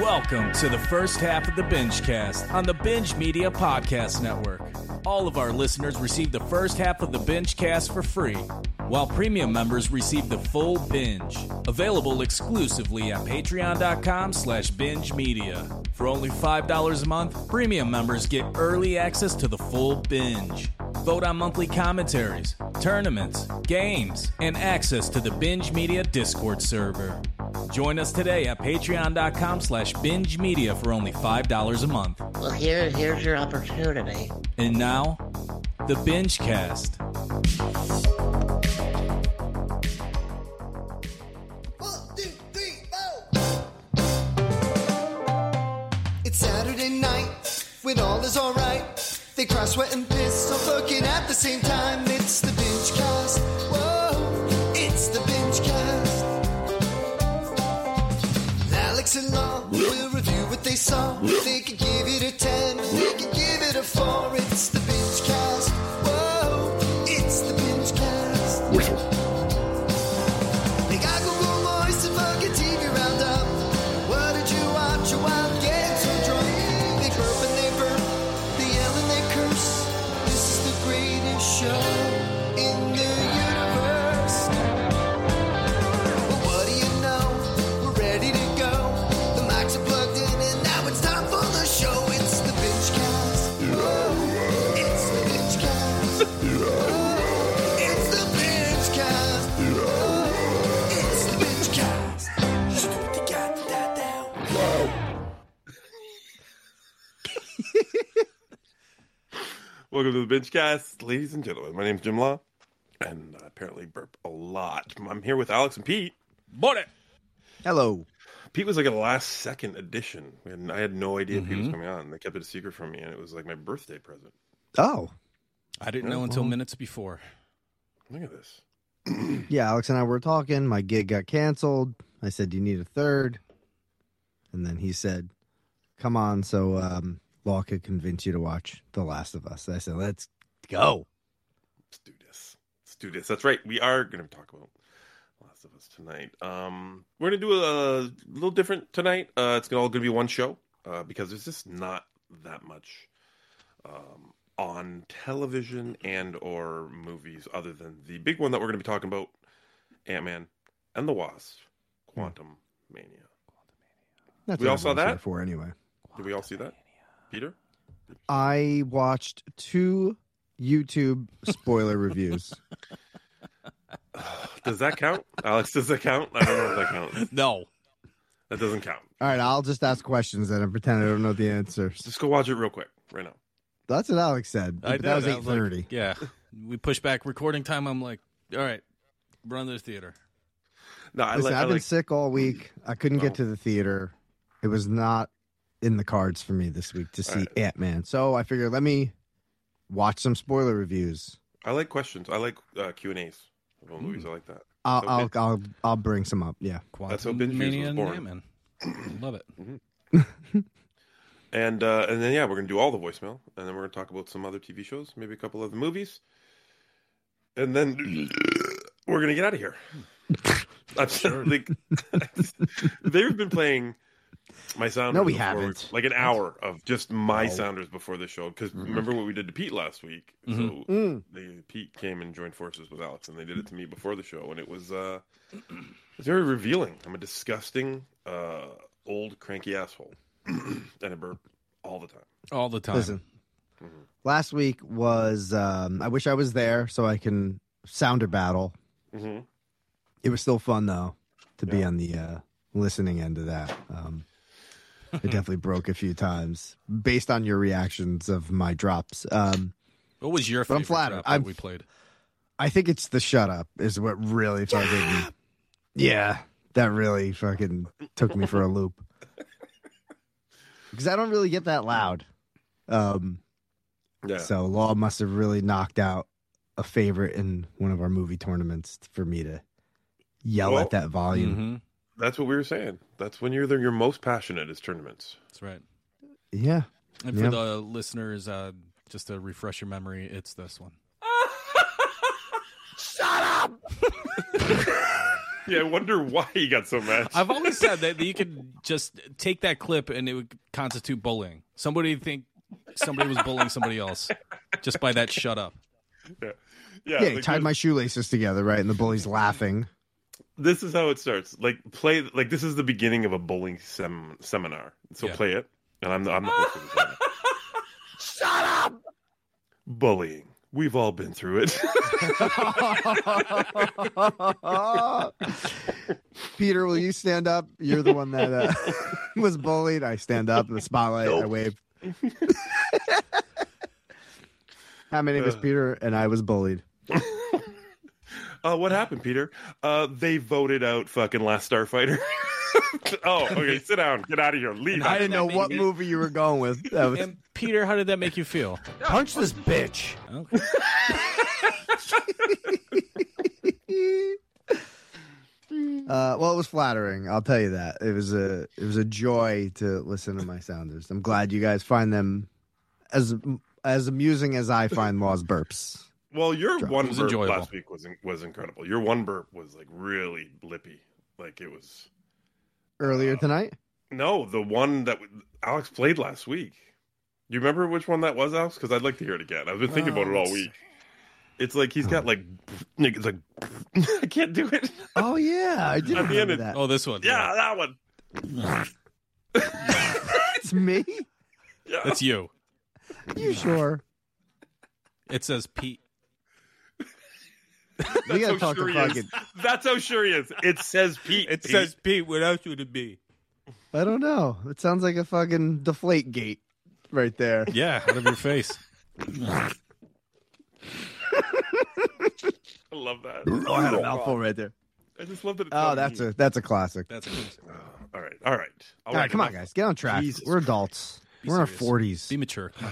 Welcome to the first half of the Binge Cast on the Binge Media Podcast Network. All of our listeners receive the first half of the Binge Cast for free, while premium members receive the full binge. Available exclusively at patreon.com slash binge media. For only $5 a month, premium members get early access to the full binge. Vote on monthly commentaries, tournaments, games, and access to the Binge Media Discord server. Join us today at patreon.com slash binge media for only $5 a month. Well, here, here's your opportunity. And now, the Binge Cast. One, two, three, four. It's Saturday night when all is alright. They cry, sweat, and piss, all fucking at the same time. It's the what they could give it a 10, they could give it a 4. It's the binge cast. Welcome to the Binge Cast, ladies and gentlemen. My name's Jim Law, and I apparently burp a lot. I'm here with Alex and Pete. Bought Hello. Pete was like a last second addition, and I had no idea Pete was coming on. They kept it a secret from me, and it was like my birthday present. Oh, I didn't know until minutes before. Look at this. yeah. Alex and I were talking. My gig got canceled. I said, "Do you need a third? And then he said, "Come on, so um, Law could convince you to watch The Last of Us." I said, "Let's go." Let's do this. Let's do this. That's right. We are going to talk about Last of Us tonight. Um, we're going to do a, little different tonight. Uh, it's all going to be one show uh, because there's just not that much um, on television and or movies other than the big one that we're going to be talking about, Ant Man and the Wasp, Quantum Mania. That's We all saw that? for anyway. Did we all see that? Peter? I watched two YouTube spoiler reviews. Does that count? Alex, does that count? I don't know if that counts. No. That doesn't count. All right, I'll just ask questions then and pretend I don't know the answers. Just go watch it real quick right now. That's what Alex said. I but that was did. I eight like, thirty. yeah. We pushed back recording time. I'm like, all right, run to the theater. No, I Listen, like. I I've been like sick all week. I couldn't Oh. get to the theater. It was not in the cards for me this week to see Alright. Ant Man. So I figured let me watch some spoiler reviews. I like questions. I like uh, Q and A's of all movies. I like that. I'll So I'll, bit- I'll I'll bring some up. Yeah. That's how Quantum Binge Mania was and born. Ant-Man. Love it. And uh, and then yeah, we're gonna do all the voicemail, and then we're gonna talk about some other TV shows, maybe a couple of the movies, and then we're gonna get out of here. I'm sure. Like, they've been playing my sounders. No, we haven't. Like an hour of just my No. sounders before the show. Because remember what we did to Pete last week? Mhm. So Mm. they, Pete came and joined forces with Alex, and they did it to me before the show, and it was uh, it's very revealing. I'm a disgusting, uh, old, cranky asshole, and I burp all the time. All the time. Listen. Mhm. Last week was um I wish I was there so I can sounder battle. hmm It was still fun though to be on the uh listening end of that. Um it definitely broke a few times based on your reactions of my drops. Um What was your But I'm favorite flattered. drop I'm- we played? I think it's the shut up is what really fucking Yeah, that really fucking took me for a loop. Because I don't really get that loud. Um Yeah. so Law must have really knocked out a favorite in one of our movie tournaments for me to yell Well, at that volume. That's what we were saying. That's when you're the, you're most passionate is tournaments. That's right. Yeah. And for Yeah. the listeners, uh, just to refresh your memory, it's this one. Shut up. yeah, I wonder why he got so mad. I've always said that you could just take that clip and it would constitute bullying. Somebody think somebody was bullying somebody else just by that shut up. yeah, Yeah, he like, tied my shoelaces together, right? And the bully's laughing. This is how it starts. Like play like this is the beginning of a bowling sem- seminar. So Yeah. play it, and I'm the, I'm the host of the. Shut up. Bullying. We've all been through it. Peter, will you stand up? You're the one that uh, was bullied. I stand up in the spotlight. I wave. Hi, my name is Peter, and I was bullied. Uh, what happened, Peter? Uh, they voted out fucking Last Starfighter. oh, okay. Sit down. Get out of here. Leave. I didn't know what make- movie you were going with. That was, And Peter, how did that make you feel? punch this bitch. Okay. Uh, well, it was flattering. I'll tell you that. It was a it was a joy to listen to my sounders. I'm glad you guys find them as as amusing as I find Law's burps. Well, your Drop. one was burp enjoyable. last week was was incredible. Your one burp was like really blippy. Like it was. Earlier Uh, tonight, No, the one that w- Alex played last week. You remember which one that was, Alex? Because I'd like to hear it again. I've been thinking Uh, about it all let's- week. It's like he's got like, like it's like I can't do it. oh yeah, I did At the end remember it- that. Oh, this one. Yeah, that one. it's me. Yeah. That's you. You sure? It says Pete. we That's gotta talk sure to fucking. That's how sure he is. It says Pete. It Pete. says Pete. What else would it be? I don't know. It sounds like a fucking deflate gate right there. Yeah, out of your face. I love that. Oh, I had a mouthful right there. I just love that. Oh, that's me. a that's a classic. That's a good. All right, all right, All right, come on, guys, get on track. Jesus We're adults. Be We're in our serious. forties. Be mature.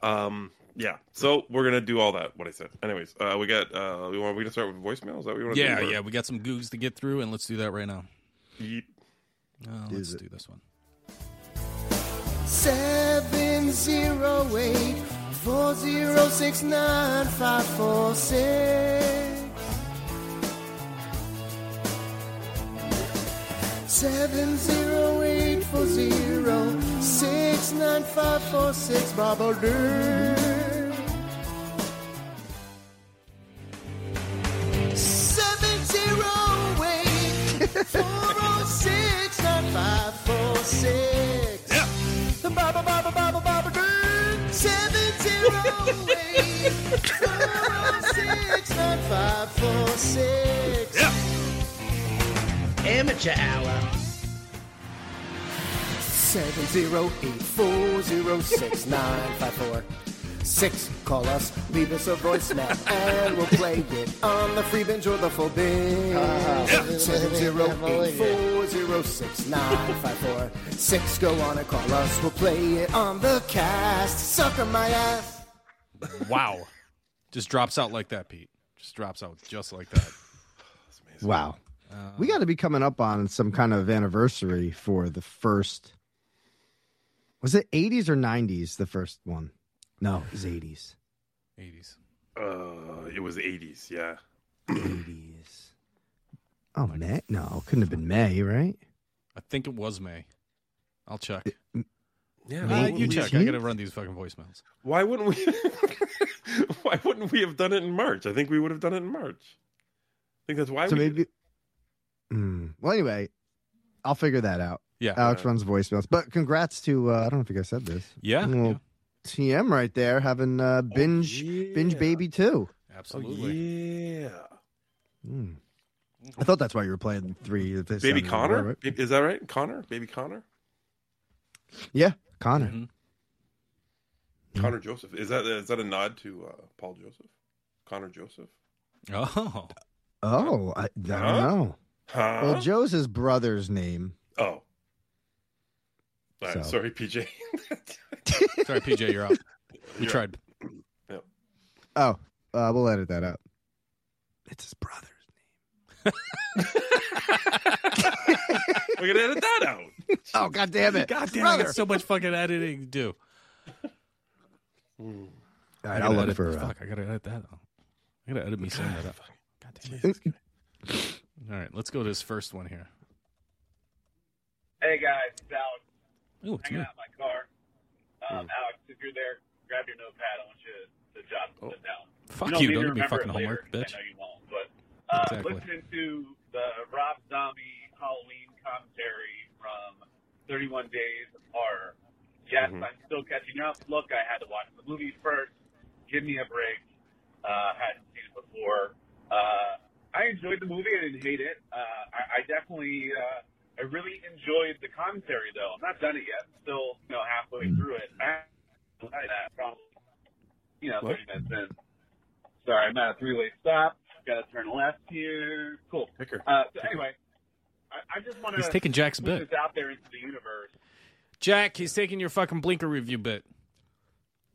Um, yeah. So we're gonna do all that. What I said. Anyways, uh, we got. Uh, we want. We gonna start with voicemails. That we want to Yeah, do? or- yeah. We got some goos to get through, and let's do that right now. Yeet. Uh, let's it? do this one. Seven zero eight four zero six nine five four six. Seven zero eight four zero six nine five four six Baba four oh six nine five four six. Yeah. The baba Baba Baba Baba Doo. Seven zero eight four six nine five four six. Yeah. Amateur hour. Seven zero eight four zero six nine five four six. Call us, leave us a voicemail, and we'll play it on the free binge or the full binge. Uh-huh. Seven zero eight four zero six nine five four six. Go on and call us. We'll play it on the cast. Suck on my ass. Wow. Just drops out like that, Pete. Just drops out just like that. Wow. we got to be coming up on some kind of anniversary for the first. Was it 80s or 90s? The first one? No, it was 80s. 80s. Uh, it was '80s. Yeah. 80s. Oh, May? No, couldn't have been May, right? I think it was May. I'll check. Yeah. Uh, you check. I gotta run these fucking voicemails. Why wouldn't we? why wouldn't we have done it in March? I think we would have done it in March. I think that's why. So we maybe. Hmm. Well, anyway, I'll figure that out. Yeah. Alex runs voicemails. But congrats to, uh, I don't know if you guys said this. yeah. Well, yeah. TM right there having uh, binge binge yeah. baby too. Absolutely. yeah. Hmm. I thought that's why you were playing three. of this Baby on the- Connor. right? Is that right? Connor. Baby Connor. Yeah, Connor. Mhm. Connor Joseph. Is that is that a nod to uh, Paul Joseph? Connor Joseph. Oh. Oh, I, I don't Huh? know. Huh? Well, Joe's his brother's name. oh. All right, So. Sorry, PJ. Sorry, PJ, you're out. We You're tried. Oh, uh, we'll edit that out. It's his brother's name. We're gonna edit that out. Oh, god damn it! God damn, I brother. got so much fucking editing to do. All right, I I'll gotta look edit, for. Uh, Fuck, I gotta edit that out. I gotta edit me saying that out. God damn it. All right, let's go to his first one here. Hey guys, it's Alex. Oh, it's Hanging me. out in my car. Um, Alex, if you're there, grab your notepad. I want you to jot something down. Fuck don't you! Don't give me fucking it later, homework, bitch. I know you won't. But uh, Exactly. listening to the Rob Zombie Halloween commentary from 31 Days of Horror. Yes, Mhm. I'm still catching up. Look, I had to watch the movie first. Give me a break. Uh, hadn't seen it before. Uh, I enjoyed the movie. I didn't hate it. Uh, I, I definitely, uh, I really enjoyed the commentary though. I'm not done it yet. I'm still, you know, halfway through it. I, I that probably, you know, What? 30 minutes in. Sorry, I'm at a three-way stop. Got to turn left here. Cool. Picker. Uh, so anyway, I, I just want to He's taking Jack's put bit. this out there into the universe. Jack, he's taking your fucking blinker review bit.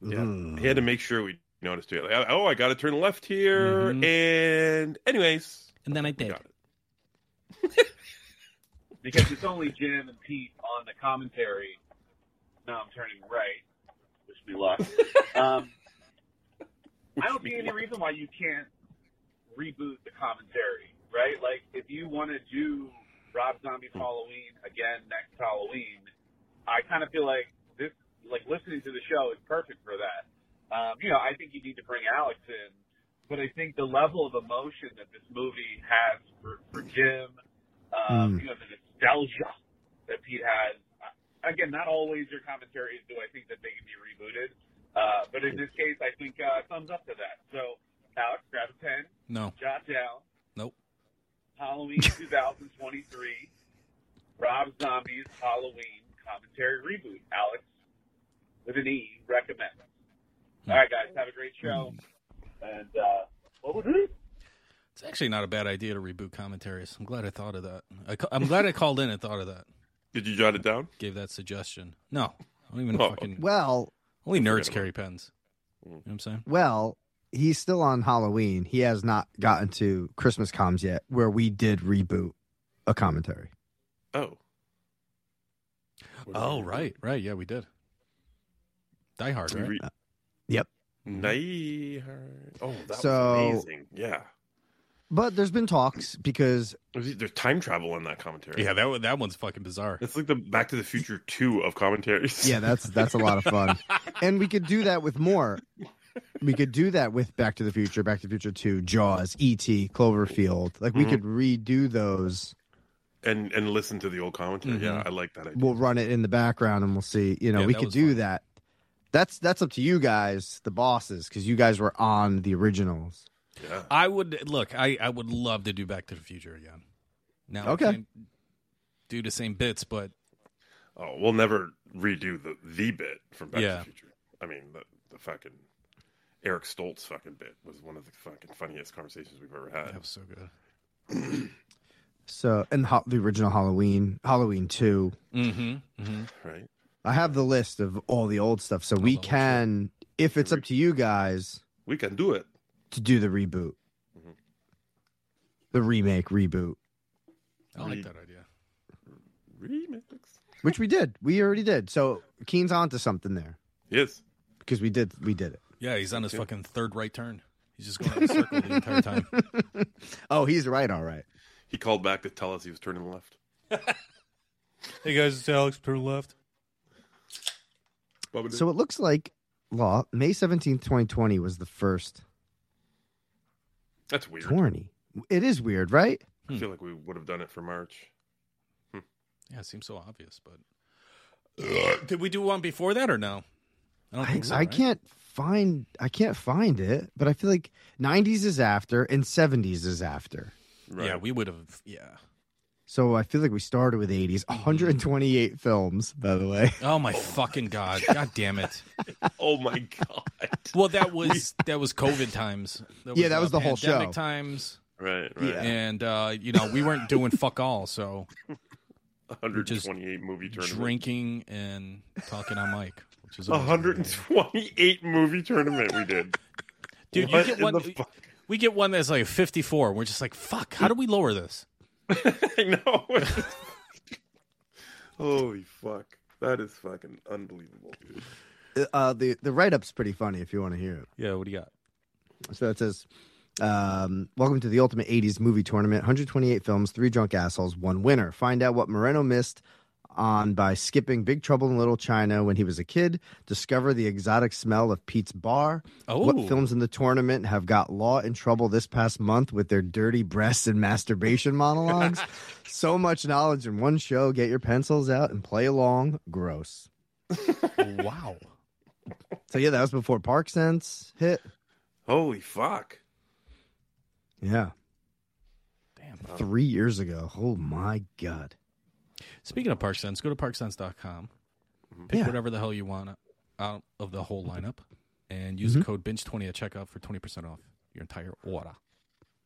Yeah. Mm. He had to make sure we noticed it. Like, oh, I got to turn left here. Mhm. And, anyways, And then I we did. because it's only Jim and Pete on the commentary. Now I'm turning right. Wish me luck. Um, I don't see any reason why you can't reboot the commentary, right? Like, if you want to do Rob Zombie's Halloween again next Halloween, I kind of feel like this, like listening to the show is perfect for that. Um, you know, I think you need to bring Alex in, but I think the level of emotion that this movie has for, for Jim, um, Mm. you know, the nostalgia that Pete has. Again, not always your commentaries do I think that they can be rebooted, uh, but in this case, I think uh, thumbs up to that. So, Alex, grab a pen, No. jot down Nope. Halloween 2023, Rob Zombie's Halloween commentary reboot. Alex, with an E, recommend. All right, guys, have a great show. And uh, what was it? It's actually not a bad idea to reboot commentaries. I'm glad I thought of that. I, I'm glad I called in and thought of that. Did you jot it down? Gave that suggestion. No, I don't even Oh, fucking. Well, Only nerds carry pens. Mm. You know what I'm saying? well, he's still on Halloween. He has not gotten to Christmas comms yet, where we did reboot a commentary. Oh. What Oh, we do? right, right. Yeah, we did. Die Hard, We right? re- Yep. Nice. Oh, that So- was amazing. Yeah. But there's been talks because There's there's time travel in that commentary. yeah, that that one's fucking bizarre. It's like the Back to the Future 2 of commentaries. yeah, that's that's a lot of fun, and we could do that with more. We could do that with Back to the Future, Back to the Future Two, Jaws, E.T., Cloverfield. Like we Mhm. could redo those. and and listen to the old commentary. Mhm. Yeah, I like that idea. We'll run it in the background, and we'll see. You know, Yeah, we could do fun. that. That's that's up to you guys, the bosses, because you guys were on the originals. Yeah. I would look. I I would love to do Back to the Future again. Now, Okay. I can't do the same bits, but Oh, we'll never redo the the bit from Back to the Future. I mean, the the fucking Eric Stoltz fucking bit was one of the fucking funniest conversations we've ever had. that had. was so good. So, and ho- the original Halloween, Halloween Two. Mm-hmm. mm-hmm. Right? I have the list of all the old stuff, so we the whole can, if it's up to you guys, We can do it. To do the reboot, Mhm. the remake reboot, I like Read. that idea. Remix. which we did. We already did. So Keen's onto something there Yes. because we did. We did it. Yeah, he's on his Yeah. fucking third right turn. He's just going in a circle the entire time. Oh, he's right. All right. He called back to tell us he was turning left. Hey guys, it's Alex. Turn left. So it looks like law May seventeenth, twenty twenty was the first That's weird. twenty. It is weird, right? I feel hmm. like we would have done it for March. Hmm. Yeah, it seems so obvious, but did we do one before that or no? I don't I, think so. I right? can't find. I can't find it, but I feel like nineties is after and seventies is after. Right. Yeah, we would have. Yeah. So I feel like we started with 80s. 128 films, by the way. Oh my fucking god! God damn it! Oh my god. Well, that was that was COVID times. Yeah, that uh, was the whole pandemic show. times, right. Right. Yeah. and uh, you know we weren't doing fuck all. So 128 movie tournament. drinking and talking on mic, which is always 128 movie tournament we did. Dude, you get one. We get one that's like 54. We're just like, fuck. How do we lower this? I know. Holy fuck. That is fucking unbelievable. Uh, the the write up's pretty funny if you want to hear it. Yeah. What do you got? So it says Um, welcome to the Ultimate 80s Movie Tournament. 128 films, three drunk assholes, one winner. Find out what Moreno missed on by skipping Big Trouble in Little China when he was a kid. Discover the exotic smell of Pete's Bar. Oh. What films in the tournament have got Law in trouble this past month with their dirty breasts and masturbation monologues? so much knowledge in one show. Get your pencils out and play along. Gross. wow. So yeah, that was before ParkScents hit. Holy fuck! Yeah, Damn. three years ago. Oh my god. Speaking of ParkScents, go to parkscents.com. Pick Yeah. whatever the hell you want out of the whole lineup and use the code BINGE20 at checkout for 20% off your entire order.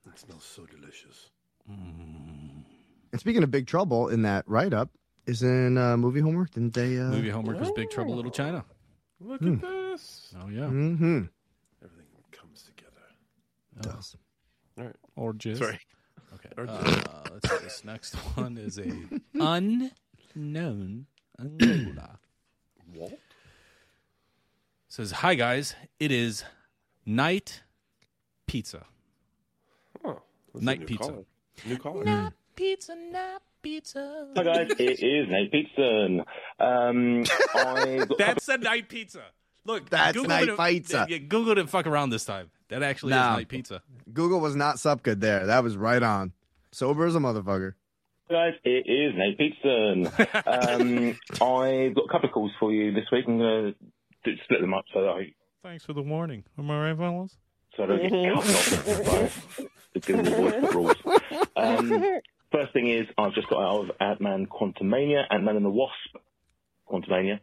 It smells so delicious. And speaking of Big Trouble, in that write up is in uh, movie homework. Didn't they? Uh, Movie homework was Big Trouble Little China. Look at this. Oh, yeah. Mm-hmm. Everything comes together. Does. All right. Or jizz. Sorry. Okay. Uh, let's see. This next one is a unknown Angola. Walt? Says, Hi, guys. It is night pizza. Oh, that's a Night new pizza. caller. New caller. Night pizza, night pizza. Hi guys, it is Nate Peterson. Um, I That's a night pizza. Look, That's Googled night it, pizza. Yeah, Google didn't fuck around this time. That actually Nah. is night pizza. Google was not sup good there. That was right on. Sober as a motherfucker. guys, it is Nate Peterson. Um, I've got a couple of calls for you this week. I'm going to split them up so that I Thanks for the warning. Am I right, fellas? so I don't get cut off by the Google voice rules. Um, first thing is, I've just got out of Ant-Man Quantumania, Ant-Man and the Wasp Quantumania.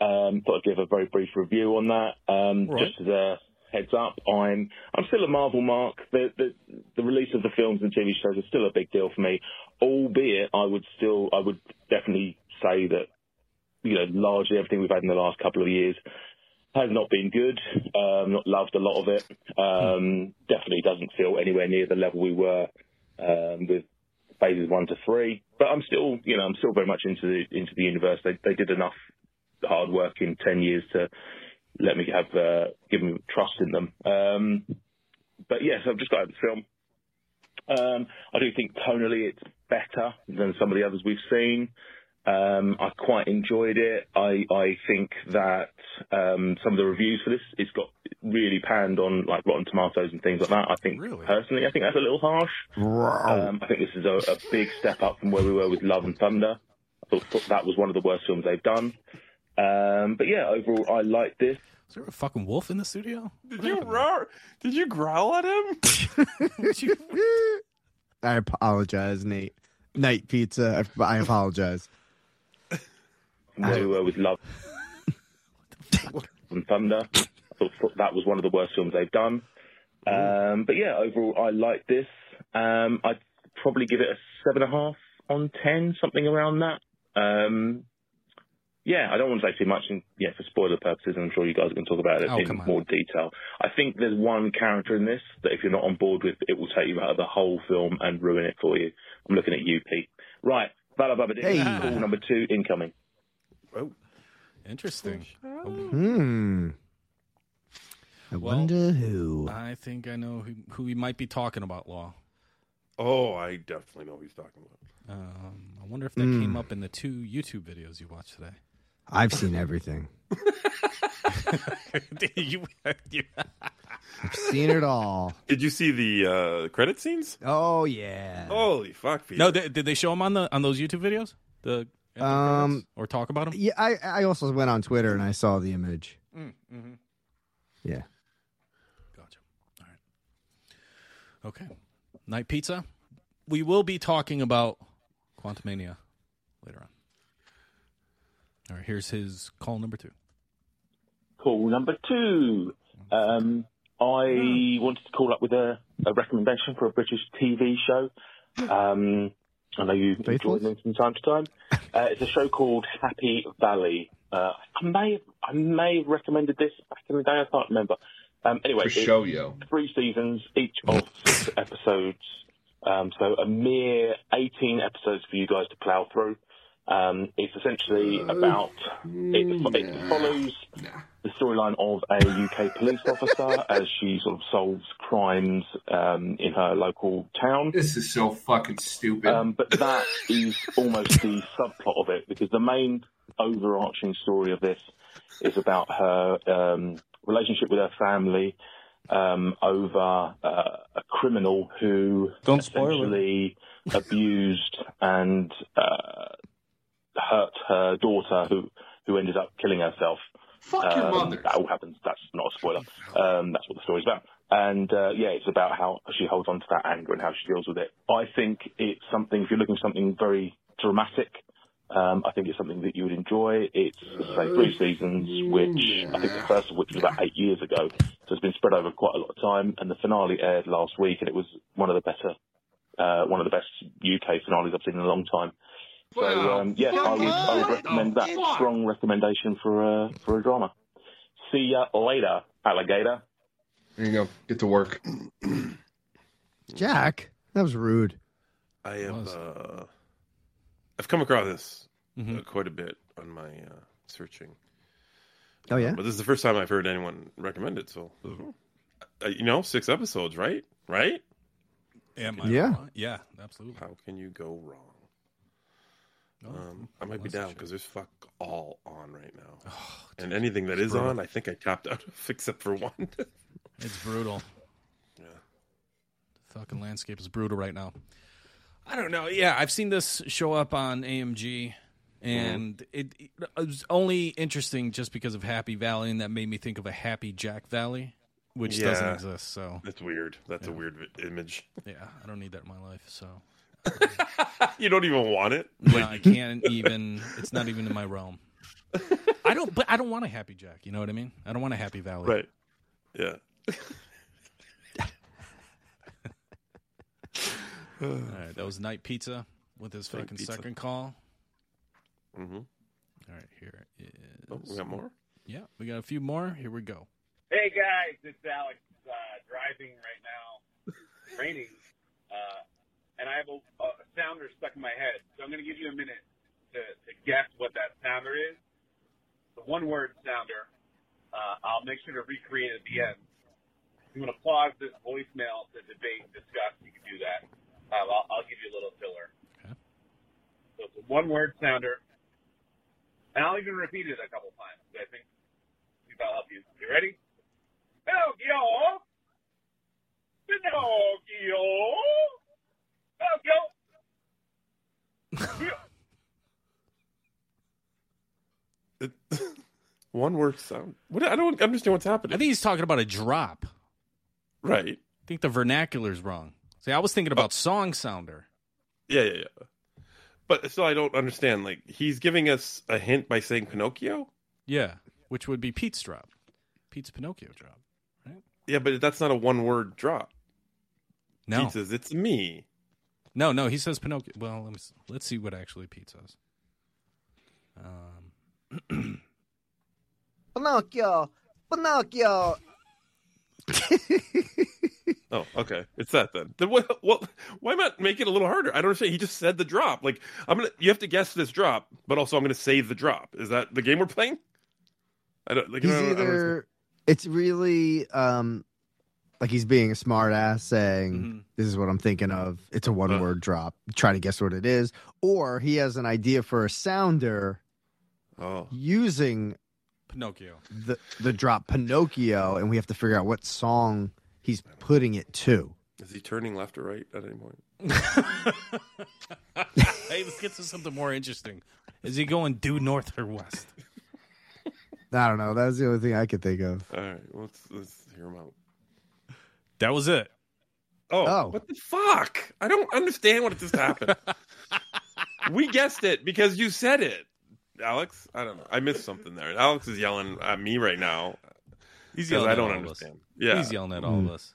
Um, thought I'd give a very brief review on that. Um, Right. Just as a heads up, I'm I'm still a Marvel mark. The, the the release of the films and TV shows is still a big deal for me. Albeit, I would still I would definitely say that you know largely everything we've had in the last couple of years has not been good. Um, not loved a lot of it. Um, definitely doesn't feel anywhere near the level we were um, with phases one to three. But I'm still, you know, I'm still very much into the into the universe. They they did enough hard work in ten years to let me have uh, give me trust in them. Um, but yes, I've just got out of the film. Um, I do think tonally it's better than some of the others we've seen. Um, I quite enjoyed it. I, I think that um, some of the reviews for this it's got really panned on like Rotten Tomatoes and things like that. I think Really? personally, I think that's a little harsh. Um, I think this is a, a big step up from where we were with Love and Thunder. I thought, thought that was one of the worst films they've done. Um, but yeah, overall, I like this. Is there a fucking wolf in the studio? Did you roar? Did you growl at him? I apologize, Nate. Night pizza. I, I apologize. from where we were with Love and Thunder. I thought, thought that was one of the worst films they've done. Um, but yeah, overall, I like this. Um, I'd probably give it a seven and a half on ten, something around that. Um, yeah, I don't want to say too much, and yeah, for spoiler purposes, and I'm sure you guys are going to talk about it Oh, in more detail. I think there's one character in this that if you're not on board with, it will take you out of the whole film and ruin it for you. I'm looking at you, Pete. Right, Bala Baba Hey. Call number two incoming. Oh, interesting. Hmm. I Well, wonder who. I think I know who, who we might be talking about, Law. Oh, I definitely know who he's talking about. Um, I wonder if that Hmm. came up in the two YouTube videos you watched today. I've seen everything. you, you, I've seen it all. Did you see the uh, credit scenes? Oh yeah. Holy fuck, Peter. no, did, did they show them on the on those YouTube videos? The ending Um, credits? or talk about them? Yeah, I I also went on Twitter and I saw the image. mm-hmm. Yeah. Gotcha. All right. Okay. Night pizza. We will be talking about Quantumania later on. All right. Here's his call number two. Call number two. Um, I wanted to call up with a, a recommendation for a British TV show. Um, I know you enjoy Faithfuls? them from time to time. Uh, it's a show called Happy Valley. Uh, I may have, I may have recommended this back in the day. I can't remember. Um, anyway, For show, yo. three seasons, each of six episodes. Um, so a mere 18 episodes for you guys to plow through. Um, it's essentially about it, it follows the storyline of a UK police officer as she sort of solves crimes um, in her local town. This is so fucking stupid. Um, but that is almost the subplot of it because the main overarching story of this is about her um, relationship with her family um, over uh, a criminal who Don't spoil it. essentially abused and uh, hurt her daughter, who who ended up killing herself. Fuck your Um, mother. That all happens. That's not a spoiler. Um, that's what the story's about. And uh, yeah, it's about how she holds on to that anger and how she deals with it. I think it's something. If you're looking for something very dramatic, um, I think it's something that you would enjoy. It's say three seasons, which I think the first of which was about eight years ago, so it's been spread over quite a lot of time. And the finale aired last week, and it was one of the better, uh, one of the best UK finales I've seen in a long time. So Wow. um, yes, I would, I would recommend that strong recommendation for a for a drama. See ya later, alligator. There you go. Get to work. Jack, that was rude. I have uh, I've come across this Mhm. uh, quite a bit on my uh, searching. Oh yeah. But this is the first time I've heard anyone recommend it. So, uh, you know, six episodes, right? Right? Am I Yeah. wrong? Yeah, absolutely. How can you go wrong? No, Um, I might be down because there's fuck all on right now, Oh, and anything that is brutal. on, I think I tapped out of except for one. It's brutal. yeah. The fucking landscape is brutal right now. I don't know. Yeah, I've seen this show up on AMC, and it, it was only interesting just because of Happy Valley, and that made me think of a Happy Jack Valley, which doesn't exist. So That's weird. That's a weird image. yeah, I don't need that in my life. So you don't even want it. no, I can't even. It's not even in my realm. I don't. But I don't want a Happy Jack. You know what I mean? I don't want a Happy Valley. Right. Yeah. All right, that was Night Pizza with his Night fucking Pizza. second call. Mm-hmm. All right, here is. Oh, we got more. Yeah, we got a few more. Here we go. Hey guys, it's Alex uh, driving right now. It's raining, uh, and I have a, a sounder stuck in my head. So I'm going to give you a minute to, to guess what that sounder is. The one-word sounder. Uh, I'll make sure to recreate it at the end. If you want to pause this voicemail to debate and discuss, you can do that. Uh, I'll, I'll give you a little filler. Okay. So it's a one-word sounder, and I'll even repeat it a couple times. I think that'll help you. You ready? Pinocchio! Pinocchio! Pinocchio! It, one word sound. What? I don't understand what's happening. I think he's talking about a drop. right. I think the vernacular's wrong. See, I was thinking about oh. song sounder. Yeah, yeah, yeah. But still, I don't understand. Like he's giving us a hint by saying Pinocchio. Yeah, which would be Pete's drop. Pete's Pinocchio drop. Right? Yeah, but that's not a one word drop. No, Pete says it's me. No, no. He says Pinocchio. Well, let me, s- let's see what actually Pete says. Um, Pinocchio, Pinocchio. Oh, okay. It's that then. Then what? What? Why not make it a little harder? I don't understand. He just said the drop. Like I'm gonna. You have to guess this drop, but also I'm gonna say the drop. Is that the game we're playing? I don't. Like, He's I don't- I don't either. It's really um, like he's being a smart ass saying, Mhm. "This is what I'm thinking of." It's a one word drop. Try to guess what it is, or he has an idea for a sounder Oh, using Pinocchio. the the drop Pinocchio, and we have to figure out what song he's putting it to. is he turning left or right at any point? hey, let's get to something more interesting. Is he going due north or west? I don't know. That's the only thing I could think of. All right. Let's let's hear him out. That was it. Oh, Oh. what the fuck? I don't understand what just happened. we guessed it because you said it, Alex. I don't know. I missed something there. Alex is yelling at me right now He's yelling I at don't all of us. understand. Yeah. He's yelling at all of us.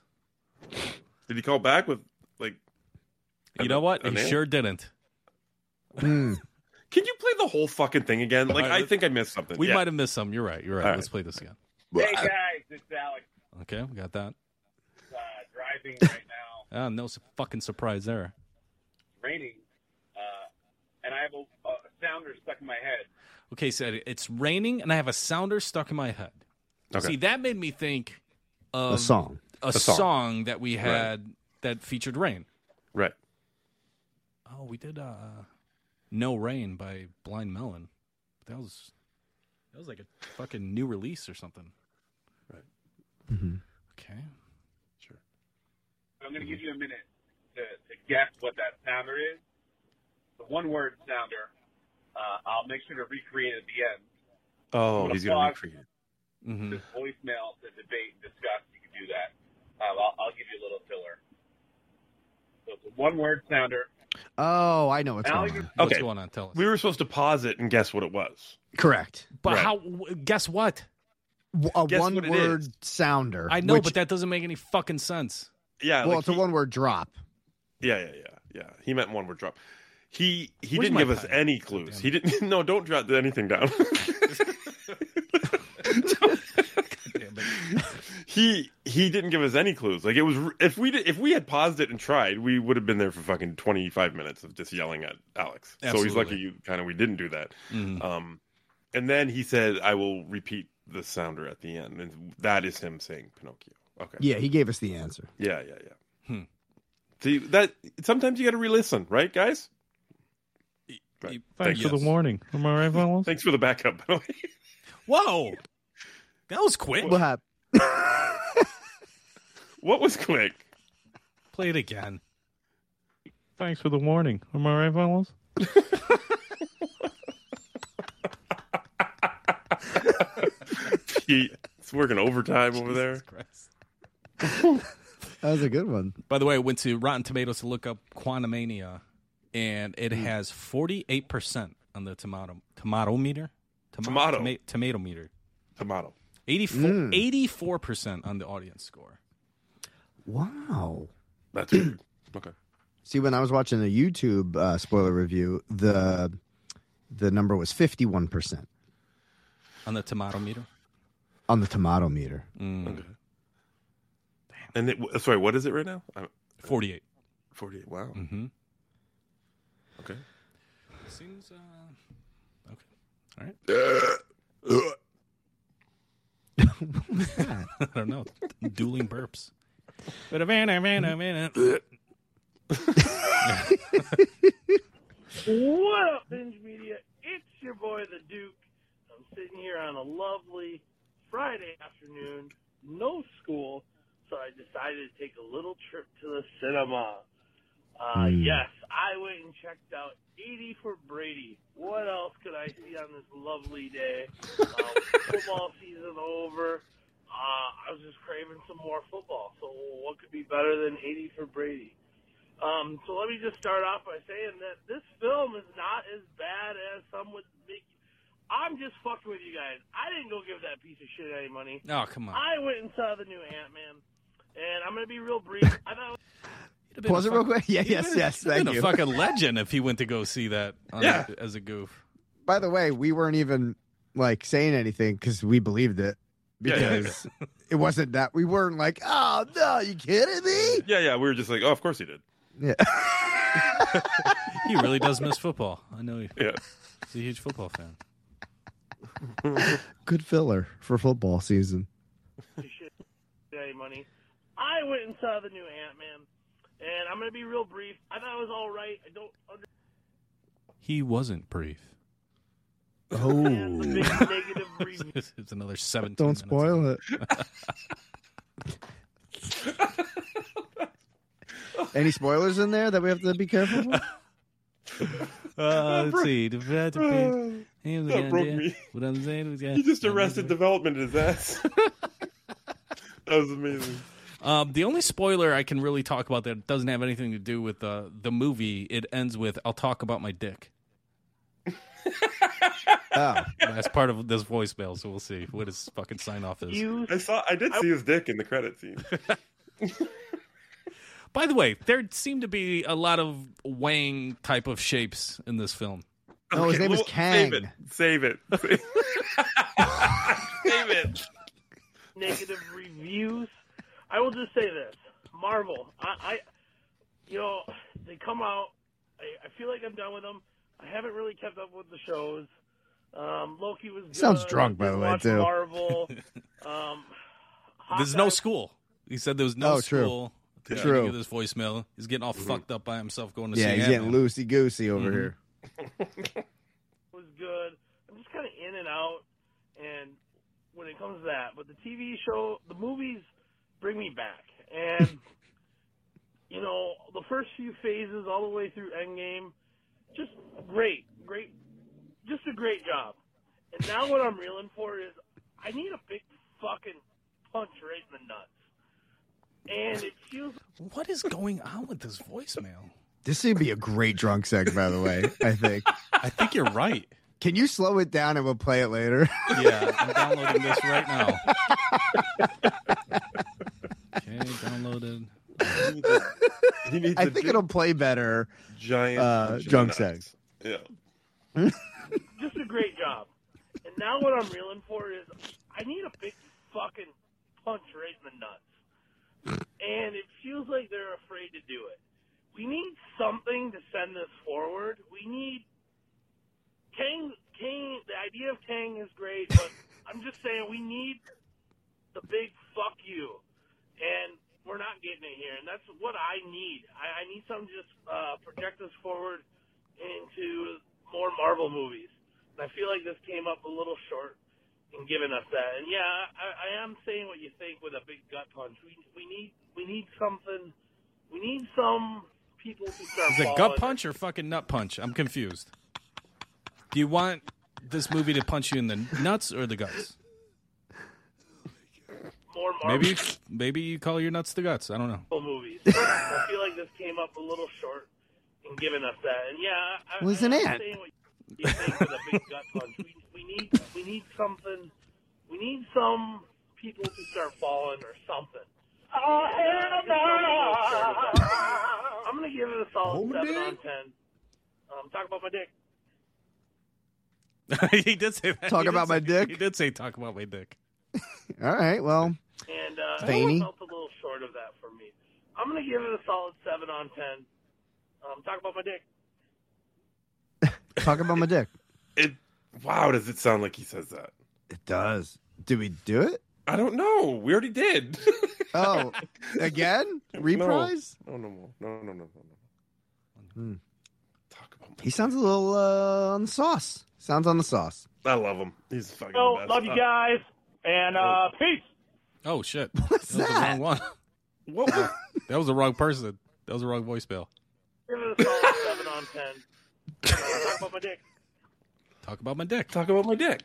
Did he call back with like? You know what? He answer? sure didn't. Hmm. Can you play the whole fucking thing again? Like, All right, I think I missed something. We Yeah. might have missed some. You're right. You're right. All right. Let's play this again. Hey guys, it's Alex Okay, we got that. Driving right now. Ah, no su- fucking surprise there. It's raining, uh, and I have a, a sounder stuck in my head. Okay, so it's raining and I have a sounder stuck in my head. Okay. See, that made me think of a song. a, A song. song. that we had that featured rain. Right. Oh, we did uh, "No Rain" by Blind Melon. That was that was like a fucking new release or something. Right. Mm-hmm. Okay. Sure. I'm going to give you a minute to, to guess what that sounder is. The one word sounder. Uh, I'll make sure to recreate it at the end. Oh, Little he's gonna pause. recreate. it. hmm This voicemail to debate and discuss. You can do that. Um, I'll, I'll give you a little filler. So it's a one word sounder. Oh, I know what's Now going on. What's Okay. going on? Tell us. We were supposed to pause it and guess what it was. Correct. but Right. how? Guess what? A Guess what one-word sounder. I know, which- but that doesn't make any fucking sense. Yeah. well, like it's a one-word drop. Yeah, yeah, yeah, yeah. He meant one word drop. He he Where's didn't my give us any clues. He didn't. No, don't drop anything down. Damn it. he he didn't give us any clues. Like it was if we did, if we had paused it and tried, we would have been there for fucking twenty five minutes of just yelling at Alex. So he's lucky you kind of we didn't do that. Mhm. Um, and then he said, "I will repeat the sounder at the end," and that is him saying Pinocchio. Okay. Yeah, he gave us the answer. Yeah, yeah, yeah. Hmm. See that sometimes you got to re-listen, right, guys? Right. Thanks yes. for the warning. Am I right, fellas? Thanks for the backup. by the way. Whoa, that was quick. What happened? what was quick? Play it again. Thanks for the warning. Am I right, fellas? Pete, it's working overtime over there. Christ. That was a good one. By the way, I went to Rotten Tomatoes to look up Quantumania, and it Hmm. has forty eight percent on the tomato tomato meter. Tomato. toma- tomato meter. Tomato. 84 percent on the audience score. Wow. That's weird. Okay. See, when I was watching the YouTube uh, spoiler review, the the number was fifty-one percent On the tomato meter. on the tomato meter. Mm. Okay. And it, sorry, what is it right now? I'm- 48. 48. Wow. Mm-hmm. Okay. Seems uh, okay. All right. I don't know. Dueling burps. But a man, a man, a man. What up, Binge Media? It's your boy, the Duke. I'm sitting here on a lovely Friday afternoon, no school, so I decided to take a little trip to the cinema. Uh, Hmm. Yes, I went and checked out 80 for Brady. What else could I see on this lovely day? Uh, football season over. Uh, I was just craving some more football. So what could be better than 80 for Brady? Um, so let me just start off by saying that this film is not as bad as some would make. I'm just fucking with you guys. I didn't go give that piece of shit any money. Oh, come on. I went and saw the new Ant Man, and I'm gonna be real brief. I thought He'd have been Pause it real quick. Yeah, he'd yes, been- yes. he'd been Thank a fucking legend if he went to go see that on Yeah. a- as a goof. By the way, we weren't even like saying anything because we believed it Yeah, yeah, because it wasn't that we weren't like, oh no, you kidding me? Yeah, yeah. We were just like, oh, of course he did. Yeah. He really does miss football. I know he- Yeah. he's a huge football fan. Good filler for football season. shit any money. I went and saw the new Ant Man, and I'm gonna be real brief. I thought it was all right. I don't He wasn't brief. understand the Oh, big negative review. it's another 17 don't minutes. spoil it. Any spoilers in there that we have to be careful? For? Uh, let's see. He was that broke gonna- me. What I'm saying was, yeah. He just arrested development in his ass. that was amazing. Um, the only spoiler I can really talk about that doesn't have anything to do with uh, the movie, it ends with "I'll talk about my dick." Oh, That's part of this voicemail, so we'll see what his fucking sign off is. You I saw. I did see his dick in the credit scene. By the way, there seem to be a lot of Wang type of shapes in this film. No, his Okay, name is well, Kang. Save it. Save it. Save it. negative reviews. I will just say this: Marvel. I, I you know, they come out. I, I feel like I'm done with them. I haven't really kept up with the shows. Um, Loki was good. Sounds drunk, by the way, watch too. Marvel. um, There's no school. He said there was no Oh, true. school. to True. Get this voicemail. He's getting all fucked up by himself going to Yeah, see he's getting Ant-Man. loosey goosey over Mhm. here. was good. I'm just kind of in and out, and when it comes to that, but the TV show, the movies bring me back, and you know, the first few phases all the way through Endgame, just great, great, just a great job. And now what I'm reeling for is I need a big fucking punch right in the nuts, and it feels What is going on with this voicemail? This would be a great drunk seg, by the way. I think. I think you're right. Can you slow it down and we'll play it later? Yeah, I'm downloading this right now. Okay, downloaded. He needs I a think big, it'll play better. giant uh, punch in drunk the nuts. sex. Yeah. just a great job. And now what I'm reeling for is I need a big fucking punch right in the nuts. And it feels like they're afraid to do it. We need something to send this forward. We need Kang. Kang. The idea of Kang is great, but I'm just saying we need the big fuck you, and we're not getting it here. And that's what I need. I, I need something to just uh, project us forward into more Marvel movies. And I feel like this came up a little short in giving us that. And yeah, I, I am saying what you think with a big gut punch. We we need we need something. We need some people to start. Is it gut punch or fucking nut punch? I'm confused. Do you want this movie to punch you in the nuts or the guts? More Marvel Maybe maybe you call your nuts the guts. I don't know. movies. I feel like this came up a little short in giving us that. And yeah, I, Well, he's I, an I'm ant. you think with a big gut punch. We we need we need something. We need some people to start falling or something. I'm gonna give it a solid seven on ten. Um, talk about my dick. he did say that. Talk He did about my say- dick? He did say talk about my dick. All right. Well, And uh, Veiny. felt a little short of that for me. I'm gonna give it a solid seven on ten. Um, talk about my dick. talk about my dick. It. Wow, does it sound like he says that? It does. Did we do it? I don't know. We already did. Oh, again? Reprise? No, no, no, no, no, no, no, no. Hmm. Talk about. He sounds a little uh, on the sauce. Sounds on the sauce. I love him. He's fucking. So, the best. love you Uh, guys, and uh, peace. Oh shit! What's that was the that? wrong one. What? was- That was the wrong person. That was the wrong voicemail. Give it a solid seven on ten. Uh, talk about my dick. Talk about my dick. Talk about my dick.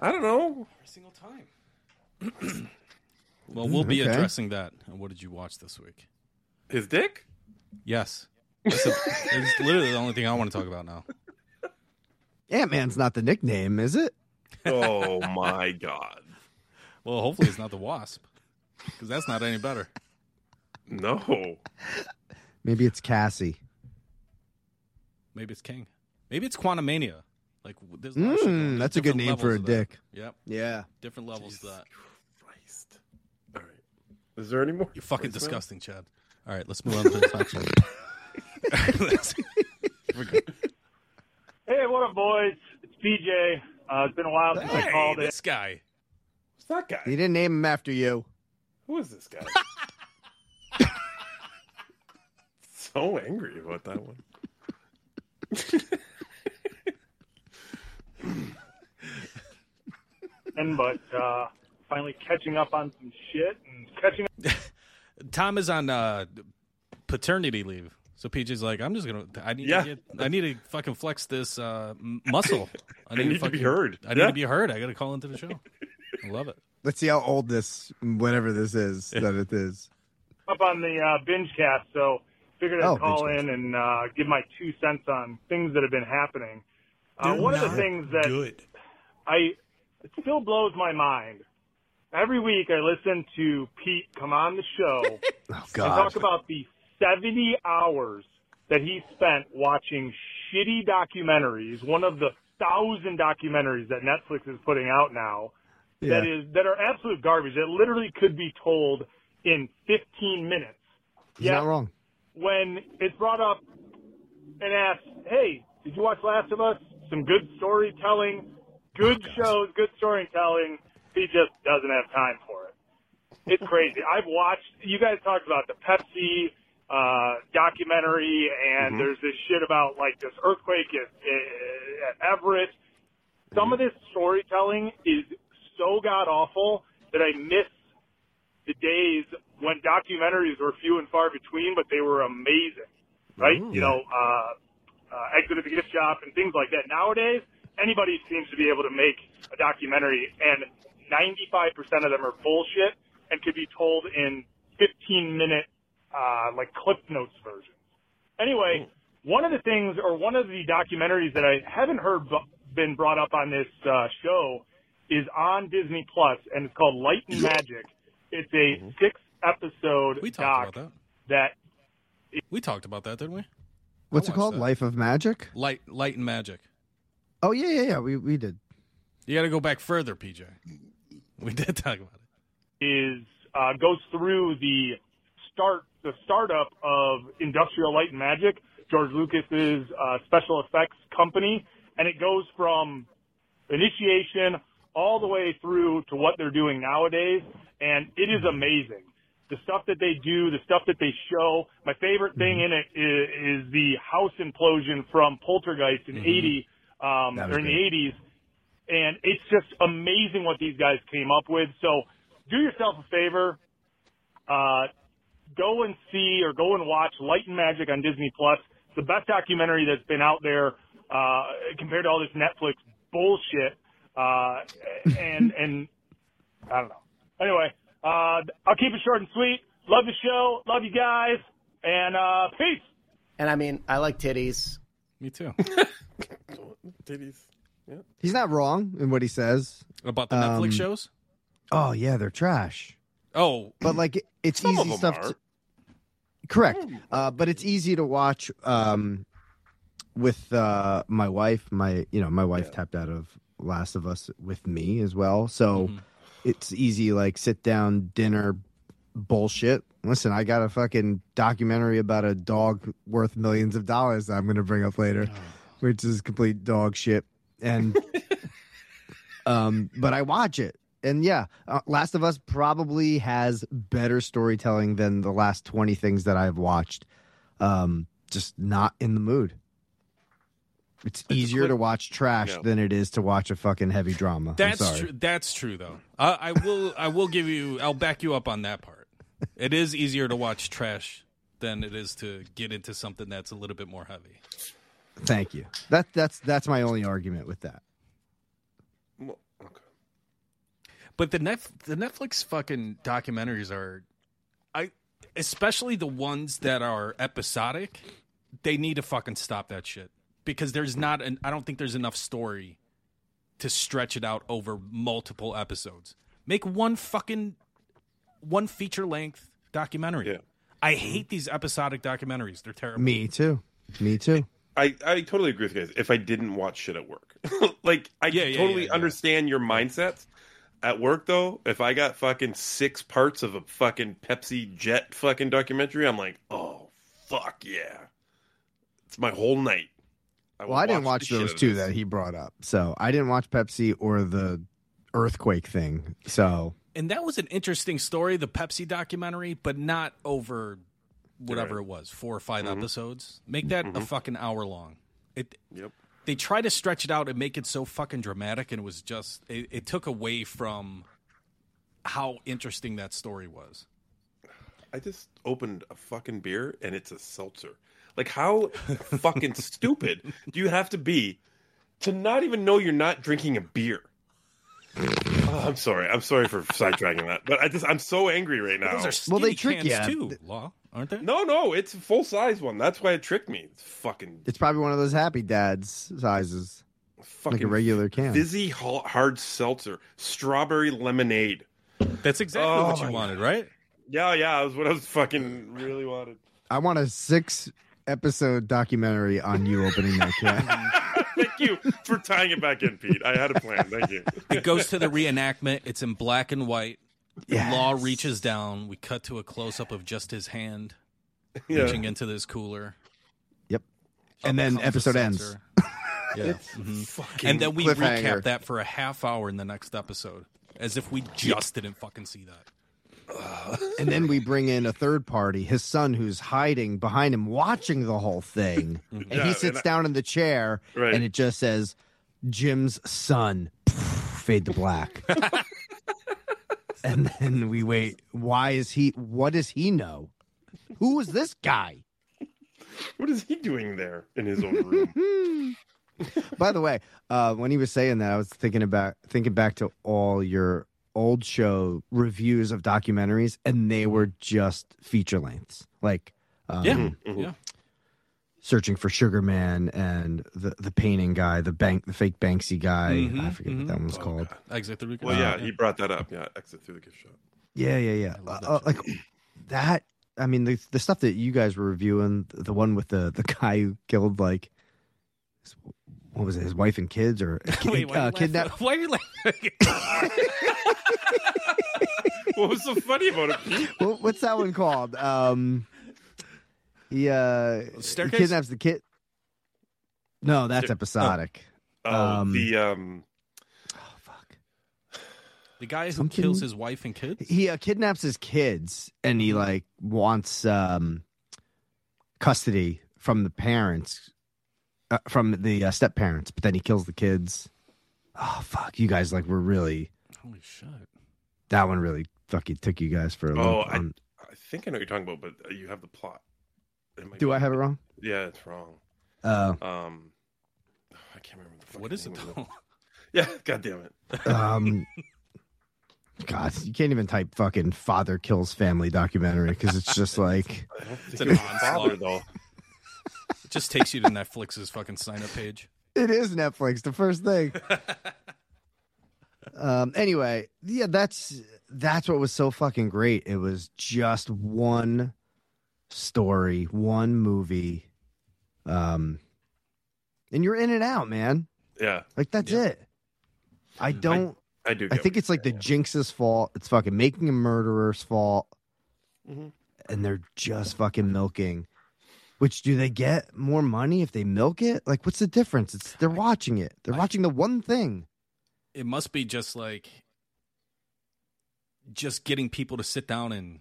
I don't know. Every single time. well, we'll be Okay. addressing that. And what did you watch this week? His dick? Yes. That's a- it's literally the only thing I want to talk about now. Ant Man's not the nickname, is it? Oh my god. Well, hopefully it's not the wasp, because that's not any better. No. Maybe it's Cassie. Maybe it's Kang. Maybe it's Quantumania. Like there's a lot of shit going on. Mm, that's a good name for a levels that. dick. Yep, Yeah. different levels to that. Christ. All right. Is there any more? You're fucking voicemail? disgusting, Chad. All right, let's move on to the next one. Let's- We're good. Hey, what up, boys? It's PJ. Uh, it's been a while since I Hey, called it. this guy. Who's that guy? He didn't name him after you. Who is this guy? so angry about that one. And but uh, finally catching up on some shit and catching up. Tom is on uh, paternity leave, so PJ's like, I'm just gonna. I need Yeah. to get. I need to fucking flex this uh, muscle. I need to be heard. I need Yeah. to be heard. I got to call into the show. I love it. Let's see how old this, whatever this is, that it is. up on the uh, binge cast, so figured I'd Oh, call binge in and uh, give my two cents on things that have been happening. Uh, one of the things that Good. I it still blows my mind. Every week I listen to Pete come on the show Oh, and talk about the 70 hours that he spent watching shitty documentaries, one of the thousand documentaries that Netflix is putting out now Yeah. that is that are absolute garbage that literally could be told in 15 minutes. He's yeah. not wrong. When it's brought up and asked, "Hey, did you watch Last of Us? Some good storytelling, good shows, good storytelling. He just doesn't have time for it. It's crazy. I've watched. You guys talked about the Pepsi uh, documentary, and there's this shit about like this earthquake at, at Everest. Some of this storytelling is so god awful that I miss the days when documentaries were few and far between, but they were amazing, right? You know, uh, uh, Exit at the Gift Shop and things like that. Nowadays, anybody seems to be able to make a documentary, and 95% of them are bullshit and could be told in 15 minute, uh, like Cliff Notes versions. Anyway, one of the things, or one of the documentaries that I haven't heard bu- been brought up on this uh, show is on Disney Plus, and it's called Light and Magic. It's a six episode We doc talked about that that. We talked about that, didn't we? What's it called? that. Life of Magic? Light, light and magic. Oh yeah, yeah, yeah. We we did. You got to go back further, PJ. We did talk about it. is uh, goes through the start the startup of Industrial Light and Magic, George Lucas's uh, special effects company, and it goes from initiation all the way through to what they're doing nowadays, and it is amazing. The stuff that they do, the stuff that they show. My favorite thing in it is, is the house implosion from Poltergeist in '80 um, or in the '80s, and it's just amazing what these guys came up with. So do yourself a favor, uh, go and see or go and watch Light and Magic on Disney Plus. It's the best documentary that's been out there uh, compared to all this Netflix bullshit. Uh, and and I don't know. Anyway, uh, I'll keep it short and sweet. Love the show. Love you guys. And uh, peace. And I mean, I like titties. Me too. Titties. Yeah. He's not wrong in what he says About the Um, Netflix shows? Oh yeah, they're trash. Oh, But like, it- it's Some of easy them stuff. are. To, correct, uh, but it's easy to watch um, with uh, my wife. My you know my wife tapped out of Last of Us with me as well, so Mm-hmm. it's easy like sit down dinner bullshit. Listen, I got a fucking documentary about a dog worth millions of dollars that I'm going to bring up later, which is complete dog shit. And um, but I watch it, and yeah, uh, Last of Us probably has better storytelling than the last twenty things that I've watched. Um, just not in the mood. It's easier quick- to watch trash Yeah. than it is to watch a fucking heavy drama. I'm That's sorry. true. That's true, though. I, I will. I will give you. I'll back you up on that part. It is easier to watch trash than it is to get into something that's a little bit more heavy. Thank you. That that's that's my only argument with that. Well, okay. But the net the Netflix fucking documentaries are, I especially the ones that are episodic. They need to fucking stop that shit because there's not an. I don't think there's enough story to stretch it out over multiple episodes. Make one fucking one feature length documentary. Yeah. I hate these episodic documentaries. They're terrible. Me too. Me too. I, I totally agree with you guys. If I didn't watch shit at work, like I Yeah, yeah, totally yeah, yeah. understand your mindsets. At work though, if I got fucking six parts of a fucking Pepsi Jet fucking documentary, I'm like, oh fuck yeah, it's my whole night. Will Well, I didn't watch the shit those two that he brought up, so I didn't watch Pepsi or the earthquake thing. So and that was an interesting story, the Pepsi documentary, but not over whatever Right. it was, four or 5 Mhm. episodes. Make that a Mhm. fucking hour long. It. Yep. They try to stretch it out and make it so fucking dramatic, and it was just it, it took away from how interesting that story was. I just opened a fucking beer and it's a seltzer. Like how fucking stupid do you have to be to not even know you're not drinking a beer? Oh, I'm sorry. I'm sorry for sidetracking that, but I just I'm so angry right now. Those are Well, they trick cans ya. too, Law, aren't they? No, no, it's a full size one. That's why it tricked me. It's fucking it's probably one of those Happy Dads sizes, fucking like a regular can. fizzy hard seltzer, strawberry lemonade. That's exactly Oh what you my wanted, right? Yeah, yeah, that was what I was fucking really wanted. I want a six episode documentary on you opening that can. Thank you for tying it back in, Pete. I had a plan. Thank you. It goes to the reenactment. It's in black and white. Yes. Law reaches down. We cut to a close up of just his hand Yeah. reaching into this cooler. Yep. Up And then comes the episode ends. Yeah. It's Mhm. And then we recap that for a half hour in the next episode, as if we just didn't fucking see that. And then we bring in a third party, his son, who's hiding behind him, watching the whole thing. and Yeah, he and sits I- down in the chair, Right. and it just says, Jim's son. Fade to black. and then we wait. Why is he? What does he know? Who is this guy? What is he doing there in his own room? By the way, uh, when he was saying that, I was thinking about thinking back to all your old show reviews of documentaries, and they were just feature lengths, like um, Yeah, Mhm. yeah. searching for Sugar Man and the the painting guy, the bank, the fake Banksy guy. I Mhm, forget mhm. what that one's Oh, called. God. Exit through the Well, yeah, he brought that up. Yeah, exit through the gift shop. Yeah, yeah, yeah. I love Uh, like that. I mean, the the stuff that you guys were reviewing, the one with the the guy who killed like. What was it? His wife and kids, or Wait, why, uh, are you kidnap? why are you laughing? What was so funny about it? Pete? what, what's that one called? Um, he uh, he Staircase? kidnaps the kid. No, that's Stair- episodic. Oh, Um, the um, Oh fuck! the guy who Something- kills his wife and kids. He uh, kidnaps his kids, and he like wants um, custody from the parents, uh, from the uh, step parents. But then he kills the kids. Oh fuck! You guys like were really Holy shit! that one really fucking took you guys for a Oh, loop I- on- I think I know what you're talking about, but uh, you have the plot. Do be- I have it wrong? Yeah, it's wrong. Uh, Um, I can't remember the. What it though? Yeah, god damn it. um, God, you can't even type fucking father kills family documentary because it's just like I don't think It's an it was onslaught. though. It just takes you to Netflix's fucking sign up page. it is Netflix. The first thing. um. Anyway, yeah, that's that's what was so fucking great. It was just one story, one movie. Um, and you're in and out, man. Yeah, Like that's Yeah. it. I don't. I do. I think it's like the you're Jinx's fault. It's fucking making a murderer's fault. Mhm. And they're just fucking milking. Which do they get more money if they milk it? Like, what's the difference? It's they're watching it. They're I- watching the one thing. It must be just like just getting people to sit down and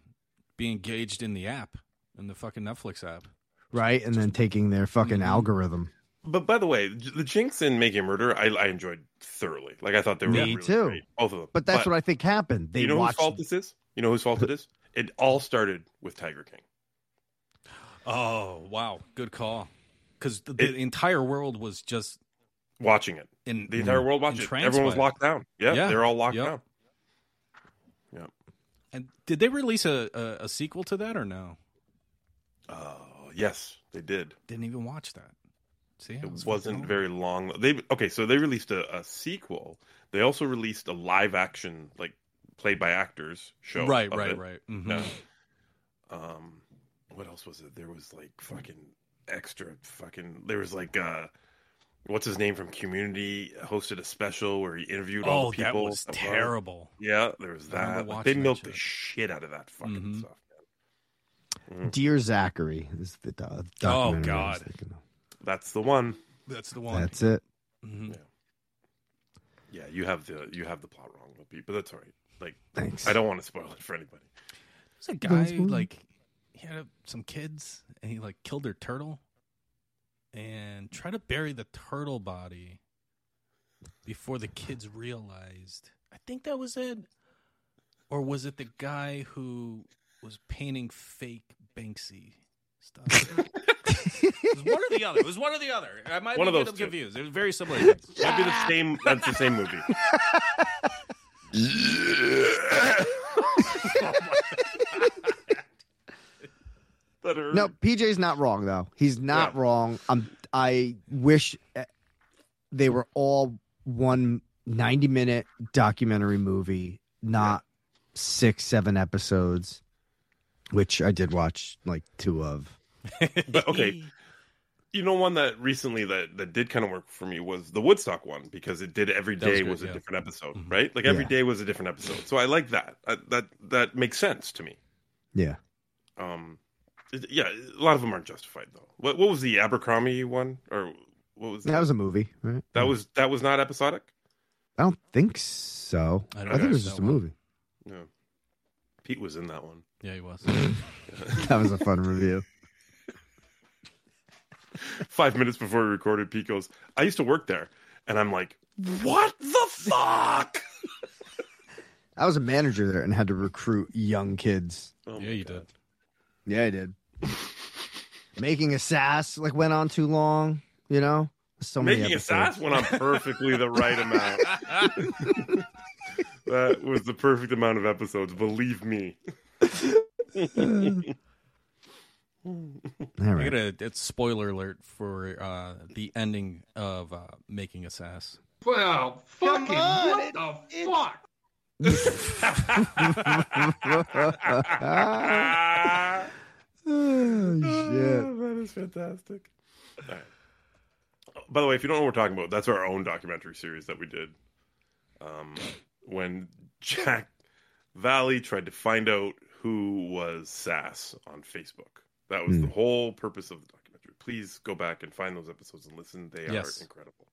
be engaged in the app, in the fucking Netflix app. right? And then taking their fucking Mhm. algorithm. But by the way, the Jinx and Making a Murder, I, I enjoyed thoroughly. Like I thought they were Me really too. great, both of them. But that's what I think happened. They you know watched. whose fault this is? You know whose fault it is? It all started with Tiger King. Oh wow, good call. Because the, It- entire world was just Watching it, in the entire world watching it. Everyone was locked down. Yeah, Yeah. they're all locked Yep. down. And did they release a, a, a sequel to that or no? Oh yes, they did. Didn't even watch that. See, I was It wasn't wrong. very long. They okay, so they released a, a sequel. They also released a live action, like played by actors show. right, right, it. right. Mhm. Yeah. Um, what else was it? There was like fucking extra fucking. There was like uh, what's his name from Community hosted a special where he interviewed all Oh, the that people. was about it. terrible. Yeah, there was that. Like, watching they that milked the shit. shit out of that fucking Mhm. stuff. Man. Mhm. Dear Zachary is the do- Oh, documentary. I was God. That's the one. That's the one. That's it. Mhm. Yeah, you have the you have the plot wrong, Pete, but that's all right. Like, Thanks. I don't want to spoil it for anybody. There's a guy fine. like he had some kids and he like killed their turtle and tried to bury the turtle body before the kids realized. I think that was it. Or was it the guy who was painting fake Banksy stuff? it was one or the other. It was one or the other. I might One be of those two. confused. It was very similar. things. Might be the same. That's the same movie. Oh that hurt. No, PJ's not wrong though. He's not Yeah. wrong. I'm. I wish eh, they were all one 90 minute documentary movie, not six, seven episodes, which I did watch like two of. But okay, you know one that recently that that did kind of work for me was the Woodstock one because it did every day was was, a yeah. different episode, Mhm. right? Like every Yeah. day was a different episode. So I like that. I, that that makes sense to me. Yeah. Um, it- yeah, a lot of them aren't justified though. What what was the Abercrombie one or what was That was a movie, right? that was that was not episodic. I don't think so. I I, don't think it was just a one. movie. No, Pete was in that one. Yeah, he was. That was a fun review. Five minutes before we recorded, Pete goes, "I used to work there," and I'm like, "What the fuck?" I was a manager there and had to recruit young kids. Oh yeah, you did. Yeah, I did. Making a sass like went on too long. You know, so many Making a episodes. sass went on perfectly the right amount. that was the perfect amount of episodes. Believe me. All I got a it's spoiler alert for uh, the ending of uh, Making a Sass. Well, fucking what the fuck? Oh shit! that is fantastic. All right. By the way, if you don't know what we're talking about, that's our own documentary series that we did. Um, when Jack Valley tried to find out who was Sass on Facebook. That was the Hmm. whole purpose of the documentary. Please go back and find those episodes and listen. They Yes. are incredible.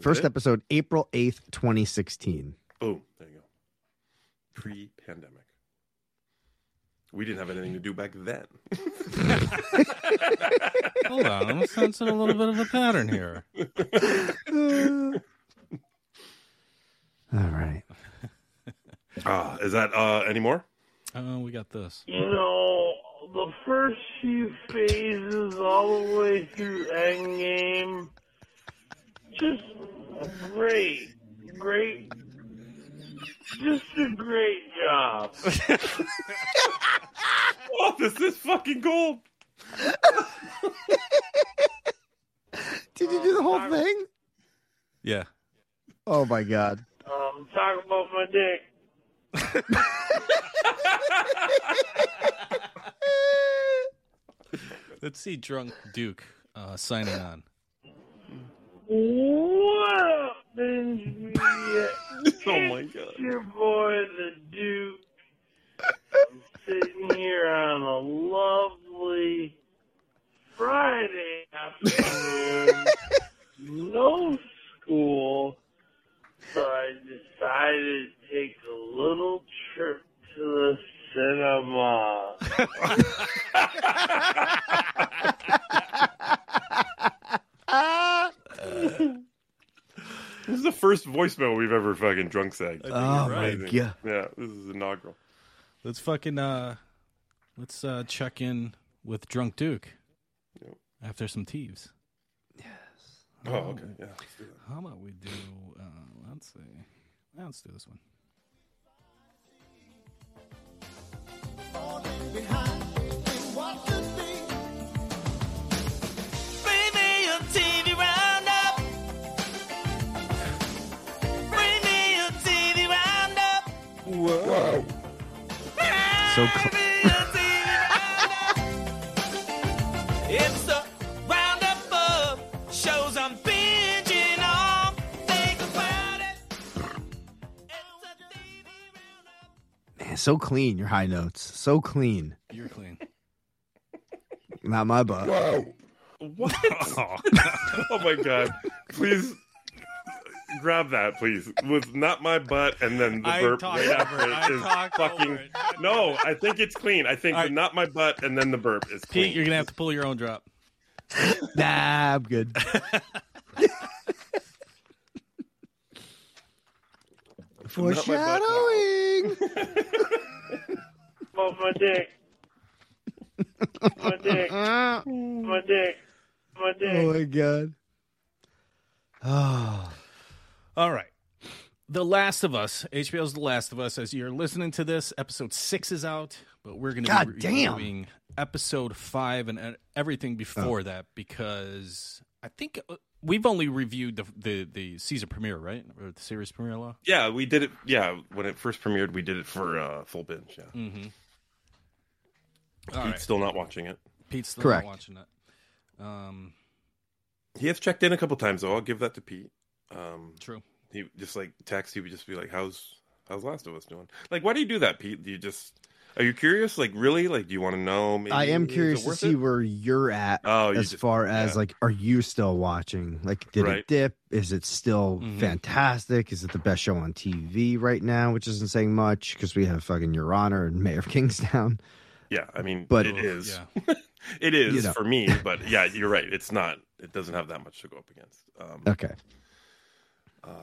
First it? episode, April eighth, twenty sixteen. Boom. There you go. Pre pandemic. We didn't have anything to do back then. Hold on, I'm sensing a little bit of a pattern here. All right. Ah, is that uh any more? Uh, we got this. You know, the first few phases all the way through Endgame, just great, great, just a great job. oh, this is fucking gold. Did you do the whole thing? Yeah. Oh my god. Um, talk about my dick. Let's see Drunk Duke uh, signing on. What up, Media? Oh my god. It's your boy, the Duke. I'm sitting here on a lovely Friday afternoon. no school. So I decided to take a little trip to the cinema. This is the first voicemail we've ever fucking drunk sagged. Oh you're my right. god. Yeah, this is inaugural. Let's fucking uh, let's uh, check in with Drunk Duke Yep. after some Teeves. Yes. Oh, okay. Yeah. let's do that. How about we do? Uh, let's see. Let's do this one. Bring Whoa. So cl- Bring me a TV roundup. It's a roundup of shows I'm binging on. Think about it. man, so clean. Your high notes, so clean. You're clean. Not my butt. Whoa. What? oh my god. Please grab that, please. With not my butt and then the I burp talked right over after it. I it is talked fucking. it. No, I think it's clean. I think All the right. not my butt and then the burp is clean. Pete, you're gonna have to pull your own drop. Nah, I'm good. Foreshadowing. About my dick. My dick. My dick. My dick. Oh my god. Oh. All right. The Last of Us, HBO's The Last of Us. As you're listening to this, episode six is out, but we're going to God be damn. reviewing episode five and everything before that because I think uh, we've only reviewed the the, the season premiere, right, or the series premiere law. Yeah, we did it. Yeah, when it first premiered, we did it for uh, full binge. Yeah, Mm-hmm. Pete's All right. still not watching it. Pete's still Correct. not watching it. Um, He has checked in a couple times, though. I'll give that to Pete. Um, true. he just like text. He would just be like, "How's how's Last of Us doing?" Like, why do you do that, Pete? Do you just? Are you curious? Like, really? Like, do you want to know? Maybe, I am curious to see it? where you're at Oh, you as just- far as yeah. like, are you still watching? Like, did Right. it dip? Is it still Mhm. fantastic? Is it the best show on TV right now? Which isn't saying much because we have fucking Your Honor and Mayor of Kingstown. Yeah, I mean, But- it is. Yeah. it is You know. for me, but yeah, you're right. It's not. It doesn't have that much to go up against. Um, Okay. Um,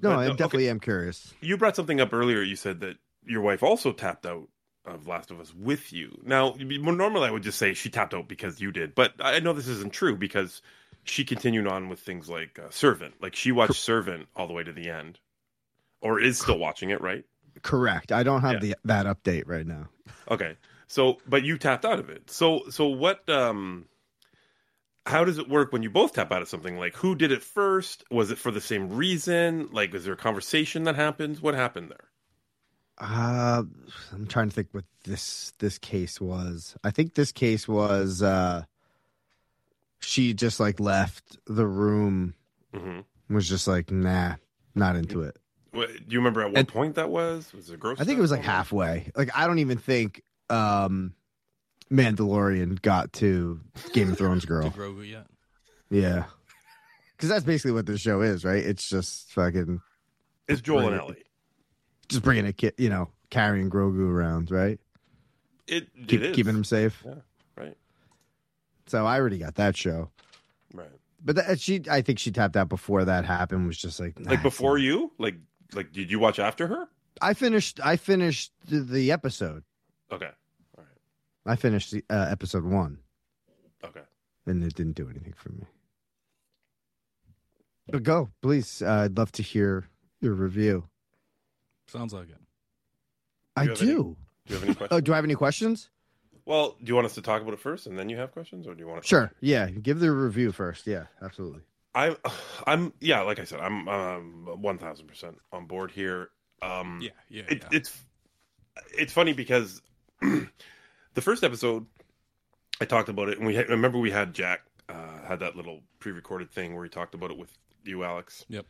No, but I definitely okay. am curious. You brought something up earlier. You said that your wife also tapped out of Last of Us with you. Now, normally I would just say she tapped out because you did, but I know this isn't true because she continued on with things like uh, Servant. Like she watched Servant all the way to the end, or is still watching it, right? Correct. I don't have the that update right now. Okay. So, but you tapped out of it. So, so what? Um, how does it work when you both tap out of something? Like, who did it first? Was it for the same reason? Like, was there a conversation that happened? What happened there? Uh, I'm trying to think what this this case was. I think this case was uh she just like left the room hmm was just like nah, not into it. What, do you remember at what And- point that was? Was it gross? I think it was like halfway. Like I don't even think um Mandalorian got to Game of Thrones To girl. Grogu yet? Yeah. Cuz that's basically what this show is, right? It's just fucking It's Joel and Ellie. Just bringing a kid, you know, carrying Grogu around, right? It, Keep, it is. keeping him safe. Yeah. Right. So I already got that show. Right. But that, she, I think she tapped out before that happened. Was just like, nah, Like before you? Like, like did you watch after her? I finished. I finished the, the episode. Okay. I finished the, uh, episode one, Okay. and it didn't do anything for me. But go, please. Uh, I'd love to hear your review. Sounds like it. I you have any- do. Do you have any questions? Oh, do I have any questions? well, do you want us to talk about it first, and then you have questions, or do you want to? Sure. Yeah. Give the review first. Yeah. Absolutely. I, I'm yeah, like I said, I'm um one thousand percent on board here. Um, Yeah, yeah, it, yeah. it's it's funny because the first episode I talked about it, and we had, remember we had Jack uh, had that little pre-recorded thing where he talked about it with you, Alex. Yep.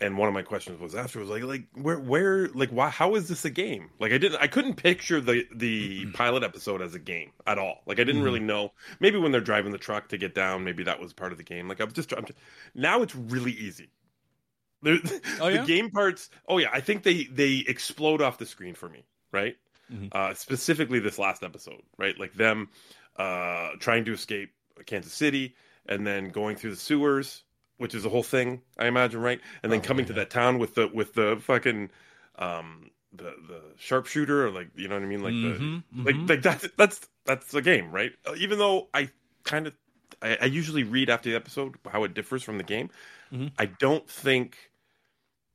And one of my questions was after was like like where where like why how is this a game? Like I didn't I couldn't picture the the pilot episode as a game at all. Like I didn't Mhm. really know. Maybe when they're driving the truck to get down, maybe that was part of the game. Like I'm just, I'm just now it's really easy. There- Oh, yeah? The game parts. Oh yeah, I think they they explode off the screen for me. Right. Mhm. Uh, specifically this last episode. Right. Like them uh, trying to escape Kansas City and then going through the sewers, which is a whole thing, I imagine, right? And then Oh, coming yeah. to that town with the with the fucking um the the sharpshooter or like you know what I mean, like Mhm, the like mhm. like that's that's that's a game, right? Uh, Even though I kind of I, I usually read after the episode how it differs from the game. Mhm. I don't think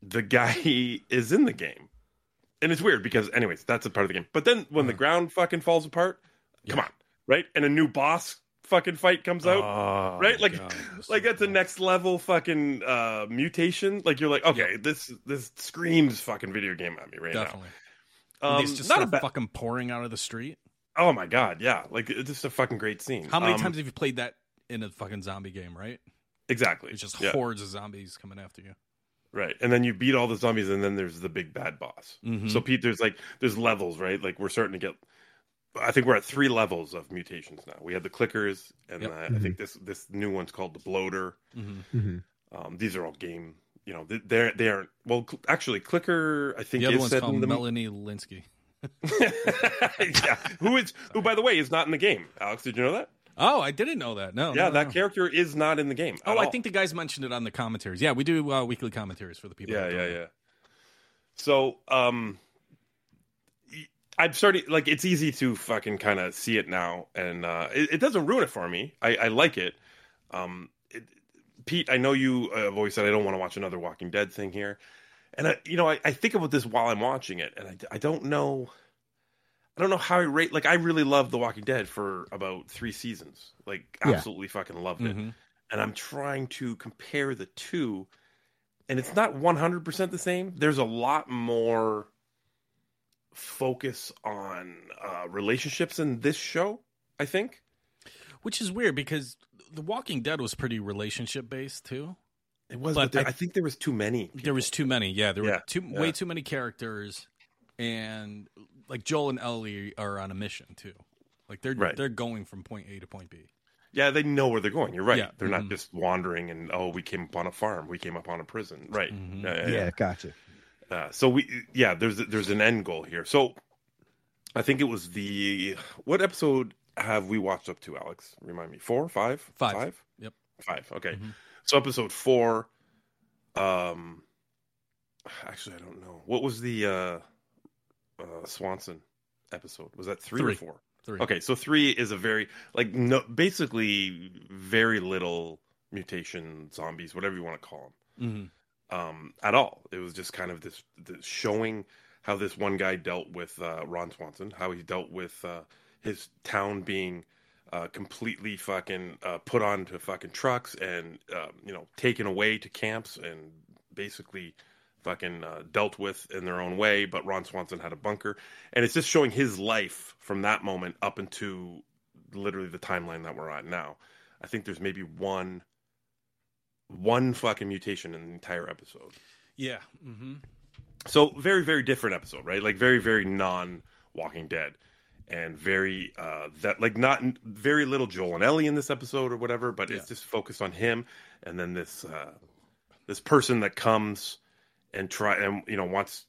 the guy is in the game. And it's weird because, anyways, that's a part of the game. But then when the ground fucking falls apart, come on, right? And a new boss fucking fight comes out, Oh, right? Like, God, like that's a next level fucking uh, mutation. Like you're like, okay, this this screams fucking video game at me right Definitely. now. These just not a bad. fucking pouring out of the street. Oh my god, yeah, like it's just a fucking great scene. How many Um, times have you played that in a fucking zombie game, right? Exactly. It's just Yeah. hordes of zombies coming after you. Right. And then you beat all the zombies and then there's the big bad boss. Mhm. So Pete, there's like there's levels, right? Like we're starting to get I think we're at three levels of mutations now. We have the clickers and Yep. uh, I think this this new one's called the bloater. Mm-hmm. Mm-hmm. Um, these are all game, you know, they- they're they aren't well cl- actually clicker I think The other is one's set called in the Melanie Lynskey. yeah. Who is who by the way is not in the game. Alex, did you know that? Oh, I didn't know that. No. yeah, no, that no. character is not in the game. Oh, I all. think the guys mentioned it on the commentaries. Yeah, we do uh, weekly commentaries for the people. Yeah, yeah, yeah. So, um, I'm starting like it's easy to fucking kind of see it now, and uh, it, it doesn't ruin it for me. I, I like it. Um, it, Pete, I know you uh, have always said I don't want to watch another Walking Dead thing here, and I, you know, I, I think about this while I'm watching it, and I, I don't know. I don't know how I rate. Like, I really loved The Walking Dead for about three seasons. Like, Yeah. absolutely fucking loved it Mhm. and I'm trying to compare the two, and it's not 100% the same. There's a lot more focus on uh, relationships in this show, I think. Which is weird because The Walking Dead was pretty relationship based too. It was, But but, there, I- I, think there was too many. There was too many. Yeah, there Yeah, were too yeah. way too many characters. And like Joel and Ellie are on a mission too. Like they're Right. they're going from point A to point B. Yeah, they know where they're going. You're right. Yeah. They're not Mhm. just wandering and oh, we came upon a farm, we came upon a prison. Right. Mm-hmm. Yeah, yeah, Yeah, yeah. gotcha. Uh, so we, yeah, there's there's an end goal here. So I think it was the what episode have we watched up to, Alex? Remind me, four, five, Five. five, Yep. five. Okay, Mhm. so episode four. Um, actually, I don't know what was the uh, uh Swanson episode. Was that three, Three. or four? Three. Okay, so three is a very like no, basically very little mutation zombies, whatever you want to call them Mhm. um, at all. It was just kind of this, this showing how this one guy dealt with uh, Ron Swanson, how he dealt with uh, his town being uh, completely fucking uh, put onto fucking trucks and uh, you know taken away to camps and basically fucking uh, dealt with in their own way. But Ron Swanson had a bunker, and it's just showing his life from that moment up into literally the timeline that we're at now. I think there's maybe one one fucking mutation in the entire episode. Yeah. Mm-hmm. So very very different episode, right? Like very very non Walking Dead, and very uh that like not very little Joel and Ellie in this episode or whatever, but it's just focused on him and then this uh this person that comes and try and you know wants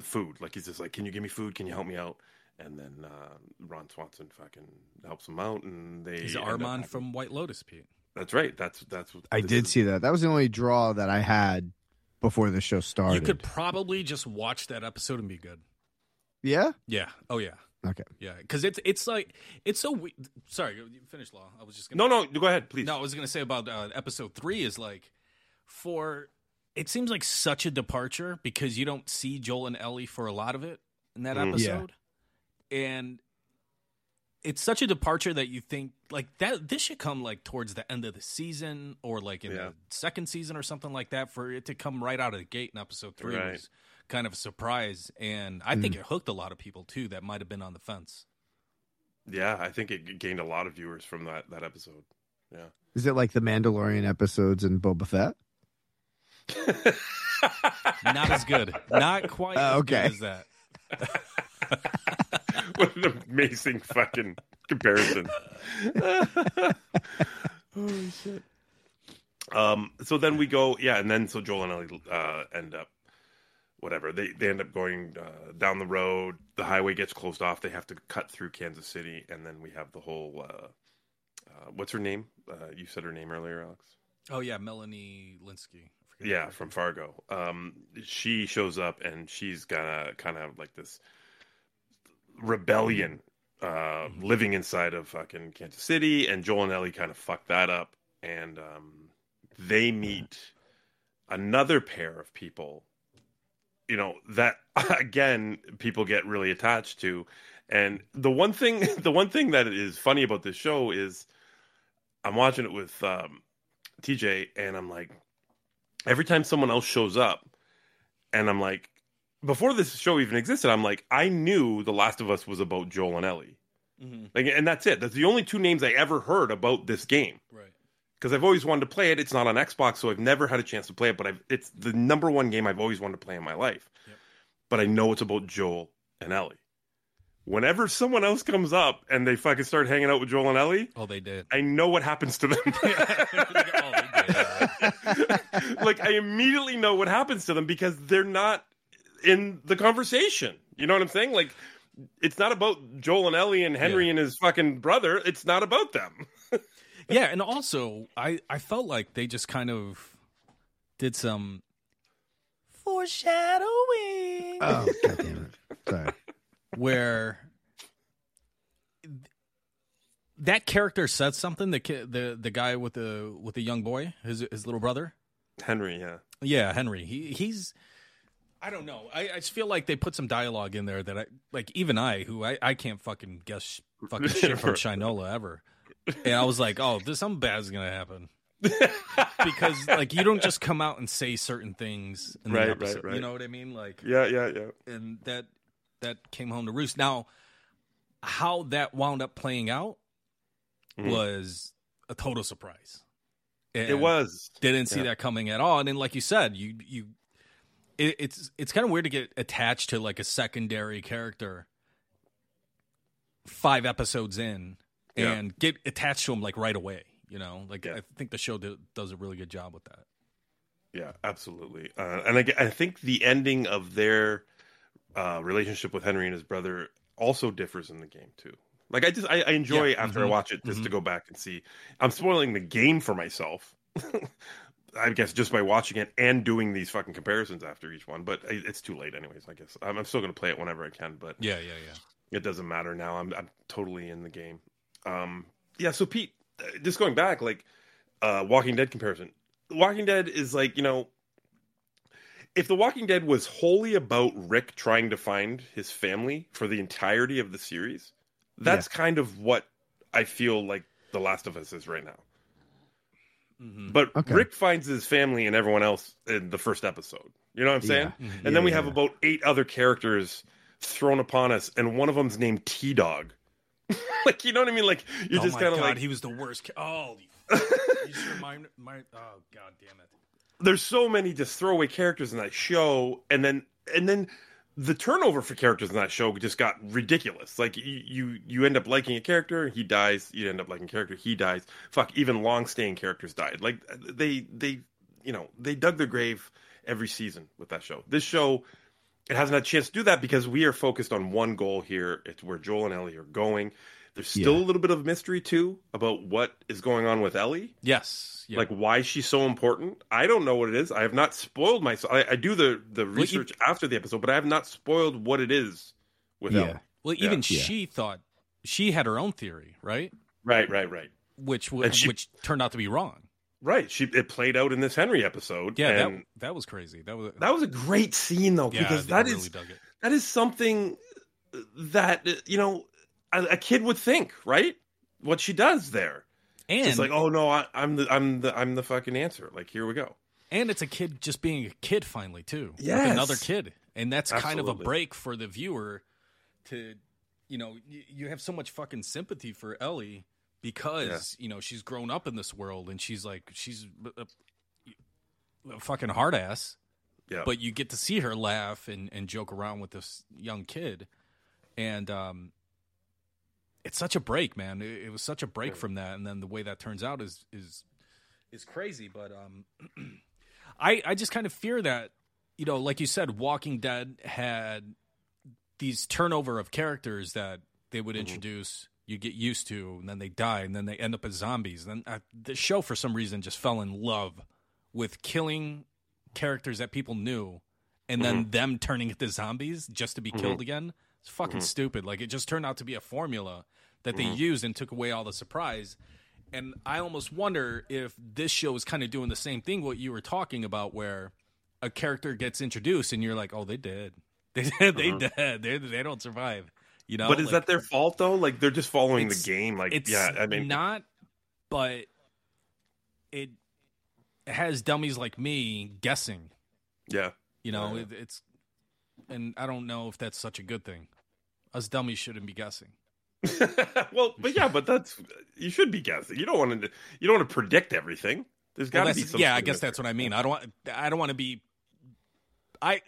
food. Like he's just like, can you give me food? Can you help me out? And then uh, Ron Swanson fucking helps him out, and they He's Armond from White Lotus, Pete. That's right. That's that's what I did is. see that. That was the only draw that I had before the show started. You could probably just watch that episode and be good. Yeah. Yeah. Oh yeah. Okay. Yeah. Because it's it's like it's so. We- Sorry, finish law. I was just gonna. No, no, go ahead, please. No, I was gonna say about uh, episode three is like for. It seems like such a departure because you don't see Joel and Ellie for a lot of it in that Mhm. episode, and it's such a departure that you think like that this should come like towards the end of the season or like in Yeah. the second season or something like that for it to come right out of the gate in episode three Right. was kind of a surprise and i think it hooked a lot of people too that might have been on the fence Yeah, I think it gained a lot of viewers from that that episode. Yeah. Is it like the Mandalorian episodes and Boba Fett? Not as good not quite Oh, as okay. good as that what an amazing fucking comparison. Holy shit. Um. So then we go, yeah, and then so Joel and Ellie uh, end up, whatever. They they end up going uh, down the road. The highway gets closed off. They have to cut through Kansas City, and then we have the whole. Uh, uh, what's her name? Uh, you said her name earlier, Alex. oh yeah melanie lynskey I forget Yeah, from Fargo. Um, she shows up and she's got a kind of like this rebellion uh, living inside of fucking Kansas City, and Joel and Ellie kind of fuck that up, and um, they meet another pair of people. You know that again, people get really attached to, and the one thing, the one thing that is funny about this show is, I'm watching it with um, TJ, and I'm like, every time someone else shows up, and I'm like, before this show even existed, I'm like, I knew The Last of Us was about Joel and Ellie. Mhm. Like, and that's it. That's the only two names I ever heard about this game. right Because I've always wanted to play it. It's not on Xbox, so I've never had a chance to play it. But I've, it's the number one game I've always wanted to play in my life. But I know it's about Joel and Ellie. Whenever someone else comes up and they fucking start hanging out with Joel and Ellie, oh they did I know what happens to them. like I immediately know what happens to them because they're not in the conversation. You know what I'm saying? Like it's not about Joel and Ellie and Henry and his fucking brother. It's not about them. yeah, and also I I felt like they just kind of did some foreshadowing. Oh, God damn it. Sorry. where that character said something. The ki- the the guy with the with the young boy, his his little brother. Henry, yeah. Yeah, Henry. He he's. I don't know. I, I just feel like they put some dialogue in there that I like. Even I, who I, I can't fucking guess fucking shit from Shinola ever, and I was like, oh, this something bad is gonna happen. because like you don't just come out and say certain things in the Right, right, right. You know what I mean? Like Yeah, yeah, yeah. and that that came home to roost. Now, how that wound up playing out Mhm. was a total surprise. It was. didn't see Yeah. that coming at all. And then, like you said, you you it, it's it's kind of weird to get attached to like a secondary character five episodes in Yeah. and get attached to him like right away. You know, like I think the show do, does a really good job with that. Yeah, absolutely. Uh, and I think the ending of their uh, relationship with Henry and his brother also differs in the game too. Like I just I, I enjoy Yeah, after I mhm, watch it just to mhm. go back and see. I'm spoiling the game for myself. I guess just by watching it and doing these fucking comparisons after each one, but it's too late anyways. I guess I'm, I'm still going to play it whenever I can, but Yeah, yeah, yeah. it doesn't matter now. I'm I'm totally in the game. Um, yeah. So Pete, uh, just going back, like uh, Walking Dead comparison. Walking Dead is like you know, if The Walking Dead was wholly about Rick trying to find his family for the entirety of the series, that's kind of what I feel like The Last of Us is right now. But Okay. Rick finds his family and everyone else in the first episode. You know what I'm saying? Yeah. Mhm. And then we Yeah, have about eight other characters thrown upon us, and one of them's named T Dog. like you know what I mean? Like you're oh just kind of like he was the worst. ca- Oh, you you just remind my. Oh God damn it. there's so many just throwaway characters in that show, and then and then the turnover for characters in that show just got ridiculous. Like you you, end up liking a character, he dies. You end up liking a character, he dies. Fuck, even long staying characters died. Like they they you know they dug their grave every season with that show. This show it hasn't had a chance to do that because we are focused on one goal here. It's where Joel and Ellie are going. There's still Yeah. a little bit of mystery too about what is going on with Ellie. Yes. yeah. Like why she's so important. I don't know what it is. I have not spoiled myself. I, I do the the you- research after the episode, but I have not spoiled what it is with Yeah. Ellie. Well, Yeah. even she thought she had her own theory, right? Right, right, right. Which w- she- which turned out to be wrong. Right. She it played out in this Henry episode. Yeah, and that that was crazy. That was that was a great scene though Yeah, because I that really is dug it. that is something that you know a, a kid would think, right? What she does there. And it's like, oh no, I, I'm the I'm the I'm the fucking answer. Like here we go. and it's a kid just being a kid finally too. with Yes. another kid, and that's kind of a break for the viewer to, you know, you, have so much fucking sympathy for Ellie because you know she's grown up in this world and she's like she's a, a fucking hard ass. Yeah. But you get to see her laugh and, and joke around with this young kid, and um, it's such a break, man. It, it was such a break from that, and then the way that turns out is is is crazy. But um, I I just kind of fear that you know, like you said, Walking Dead had these turnover of characters that they would introduce. You get used to, and then they die, and then they end up as zombies. And then uh, the show, for some reason, just fell in love with killing characters that people knew, and then Mhm. them turning into zombies just to be killed Mhm. again. It's fucking Mhm. stupid. Like it just turned out to be a formula that they Mhm. used and took away all the surprise. And I almost wonder if this show is kind of doing the same thing what you were talking about, where a character gets introduced and you're like, oh, they did, they did, they Mhm. did, they they don't survive. You know, but is Like, that their fault though? Like they're just following the game. Like it's yeah, I mean not, but it has dummies like me guessing. Yeah. You know, Yeah. it, it's, and I don't know if that's such a good thing. Us dummies shouldn't be guessing. well, but yeah, but that's you should be guessing. You don't want to you don't want to predict everything. There's got Well, to be that's- some yeah, I guess that's what I mean. I don't want. I don't want to be. I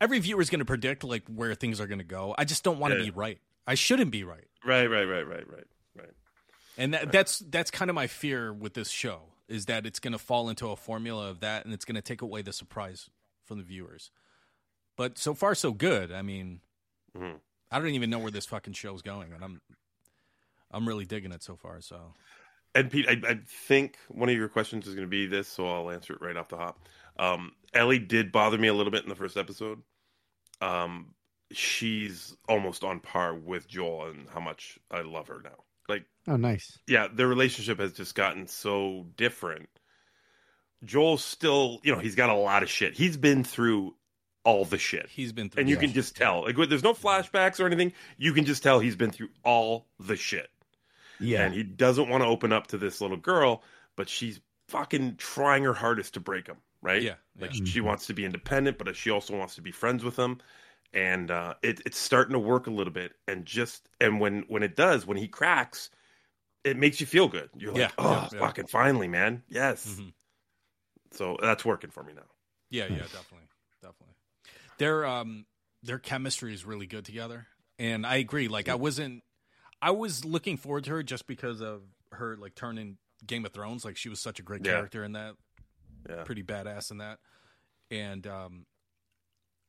every viewer is going to predict like where things are going to go. I just don't want to Yeah. be right. I shouldn't be right. Right, right, right, right, right, right. And that, that's that's kind of my fear with this show is that it's going to fall into a formula of that, and it's going to take away the surprise from the viewers. But so far, so good. I mean, Mhm. I don't even know where this fucking show's going, and I'm I'm really digging it so far. So And Pete, I, I think one of your questions is going to be this, so I'll answer it right off the hop. Um, Ellie did bother me a little bit in the first episode. Um, she's almost on par with Joel and how much I love her now. Like, Oh, nice. yeah, their relationship has just gotten so different. Joel's still, you know, he's got a lot of shit. He's been through all the shit. he's been through. and you it. can just tell. Like, there's no flashbacks or anything. You can just tell he's been through all the shit. Yeah. And he doesn't want to open up to this little girl, but she's fucking trying her hardest to break him, right? Yeah, Like yeah. she wants to be independent, but she also wants to be friends with him. And uh, it, it's starting to work a little bit. And just and when when it does, when he cracks, it makes you feel good. You're like, Yeah, oh, yeah, yeah. fucking finally, man. Yes. Mhm. So that's working for me now. Yeah, yeah, definitely. definitely. Their um their chemistry is really good together, and I agree. Like I wasn't, I was looking forward to her just because of her like turning Game of Thrones. Like she was such a great Yeah. character in that, Yeah. pretty badass in that, and um.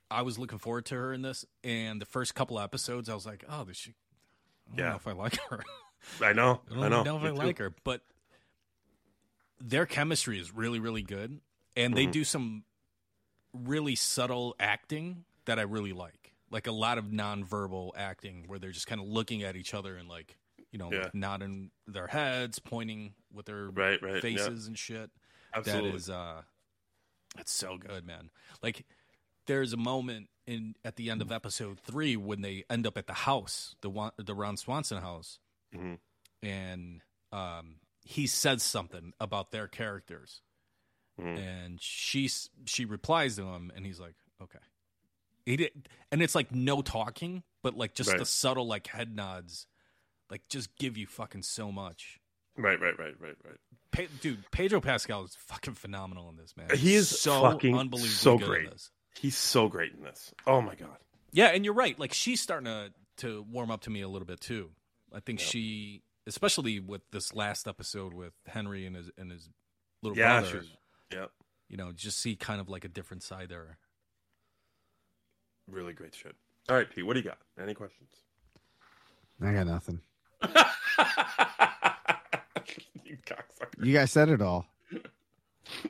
I was looking forward to her in this, and the first couple episodes, I was like, "Oh, this she." I don't Yeah. know if I like her. I know. I don't I know. know if Me I too. like her, but their chemistry is really, really good, and they Mhm. do some really subtle acting that I really like, like a lot of nonverbal acting where they're just kind of looking at each other and like you know Yeah. like nodding their heads, pointing with their Right, right, yeah. faces and shit. Absolutely. That is uh, that's so good, man. Like there's a moment in at the end of episode three when they end up at the house, the one, the Ron Swanson house, Mhm. and um, he says something about their characters, Mhm. and she she replies to him, and he's like, "Okay." He did, and it's like no talking, but like just Right. the subtle like head nods, like just give you fucking so much. Right, right, right, right, right. Dude, Pedro Pascal is fucking phenomenal in this man. He is so fucking unbelievably so good in great. this. He's so great in this. Oh my god. Yeah, and you're right. Like she's starting to to warm up to me a little bit too. I think she, especially with this last episode with Henry and his and his little Yeah, brother. she was- yeah. You know, just see kind of like a different side there. Really great shit. All right, Pete, what do you got? Any questions? I got nothing. you. You guys said it all.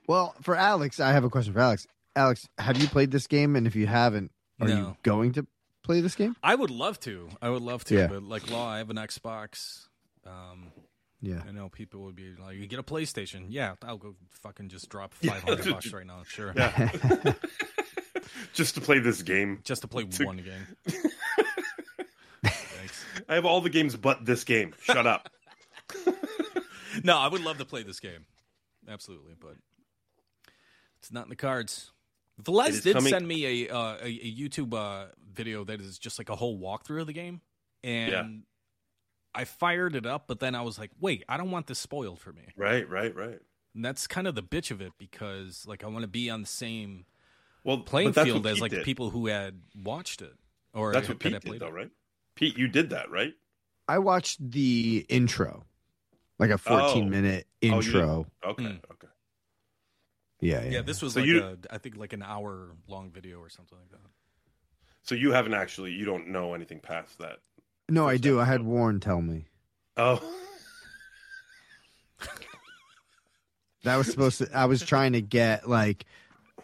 Well, for Alex, I have a question for Alex. Alex, have you played this game? And if you haven't, are you going to play this game? I would love to. I would love to. Yeah. But like Law, I have an Xbox. Um, Yeah. I know people would be like, "You get a PlayStation." Yeah, I'll go fucking just drop five hundred Yeah. bucks right now. Sure. Yeah. Just to play this game. Just to play To- one game. I have all the games but this game. Shut up. no, I would love to play this game. Absolutely, but it's not in the cards. It Velez did coming- send me a, uh, a a YouTube uh, video that is just like a whole walkthrough of the game, and Yeah. I fired it up, but then I was like, wait, I don't want this spoiled for me. Right, right, right. And that's kind of the bitch of it because like I want to be on the same well playing field as Pete like the did. people who had watched it or That's what Pete did, though, right? Pete, you did that, right? I watched the intro, like a 14 Oh. minute Oh, you intro. did? Okay, Hmm. okay. yeah, yeah. Yeah, this was So like you- a, I think like an hour long video or something like that. So you haven't actually, you don't know anything past that. No, I do. I had Warren tell me. Oh, That was supposed to. I was trying to get like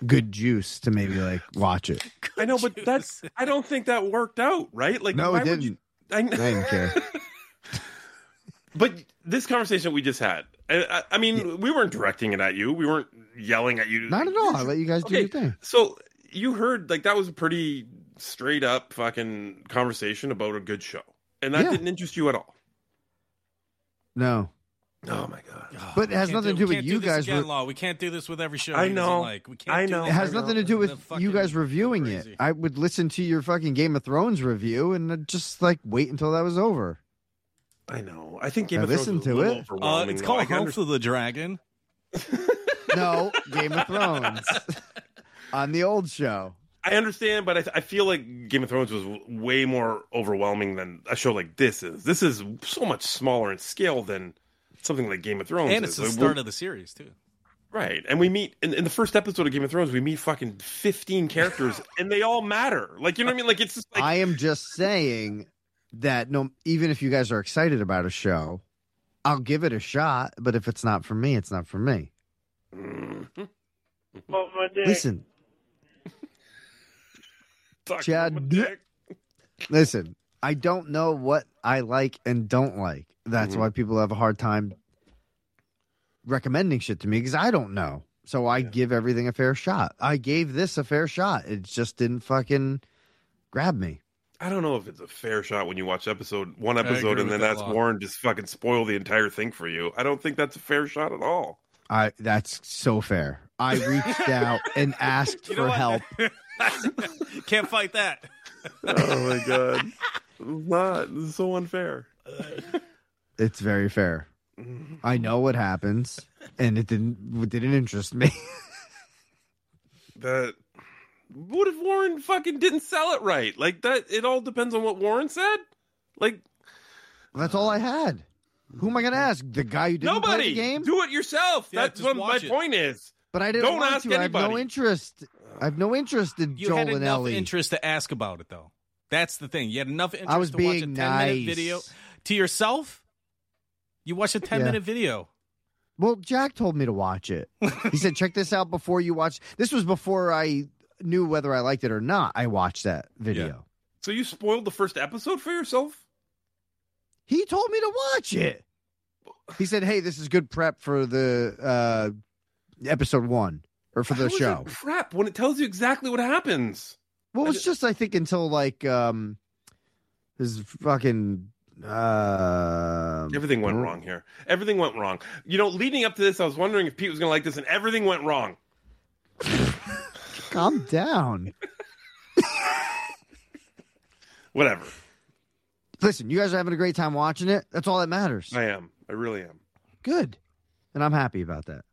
good juice to maybe like watch it. I know, but that's. I don't think that worked out, right? Like, No, why it didn't. I, I didn't care. But this conversation we just had, I, I, I mean, we weren't directing it at you. We weren't yelling at you. Not at all. I let you guys do Okay, your thing. So you heard like that was a pretty straight up fucking conversation about a good show, and that Yeah. didn't interest you at all. No, Oh my god! but it has Can't nothing to do with can't you this guys. Again, re- Law. We can't do this with every show. I know. Like. We can't I know. this It has nothing to do with you guys reviewing crazy. it. I would listen to your fucking Game of Thrones review and just like wait until that was over. I know. I think Game I of Thrones listened was a to little it. Uh, overwhelming. it's though. called I can House of the Dragon. No, Game of Thrones on the old show. I understand, but I, I feel like Game of Thrones was w- way more overwhelming than a show like this is. This is so much smaller in scale than something like Game of Thrones. And is. it's the Like, start we're- of the series too. right. And we meet in, in the first episode of Game of Thrones. We meet fucking fifteen characters, and they all matter. Like you know what I mean? Like it's just like I am just saying that no, even if you guys are excited about a show, I'll give it a shot. But if it's not for me, it's not for me. Mhm. Well, my dick. Listen, Talk Chad, about my d- dick. listen. I don't know what I like and don't like. That's Mhm. why people have a hard time recommending shit to me because I don't know. So I give everything a fair shot. I gave this a fair shot. It just didn't fucking grab me. I don't know if it's a fair shot when you watch episode one episode and then that that's lot. Warren just fucking spoil the entire thing for you. I don't think that's a fair shot at all. I that's so fair. I reached out and asked You know for what? help. Can't fight that. Oh my god, it's not. This is so unfair. It's very fair. I know what happens, and it didn't it didn't interest me. That What if Warren fucking didn't sell it right? Like that. It all depends on what Warren said. Like That's all I had. Who am I going to ask? The guy who didn't play nobody the game? do it yourself. Yeah, That's what my it. point is. But I didn't Don't want ask to. I have no interest. I have no interest in You Joel had and enough Ellie. interest to ask about it, though. That's the thing. You had enough interest I was to watch a being 10 minute video to yourself. You watched a 10 Yeah. minute video. Well, Jack told me to watch it. He said, "Check this out before you watch." This was before I knew whether I liked it or not. I watched that video. So you spoiled the first episode for yourself. He told me to watch it. He said, "Hey, this is good prep for the uh, episode one or for the How show." Prep when it tells you exactly what happens. Well, it's just I think until like um, this fucking uh, Everything went wrong here. Everything went wrong. You know, leading up to this, I was wondering if Pete was going to like this, and everything went wrong. Calm down. Whatever. Listen, you guys are having a great time watching it. That's all that matters. I am. I really am. Good, and I'm happy about that.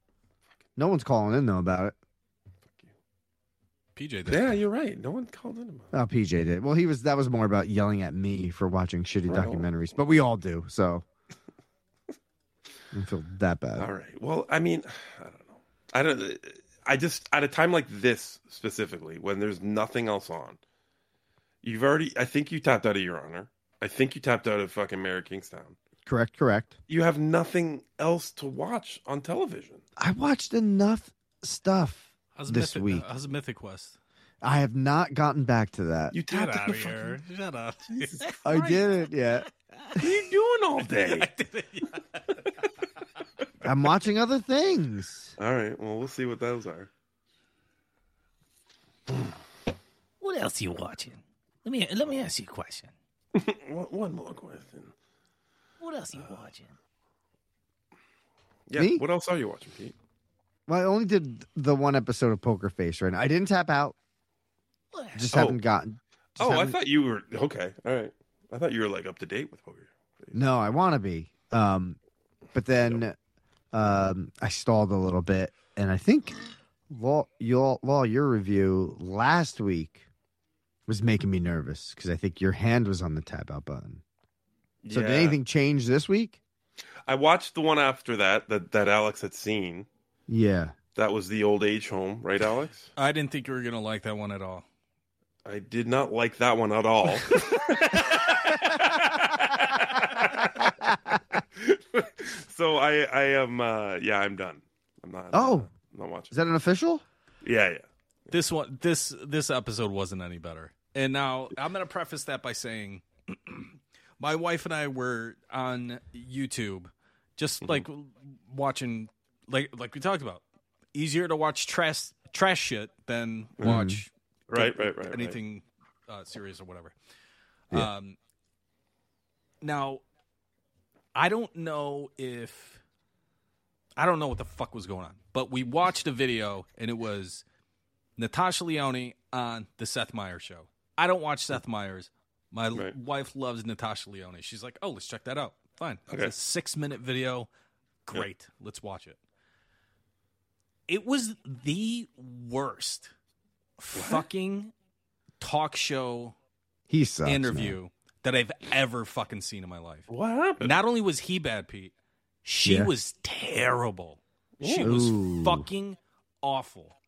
No one's calling in though about it. PJ did. Yeah, you're right. No one called in about Oh, PJ did. Well, he was. That was more about yelling at me for watching shitty Right. documentaries, but we all do. So I don't feel that bad. All right. Well, I mean, I don't know. I don't. Uh, I just at a time like this specifically, when there's nothing else on, you've already. I think you tapped out of your honor. I think you tapped out of fucking Mary Kingstown. Correct. Correct. You have nothing else to watch on television. I watched enough stuff How's this Mythic, week. How's Mythic Quest? I have not gotten back to that. You Get tapped out out of the here. Shut up. I didn't yet. What are you doing all day? I'm watching other things. all right. Well, we'll see what those are. What else are you watching? Let me let me ask you a question. one, one more question. What else you watching? Yeah. Me? What else are you watching, Pete? Well, I only did the one episode of Poker Face right now. I didn't tap out. Just Oh. haven't gotten. just oh, I haven't- thought you were okay. All right. I thought you were like up to date with poker. No, I want to be. Um, but then um, I stalled a little bit, and I think law, your law, your review last week was making me nervous because I think your hand was on the tap out button. So did anything change this week? I watched the one after that that that Alex had seen. Yeah. That was the old age home, right, Alex? I didn't think you were going to like that one at all. I did not like that one at all. so I I am uh yeah, I'm done. I'm not Oh, I'm not watching. is that an official? Yeah, yeah. This one, this this episode wasn't any better. And now I'm going to preface that by saying, my wife and I were on YouTube, just Mm-hmm. like watching, like like we talked about, easier to watch trash trash shit than Mhm. watch Right, right, right, right. anything Uh, serious or whatever. Yeah. Um, now, I don't know if I don't know what the fuck was going on, but we watched a video and it was Natasha Lyonne on the Seth Meyers show. I don't watch Seth Meyers. My Right. wife loves Natasha Lyonne. She's like, "Oh, let's check that out." Fine. Okay. It's a six minute video. Great. Let's watch it. It was the worst fucking talk show He sucks. interview that I've ever fucking seen in my life. What happened? Not only was he bad, Pete, she Yeah. was terrible. She was fucking awful.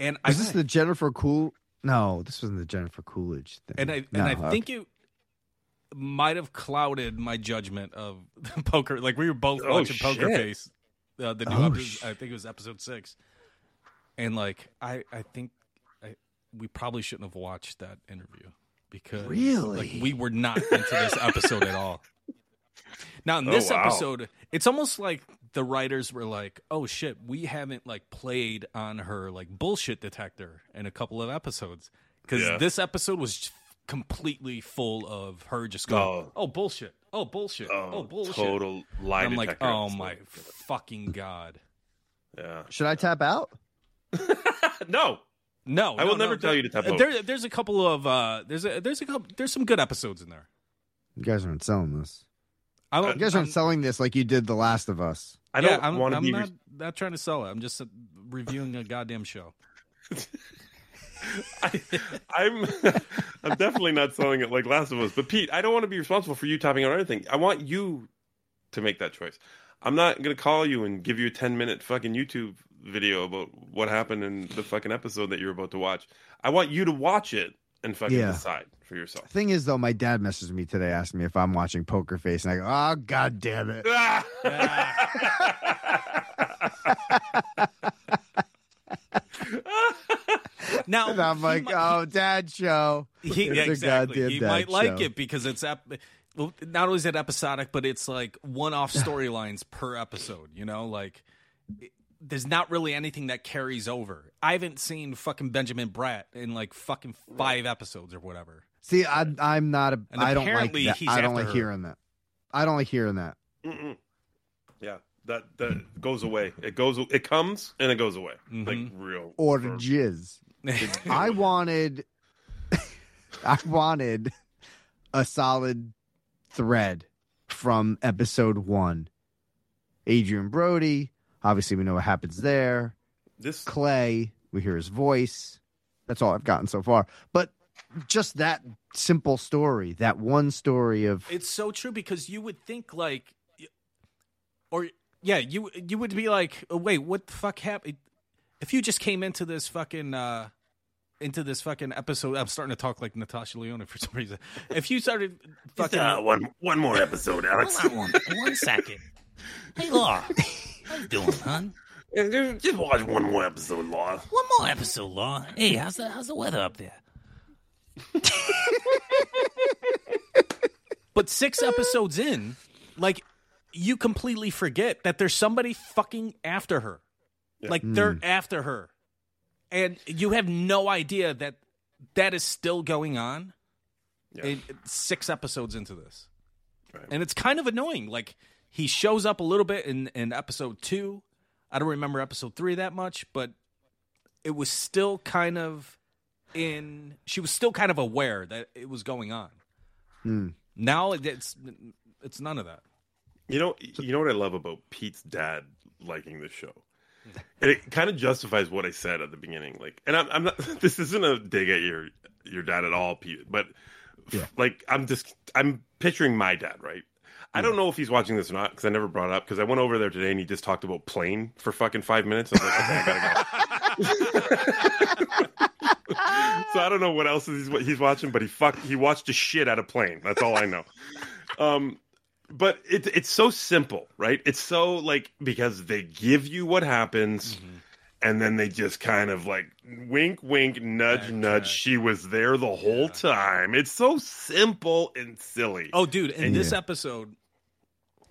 And I Is this the Jennifer Cool? No, this wasn't the Jennifer Coolidge thing. and I and I okay. think it might have clouded my judgment of poker. Like we were both Oh, watching Poker shit. Face, uh, the new Oh, episode, sh- I think it was episode six, and like I I think I, we probably shouldn't have watched that interview because Really? like we were not into this episode at all. Now in Oh, this wow. episode, it's almost like the writers were like, "Oh shit, we haven't like played on her like bullshit detector in a couple of episodes because Yeah. this episode was completely full of her just going, Oh. oh, bullshit, oh bullshit, oh, Oh, bullshit." total lie And I'm like, "Oh episode." my fucking god!" Yeah. Should I tap out? No. No, I will no, never no, tell you to tap out. There, there's a couple of uh, there's a there's a couple there's some good episodes in there. You guys aren't selling this. I'm, You guys aren't I'm- selling this like you did The Last of Us. I yeah, don't I'm, want to I'm be. not, not trying to sell it. I'm just uh, reviewing a goddamn show. I, I'm I'm definitely not selling it like Last of Us. But Pete, I don't want to be responsible for you topping out anything. I want you to make that choice. I'm not gonna call you and give you a 10 minute fucking YouTube video about what happened in the fucking episode that you're about to watch. I want you to watch it and fucking Yeah. decide for yourself. Thing is, though, my dad messaged me today, asking me if I'm watching Poker Face, and I go, "Oh, god damn it!" Now and I'm like, "Oh, dad show." He, yeah, exactly. goddamn He dad might like show. it because it's ep- not only is it episodic, but it's like one-off storylines per episode. You know, like it- there's not really anything that carries over. I haven't seen fucking Benjamin Bratt in like fucking five episodes or whatever. See, I'm I'm not a. And I don't like that. he's I don't like her. hearing that. I don't like hearing that. Mm-mm. Yeah, that that goes away. It goes. It comes and it goes away. Like mm-hmm. real. Or for- jizz. I wanted. I wanted a solid thread from episode one. Adrien Brody. Obviously, we know what happens there. This Clay. We hear his voice. That's all I've gotten so far. But just that simple story, that one story of It's so true because you would think like, or yeah, you you would be like, oh, wait, what the fuck happened? If you just came into this fucking uh into this fucking episode, I'm starting to talk like Natasha Lyonne for some reason. If you started fucking uh, one one more episode, Alex. Hold on one, one second. Hey, Law. How you doing, hon? Just watch one more episode, Law. One more episode, Law. Hey, how's the how's the weather up there? But six episodes in, like you completely forget that there's somebody fucking after her. Like hmm. they're after her. And you have no idea that that is still going on. in- six episodes into this. And it's kind of annoying. Like he shows up a little bit in, in episode two. I don't remember episode three that much, but it was still kind of in she was still kind of aware that it was going on. Hmm. Now it's it's none of that. You know, you know what I love about Pete's dad liking the show, and it kind of justifies what I said at the beginning. Like, and I'm, I'm not. This isn't a dig at your your dad at all, Pete. But like, I'm just I'm picturing my dad, right? I don't know if he's watching this or not because I never brought it up because I went over there today and he just talked about plane for fucking five minutes. I was like, okay, I gotta go. so I don't know what else he's he's watching, but he fuck he watched the shit out of plane. That's all I know. Um, but it, it's so simple, right? It's so like because they give you what happens, and then they just kind of like wink, wink, nudge, nudge. She was there the whole time. It's so simple and silly. Oh, dude, in And- this episode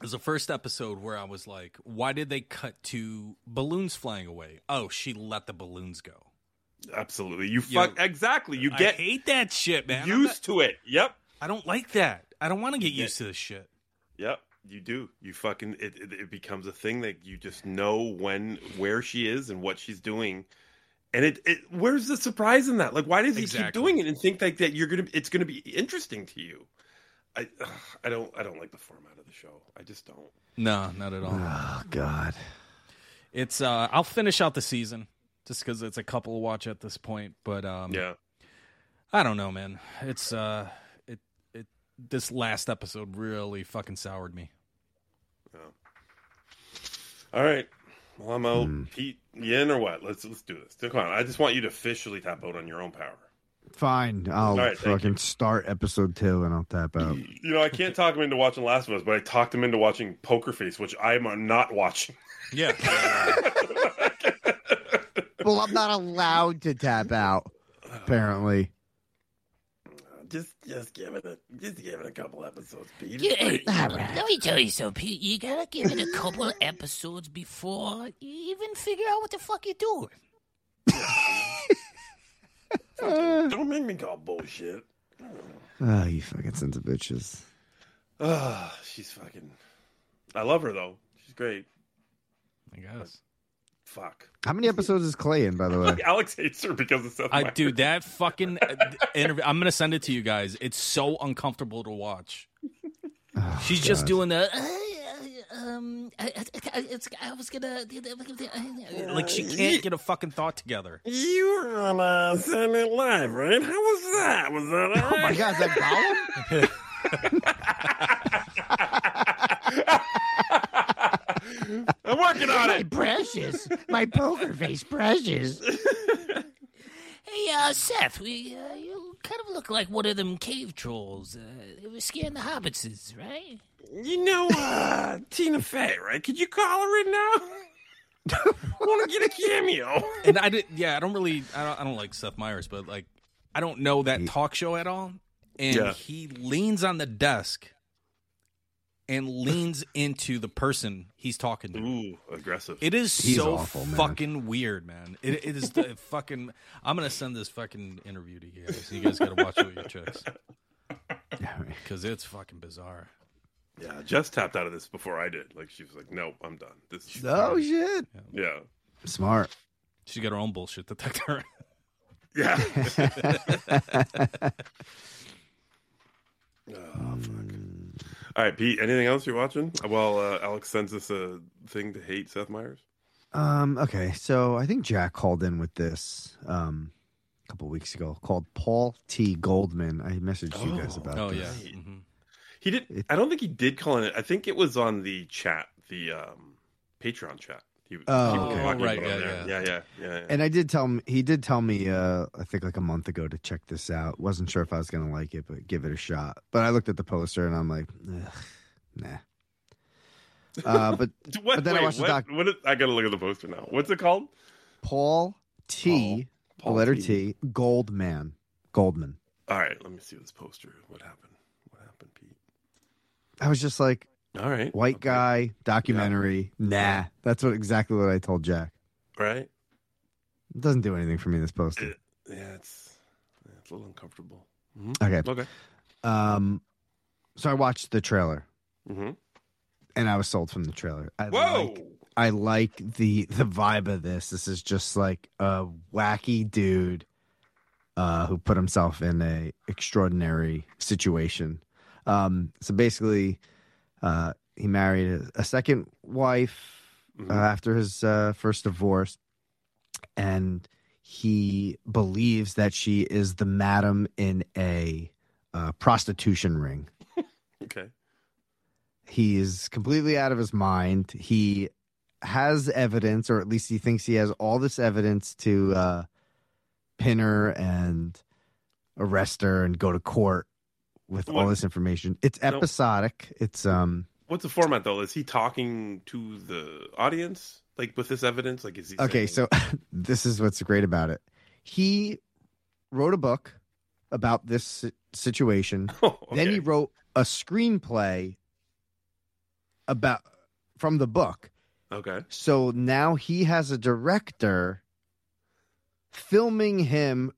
was the first episode where I was like, why did they cut to balloons flying away? Oh, she let the balloons go. Absolutely, you Yo, fuck exactly. You I get hate that shit, man. Used to it. Yep. I don't like that. I don't want to get used to this shit. Yep, you do. You fucking it, it. It becomes a thing that you just know when, where she is, and what she's doing. And it, it where's the surprise in that? Like, why does he keep doing it and think like that? You're gonna, it's gonna be interesting to you. I, I don't, I don't like the format of the show. I just don't. No, not at all. Oh God. It's uh I'll finish out the season just because it's a couple to watch at this point. But um Yeah. I don't know, man. It's uh it it this last episode really fucking soured me. Yeah. All right. Well, I'm out. Hmm. Pete, you in or what? Let's let's do this. Come on. I just want you to officially tap out on your own power. Fine. I'll All right, thank fucking start episode two and I'll tap out. You know, I can't talk him into watching Last of Us, but I talked him into watching Poker Face, which I'm not watching. Yeah. well, I'm not allowed to tap out. Apparently. Just just give it a just give it a couple episodes, Pete. Yeah, hey, It's pretty- let me tell you something, Pete. You gotta give it a couple episodes before you even figure out what the fuck you're doing. Don't make me call bullshit. Oh, you fucking sons of bitches. Ah, she's fucking. I love her though. She's great. I guess. Fuck. How many episodes is Clay in, by the way? Alex hates her because of Seth. I Meyers. dude, that fucking uh, interview. I'm gonna send it to you guys. It's so uncomfortable to watch. She's just doing the. Um, I, I, I, it's, I was gonna Like she can't get a fucking thought together. You were on uh, Saturday Night Live, right? How was that? Was that all Oh my right? god, is that I'm working on my it. precious, my poker face precious. hey, uh, Seth, we uh, you kind of look like one of them cave trolls. Uh, they were scaring the hobbitses, right? You know, uh, Tina Fey, right? Could you call her in now? Want to get a cameo? And I did. Yeah, I don't really. I don't. I don't like Seth Meyers, but like, I don't know that talk show at all. And Yeah. he leans on the desk and leans into the person he's talking to. Ooh, aggressive. It is He's so awful, man. fucking weird, man. It, it is the fucking. I'm gonna send this fucking interview to you guys. You guys got to watch it with your chicks because it's fucking bizarre. Yeah, Jess tapped out of this before I did. Like she was like, "Nope, I'm done." This. Is Oh shit. Yeah. Smart. She got her own bullshit detector. Yeah. oh Mm. All right, Pete. Anything else you're watching? Well, uh, Alex sends us a thing to hate Seth Meyers. Um, okay, so I think Jack called in with this um, a couple weeks ago called Paul T. Goldman. I messaged you guys about oh this. yeah. Mhm. He did. I don't think he did call in it. I think it was on the chat, the um, Patreon chat. He, was- Oh, he okay. talking Right, about yeah, yeah, yeah, yeah, yeah. And I did tell him, he did tell me, uh, I think like a month ago to check this out. Wasn't sure if I was going to like it, but give it a shot. But I looked at the poster and I'm like, Ugh, nah. Uh, but, What, but then wait, I watched what, the doc. what is, I gotta look at the poster now. What's it called? Paul T, Paul the letter T. T, Goldman. Goldman. All right, let me see this poster. What happened? What happened, Pete? I was just like, All right, white guy, documentary. Nah. That's what exactly what I told Jack. right? It doesn't do anything for me, this poster. Yeah, it's yeah, it's a little uncomfortable. Mhm. Okay. Okay. Um, so I watched the trailer Mm-hmm. and I was sold from the trailer. I Whoa! like I like the the vibe of this. This is just like a wacky dude uh, who put himself in a extraordinary situation. Um, so basically, uh, he married a, a second wife uh, after his uh, first divorce, and he believes that she is the madam in a uh, prostitution ring. Okay. He is completely out of his mind. He has evidence, or at least he thinks he has all this evidence to uh, pin her and arrest her and go to court with all this information. It's episodic. It's um What's the format though? Is he talking to the audience like with this evidence? Like, is he okay. saying- So this is what's great about it. He wrote a book about this si- situation. Then he wrote a screenplay about from the book. Okay. So now he has a director filming him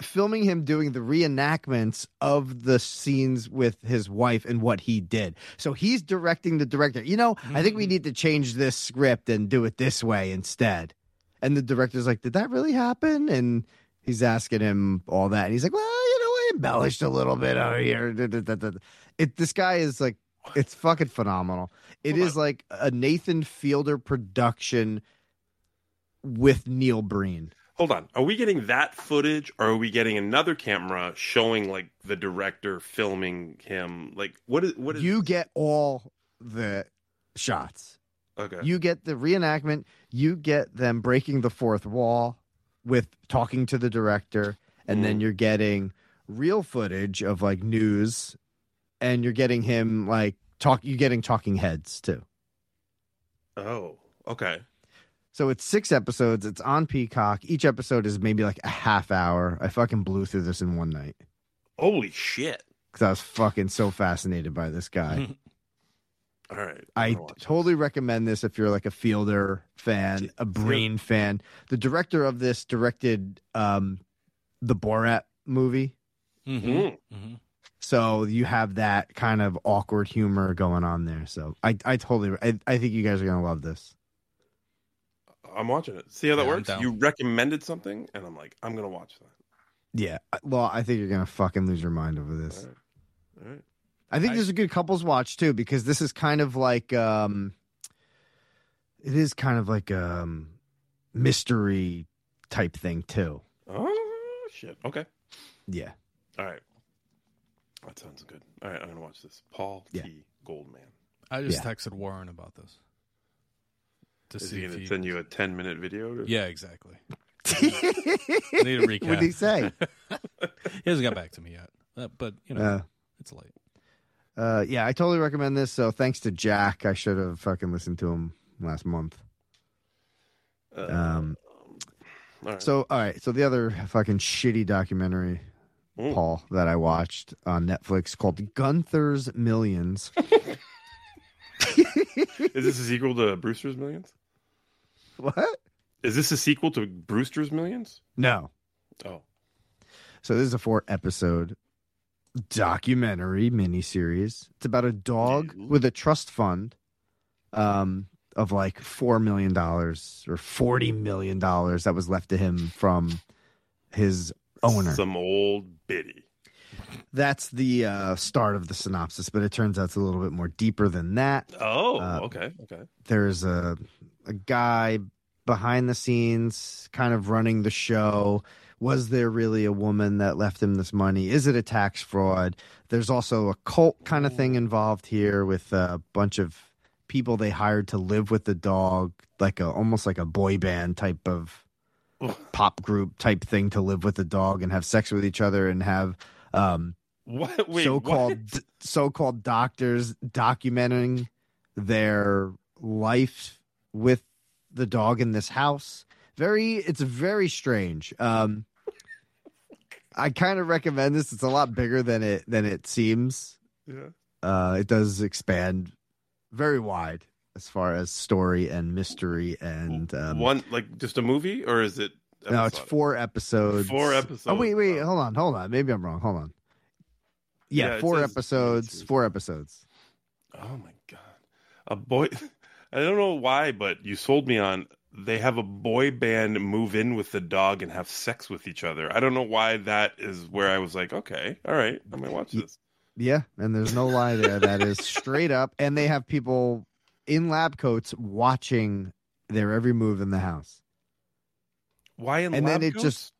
filming him doing the reenactments of the scenes with his wife and what he did. So he's directing the director. You know, I think we mm-hmm. need to change this script and do it this way instead. And the director's like, "Did that really happen?" And he's asking him all that and he's like, "Well, you know, I embellished a little bit over here." It this guy is like it's fucking phenomenal. It is like a Nathan Fielder production with Neil Breen. Hold on. Are we getting that footage or are we getting another camera showing like the director filming him? Like what is what is You get all the shots. Okay. You get the reenactment. You get them breaking the fourth wall with talking to the director, and then mm-hmm. you're getting real footage of like news, and you're getting him like talk. You're getting talking heads too. Oh, okay. So it's six episodes. It's on Peacock. Each episode is maybe like a half hour. I fucking blew through this in one night Holy shit. because I was fucking so fascinated by this guy. All right. I totally recommend this if you're like a Fielder fan, a Breen fan. The director of this directed um, the Borat movie. Mm-hmm. So you have that kind of awkward humor going on there. So I, I totally, I, I think you guys are gonna love this. I'm watching it. See how that Yeah, works? You recommended something and I'm like, I'm gonna watch that. Yeah. Well, I think you're gonna fucking lose your mind over this. All right. I think this is a good couples watch too because this is kind of like um It is kind of like a um, mystery type thing too. Oh shit. Okay. Yeah. All right. That sounds good. All right, I'm gonna watch this. Paul T. Goldman. I just Yeah. texted Warren about this. To Is see he if gonna he send you a 10 minute video? to- Yeah, exactly. I need a recap. What'd he say? he hasn't got back to me yet, uh, but you know Uh, it's late. Uh, yeah, I totally recommend this. So thanks to Jack, I should have fucking listened to him last month. Uh, Um, all right. so all right, so the other fucking shitty documentary, Mm. Paul, that I watched on Netflix called Gunther's Millions. Is this a sequel to Brewster's Millions? What? Is this a sequel to Brewster's Millions? No. Oh. So this is a four episode documentary miniseries. It's about a dog with a trust fund um, of like four million dollars or forty million dollars that was left to him from his owner. Some old biddy. That's the uh, start of the synopsis, but it turns out it's a little bit more deeper than that. Oh, Uh, okay, okay. there's a a guy behind the scenes kind of running the show was there really a woman that left him this money is it a tax fraud there's also a cult kind of thing involved here with a bunch of people they hired to live with the dog like a almost like a boy band type of pop group type thing to live with the dog and have sex with each other and have um What? Wait, so-called what? so-called doctors documenting their life with the dog in this house. Very, it's very strange. Um, I kind of recommend this. It's a lot bigger than it than it seems. Yeah. Uh, it does expand very wide as far as story and mystery and um, One like just a movie or is it? No, it's four episodes. Four episodes. Oh wait, wait, hold on, hold on. Maybe I'm wrong. Hold on. Yeah, Yeah, four episodes. Four episodes. Oh my god, a boy! I don't know why, but you sold me on. They have a boy band move in with the dog and have sex with each other. I don't know why that is where I was like, okay, all right, I might watch this. Yeah, and there's no lie there. That is straight up. And they have people in lab coats watching their every move in the house. Why in and lab then it coats? just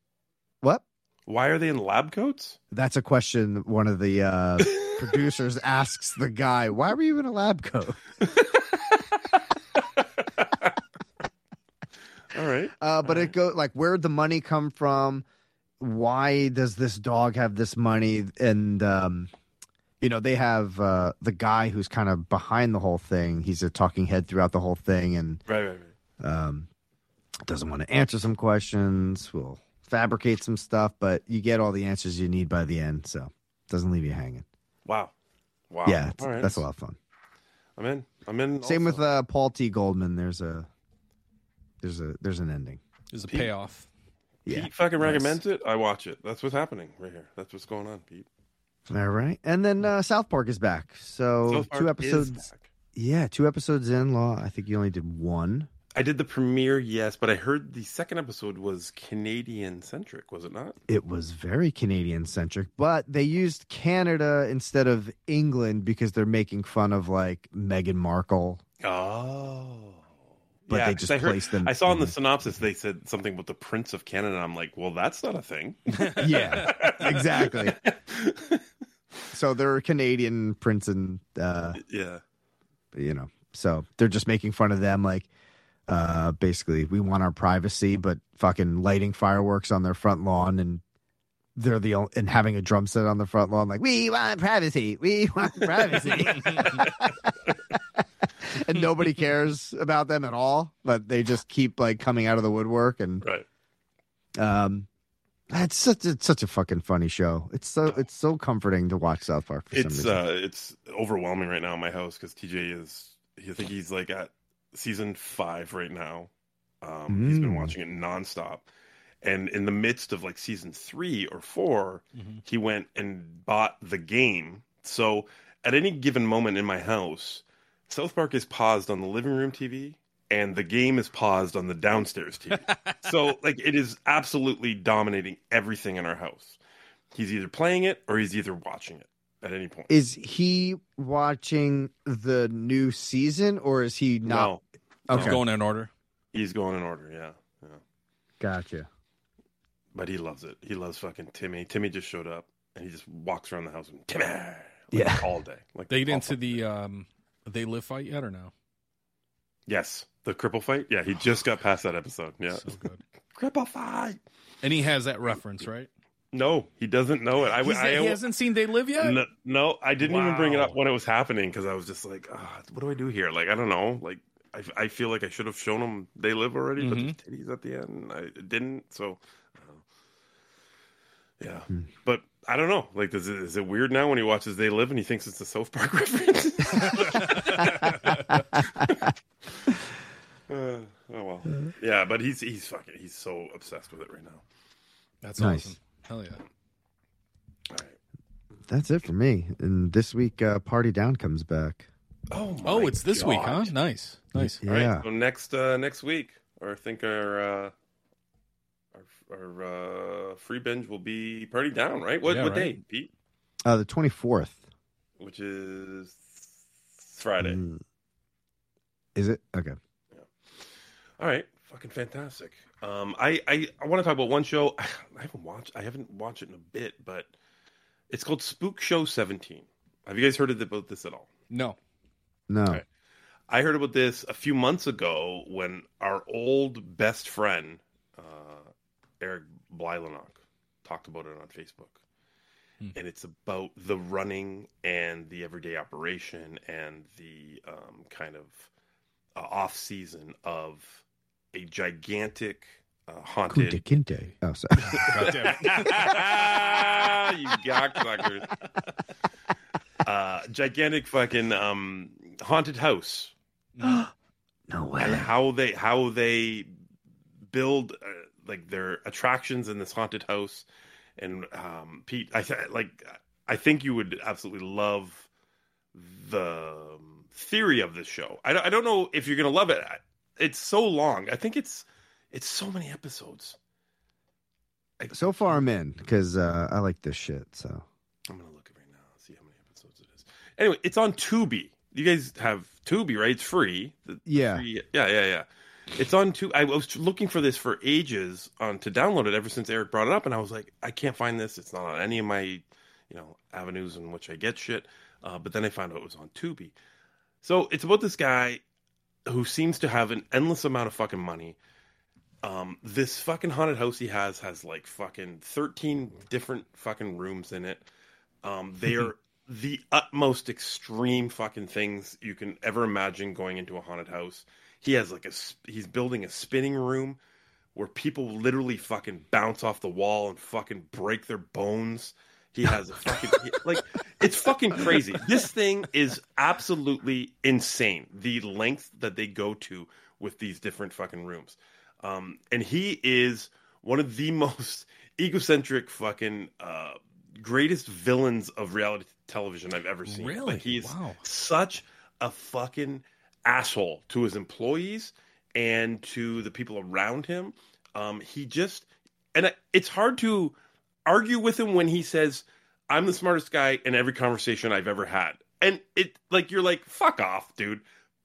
what? Why are they in lab coats? That's a question one of the uh, producers asks the guy, "Why were you in a lab coat?" All right. Uh, but it go like where'd the money come from? Why does this dog have this money? And um, you know, they have uh, the guy who's kind of behind the whole thing. He's a talking head throughout the whole thing, and Right, right, right. um, doesn't want to answer some questions. Will fabricate some stuff, but you get all the answers you need by the end, so doesn't leave you hanging. Wow, wow. Yeah, it's- All right. that's a lot of fun. I'm in. I'm in. Same also. with uh, Paul T. Goldman. There's a there's a there's an ending. There's a Pete- payoff. Yeah, Pete fucking Nice. recommends it. I watch it. That's what's happening right here. That's what's going on, Pete. All right, and then uh, South Park is back. So South Park two is episodes. back. Yeah, two episodes in. Law. I think you only did one. I did the premiere, yes, but I heard the second episode was Canadian centric, was it not? It was very Canadian centric, but they used Canada instead of England because they're making fun of like Meghan Markle. Oh. But yeah, they just I heard, placed them I saw in the in- synopsis they said something about the Prince of Canada. I'm like, well, that's not a thing. Yeah, exactly. so they're Canadian prince and uh, yeah. you know, so they're just making fun of them. Like, uh, basically, we want our privacy, but fucking lighting fireworks on their front lawn and they're the only, and having a drum set on the front lawn. Like, we want privacy. We want privacy. and nobody cares about them at all, but they just keep like coming out of the woodwork and Right. um. It's such a, it's such a fucking funny show. It's so it's so comforting to watch South Park It's uh, it's overwhelming right now in my house because TJ is. I think he's like at season five right now. Um, He's been Mm. watching it nonstop, and in the midst of like season three or 4 he went and bought the game. So at any given moment in my house, South Park is paused on the living room TV, and the game is paused on the downstairs TV. so like it is absolutely dominating everything in our house. He's either playing it or he's either watching it at any point. Is he watching the new season or is he not? No. He's Okay. going in order. He's going in order. Yeah, yeah. Gotcha. But he loves it. He loves fucking Timmy. Timmy just showed up and he just walks around the house and Timmy, like, Yeah. all day. Like They get all into the um, they live fight yet or no? Yes, the cripple fight. Yeah, he just got past that episode. Yeah, So good. cripple fight. And he has that reference, right? No, he doesn't know it. I, He's- I, he hasn't seen They Live yet. No, no, I didn't even bring it up when it was happening because I was just like, ah, what do I do here? Like, I don't know. Like, I, I feel like I should have shown them they live already, but Mhm. the titties at the end, I didn't. So, uh, yeah. Hmm. But I don't know. Like, is it, is it weird now when he watches They Live and he thinks it's a South Park reference? Uh, oh well, yeah. But he's he's fucking he's so obsessed with it right now. That's Nice. awesome. Hell yeah. All right. That's it for me. And this week, uh, Party Down comes back. Oh, Oh, it's this week, huh? Nice, nice. Yeah. All right, so next uh, next week, or I think our uh, our, our uh, free binge will be party down, right? What Yeah, what right. day, Pete? Uh, the 24th. Which is Friday. Mm. Is it? Okay. Yeah. All right, fucking fantastic. Um, I I, I want to talk about one show I haven't watched. I haven't watched it in a bit, but it's called Spook Show 17. Have you guys heard about this at all? No. No. Okay. I heard about this a few months ago when our old best friend, uh, Eric Blylenok, talked about it on Facebook. And it's about the running and the everyday operation and the um, kind of uh, off season of a gigantic uh, haunted. Kunta Kinte. Oh, sorry. you cocksuckers. Uh, gigantic fucking um, haunted house. no way. And how they how they build uh, like their attractions in this haunted house. And um, Pete, I th- like I think you would absolutely love the um, theory of this show. I don't, I don't know if you're gonna love it. It's so long. I think it's it's so many episodes. So far, I'm in because uh, I like this shit. So I'm gonna look at it right now. See how many episodes it is. Anyway, it's on Tubi. You guys have Tubi, right? It's free. Yeah. free- yeah, yeah, yeah. It's on Tubi. I was looking for this for ages on to download it ever since Eric brought it up, and I was like, I can't find this. It's not on any of my, you know, avenues in which I get shit. Uh, but then I found out it was on Tubi. So it's about this guy who seems to have an endless amount of fucking money. Um, this fucking haunted house he has has like fucking 13 different fucking rooms in it. Um, they are the utmost extreme fucking things you can ever imagine going into a haunted house. He has like a he's building a spinning room where people literally fucking bounce off the wall and fucking break their bones. He has a fucking, he- like, it's fucking crazy. This thing is absolutely insane. The length that they go to with these different fucking rooms. Um, and he is one of the most egocentric fucking uh, greatest villains of reality television I've ever seen. Really? Like he's Wow. such a fucking asshole to his employees and to the people around him. Um, he just and I- it's hard to argue with him when he says, "I'm the smartest guy in every conversation I've ever had," and it like you're like, "Fuck off, dude."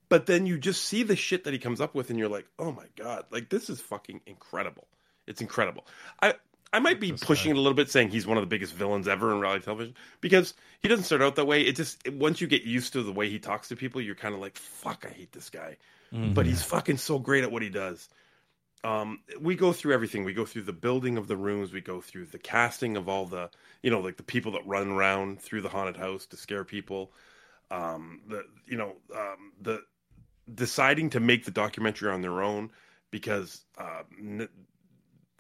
But then you just see the shit that he comes up with, and you're like, "Oh my god!" Like this is fucking incredible. It's incredible. I I might be pushing it a little bit, saying he's one of the biggest villains ever in reality television because he doesn't start out that way. It just once you get used to the way he talks to people, you're kind of like, "Fuck, I hate this guy," but he's fucking so great at what he does. Um, we go through everything. We go through the building of the rooms. We go through the casting of all the, you know, like the people that run around through the haunted house to scare people. Um, the, you know, um, the deciding to make the documentary on their own because uh,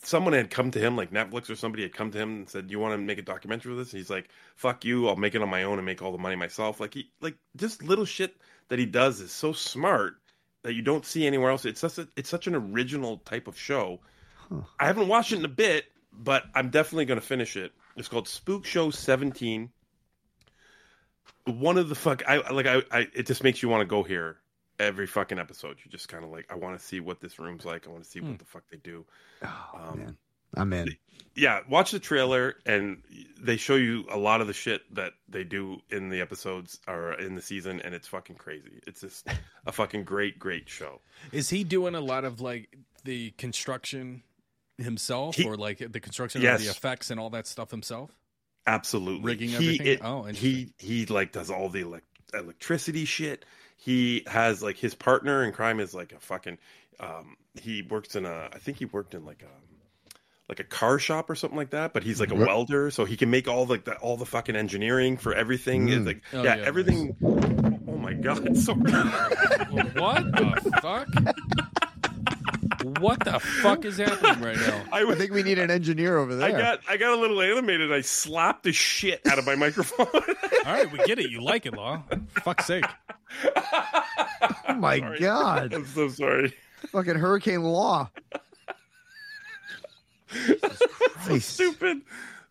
someone had come to him, like Netflix or somebody had come to him and said, "You want to make a documentary with this?" And he's like, "Fuck you! I'll make it on my own and make all the money myself." Like he, like just little shit that he does is so smart that you don't see anywhere else. It's such a, it's such an original type of show. I haven't watched it in a bit, but I'm definitely going to finish it. It's called Spook Show 17. One of the fuck I like I, I it just makes you want to go here every fucking episode. You just kind of like I want to see what this room's like. I want to see what the fuck they do. um, I'm in. yeah, watch the trailer and they show you a lot of the shit that they do in the episodes or in the season, and it's fucking crazy. It's just a fucking great, great show. Is he doing a lot of like the construction himself, He- or like the construction Yes. of the effects and all that stuff himself? Absolutely, Rigging he, everything? it- Oh, he he like does all the elec electricity shit. He has like his partner in crime is like a fucking. Um, he works in a. I think he worked in like a like a car shop or something like that. But he's like a What? welder, so he can make all like the all the fucking engineering for everything. It's Mm. like Oh, yeah, yeah, everything. Oh my god, sorry. What the fuck? What the fuck is happening right now? I, I think we need an engineer over there. I got I got a little animated. I slapped the shit out of my microphone. All right, we get it. You like it, Law. Fuck's sake. oh my Sorry. god, I'm so sorry. fucking Hurricane Law. Christ. Stupid.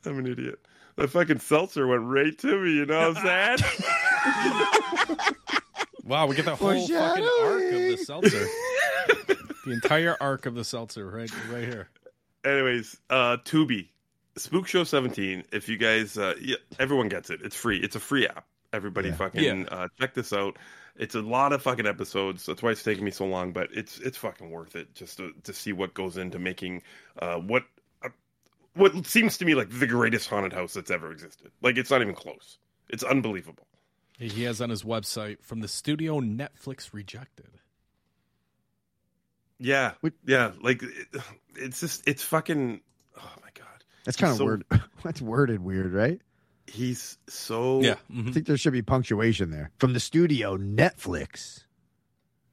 I'm an idiot. The fucking seltzer went right to me. You know what I'm saying? Wow, we get the whole fucking arc of the seltzer. The entire arc of the seltzer right right here. Anyways, uh, Tubi, Spook Show 17. If you guys, uh, yeah, everyone gets it. It's free. It's a free app. Everybody Yeah. fucking Yeah. Uh, check this out. It's a lot of fucking episodes. That's why it's taking me so long, but it's it's fucking worth it just to, to see what goes into making uh, what uh, what seems to me like the greatest haunted house that's ever existed. Like it's not even close. It's unbelievable. He has on his website from the studio Netflix rejected. Yeah, yeah. Like it, it's just it's fucking. Oh my god, That's kind of So- weird. That's worded weird, right? he's so Yeah. I mhm. think there should be punctuation there. From the studio, Netflix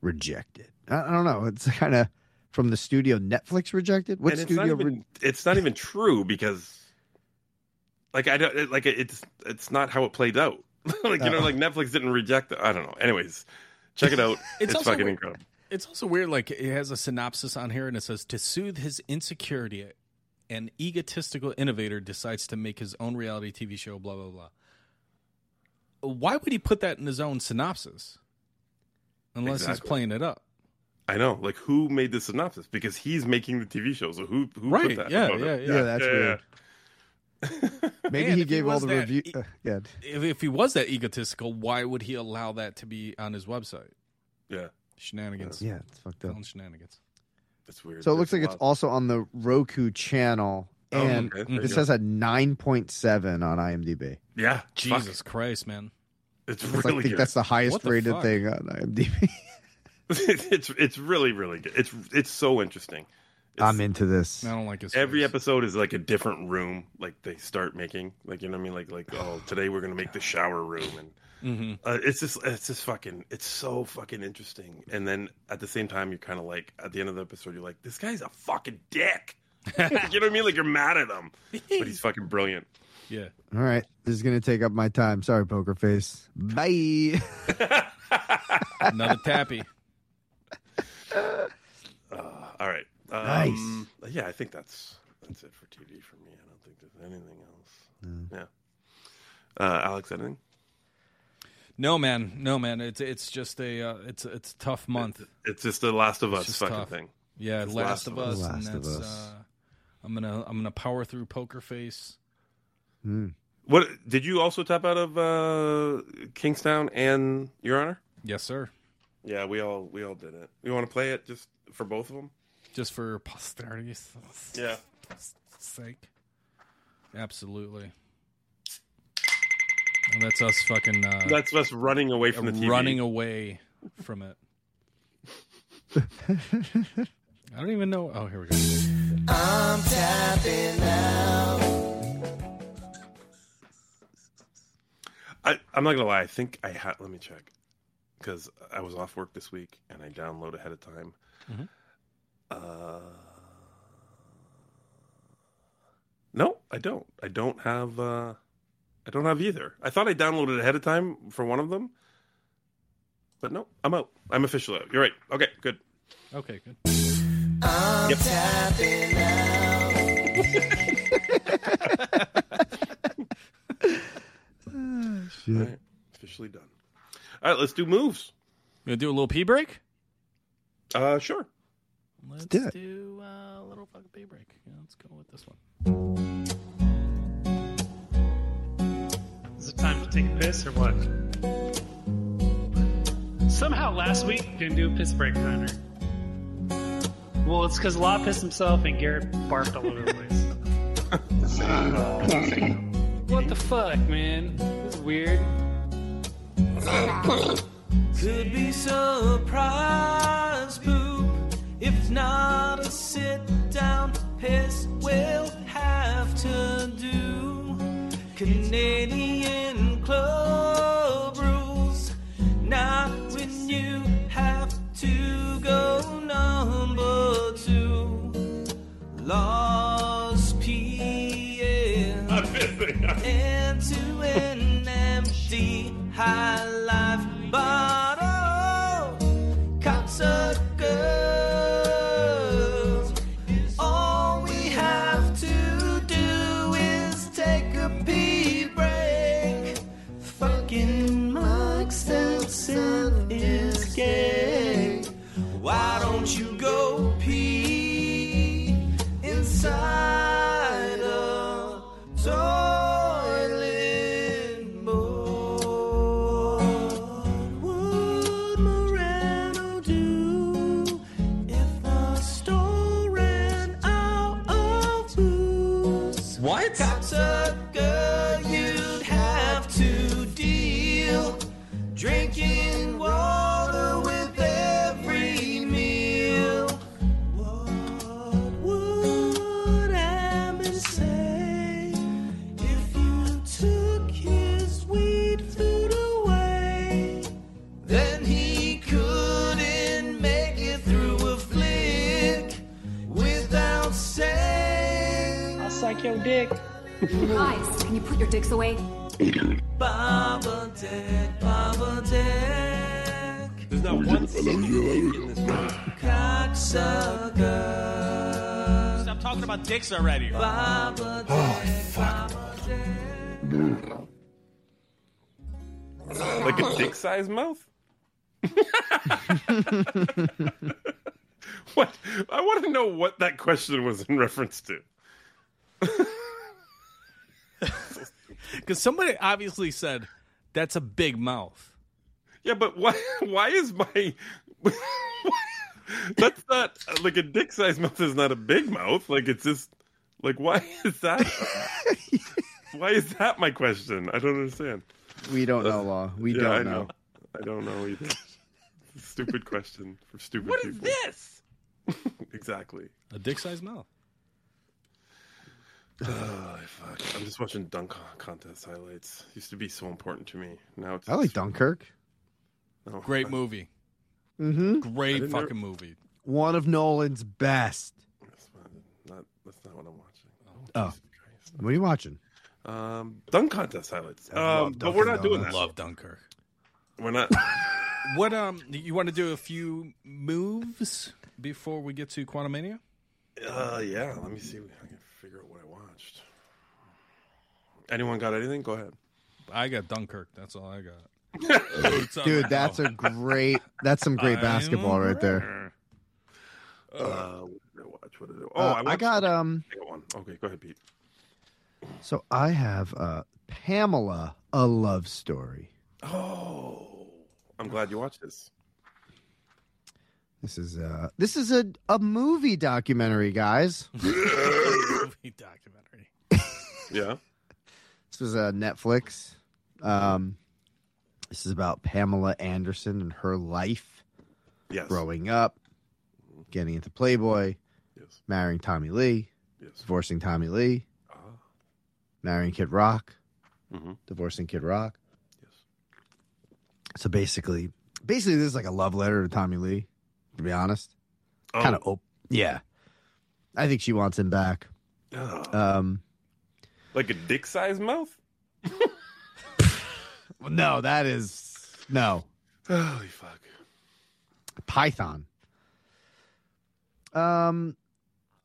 rejected. I, I don't know. It's kind of from the studio, Netflix rejected. What it's studio? not even it's not even true because like I don't it- like it's it's not how it played out. like you know, Oh. like Netflix didn't reject it. I don't know. Anyways, check it out. It's it's fucking weird- incredible. It's also weird. Like it has a synopsis on here, and it says to soothe his insecurity, an egotistical innovator decides to make his own reality TV show. Blah blah blah. Why would he put that in his own synopsis? Unless he's playing it up. I know. Like who made the synopsis? Because he's making the TV show. So who who Right, put that? yeah, about yeah, yeah. that's weird. Maybe And he if he gave all the that review. uh, yeah. If, if he was that egotistical, why would he allow that to be on his website? Yeah, Shenanigans. Yeah, it's fucked up. Telling shenanigans. That's weird. So it looks There's like a it's lot- also on the Roku channel, Oh, and okay, there it you says go. a nine point seven on IMDb. yeah. fuck. Jesus Christ, man. it's It's really like, I think good. that's the highest the rated fuck? thing on IMDb. it's it's really really good. It's it's so interesting. It's, I'm into this. I don't like his Every face. episode is like a different room. Like they start making, like you know what I mean. Like like oh, today we're gonna make the shower room, and Mhm. uh, it's just it's just fucking it's so fucking interesting. And then at the same time, you're kind of like at the end of the episode, you're like, this guy's a fucking dick. you know what I mean? Like you're mad at him, but he's fucking brilliant. Yeah. All right, this is gonna take up my time. Sorry, Poker Face. Bye. Another tappy. Uh, all right. Um, Yeah, I think that's that's it for TV for me. I don't think there's anything else. Yeah. Uh, Alex, anything? No man, no man. It's it's just a uh, it's it's a tough month. It's just the Last of Us fucking tough. thing. Yeah, It's Last, of Us, and Last of Us. uh, I'm gonna I'm gonna power through Poker Face. Hmm. What did you also tap out of uh, Kingstown and Your Honor? Yes, sir. Yeah, we all we all did it. You want to play it just for both of them? Just for posterity's Yeah. sake. Absolutely. And that's us fucking uh, That's us running away from the TV. running away from it. I don't even know. Oh, here we go. I'm tapping out. I, I'm not gonna lie. I think I had. Let me check because I was off work this week and I download ahead of time. Mhm. Uh, no, I don't. I don't have. Uh, I don't have either. I thought I downloaded ahead of time for one of them, but no, I'm out. I'm official out. You're right. Okay, good. Okay, good. I'm Yep. tapping out. All right, officially done. All right, let's do moves. You gonna do a little pee break? Uh, sure. Let's do it. do uh, a little fuck a pee break. Yeah, let's go with this one. Time to take a piss or what? Somehow last week didn't do a piss break, Hunter. Well, it's because Law pissed himself and Garrett barfed all over the place. what the fuck, man? This is weird. Could be surprise poop. If not a sit down piss, we'll have to do Canadian Lost PM into an empty high life bottle. Cocksuckers. Guys, can you put your dicks away? Baba Dick, Baba Dick. There's not one single dick in this movie. Cocksucker. Stop talking about dicks already. Baba Dick, Baba Dick. Like a dick sized mouth? what? I want to know what that question was in reference to. Because somebody obviously said that's a big mouth. Yeah, but why? Why is my? That's not like a dick sized mouth. Is not a big mouth. Like it's just like why is that? why is that my question? I don't understand. We don't know law. We Yeah, don't I know. I don't know either. stupid question for stupid What is people. this? exactly. A dick sized mouth. Oh, fuck. I'm just watching dunk contest highlights. Used to be so important to me. Now it's I like Dunkirk. No, Great movie. Mm-hmm. Great didn't fucking movie. One of Nolan's best. Not, that's not what I'm watching. Oh, what are you watching? Um, dunk contest highlights. Um, but we're Dunkin' not doing that. Love Dunkirk. We're not. What um? You want to do a few moves before we get to Quantumania? Uh, yeah. Let me see. if I can figure out what I watched. Anyone got anything? Go ahead. I got Dunkirk. That's all I got. Dude, that's a great. That's some great I'm basketball right there. Uh, what watch? What did I? Oh, Uh, I, I watched got um. Got one. Okay, go ahead, Pete. So I have uh Pamela, a love story. Oh, I'm glad you watched this. This is uh this is a a movie documentary, guys. movie documentary. Yeah. This was uh, Netflix. Um, this is about Pamela Anderson and her life. Yes. Growing up, getting into Playboy, Yes. marrying Tommy Lee, Yes. divorcing Tommy Lee, marrying Kid Rock, Mm-hmm. divorcing Kid Rock. Yes. So basically, basically, this is like a love letter to Tommy Lee. To be honest, Oh. kind of op- yeah. I think she wants him back. Ugh. Um, like a dick sized mouth? well, no, that is no. Holy fuck. Python. Um,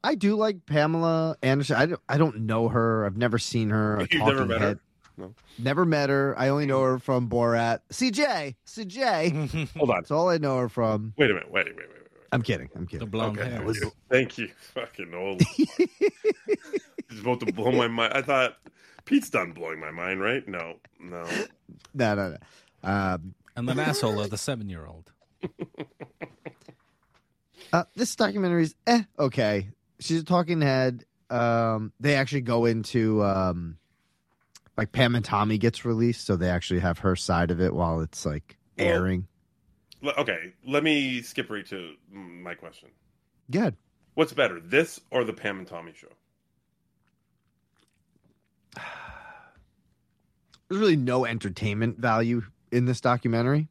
I do like Pamela Anderson. I don't, I don't know her. I've never seen her. A You've never talking met her? No. Never met her. I only know her from Borat. CJ, CJ. Hold on. That's all I know her from. Wait a minute. Wait, wait, wait, wait, wait. I'm kidding. I'm kidding. The blonde Okay, hair. thank you. Thank you. Fucking old. He's about to blow my mind. I thought Pete's done blowing my mind, right? No, no. No, no, no. Um, And an asshole of the seven year old. Uh, this documentary's eh okay. She's a talking head. Um, they actually go into um, like Pam and Tommy gets released, so they actually have her side of it while it's like airing. Le- Okay, let me skip right to my question. Good. What's better, this or the Pam and Tommy show? There's really no entertainment value in this documentary.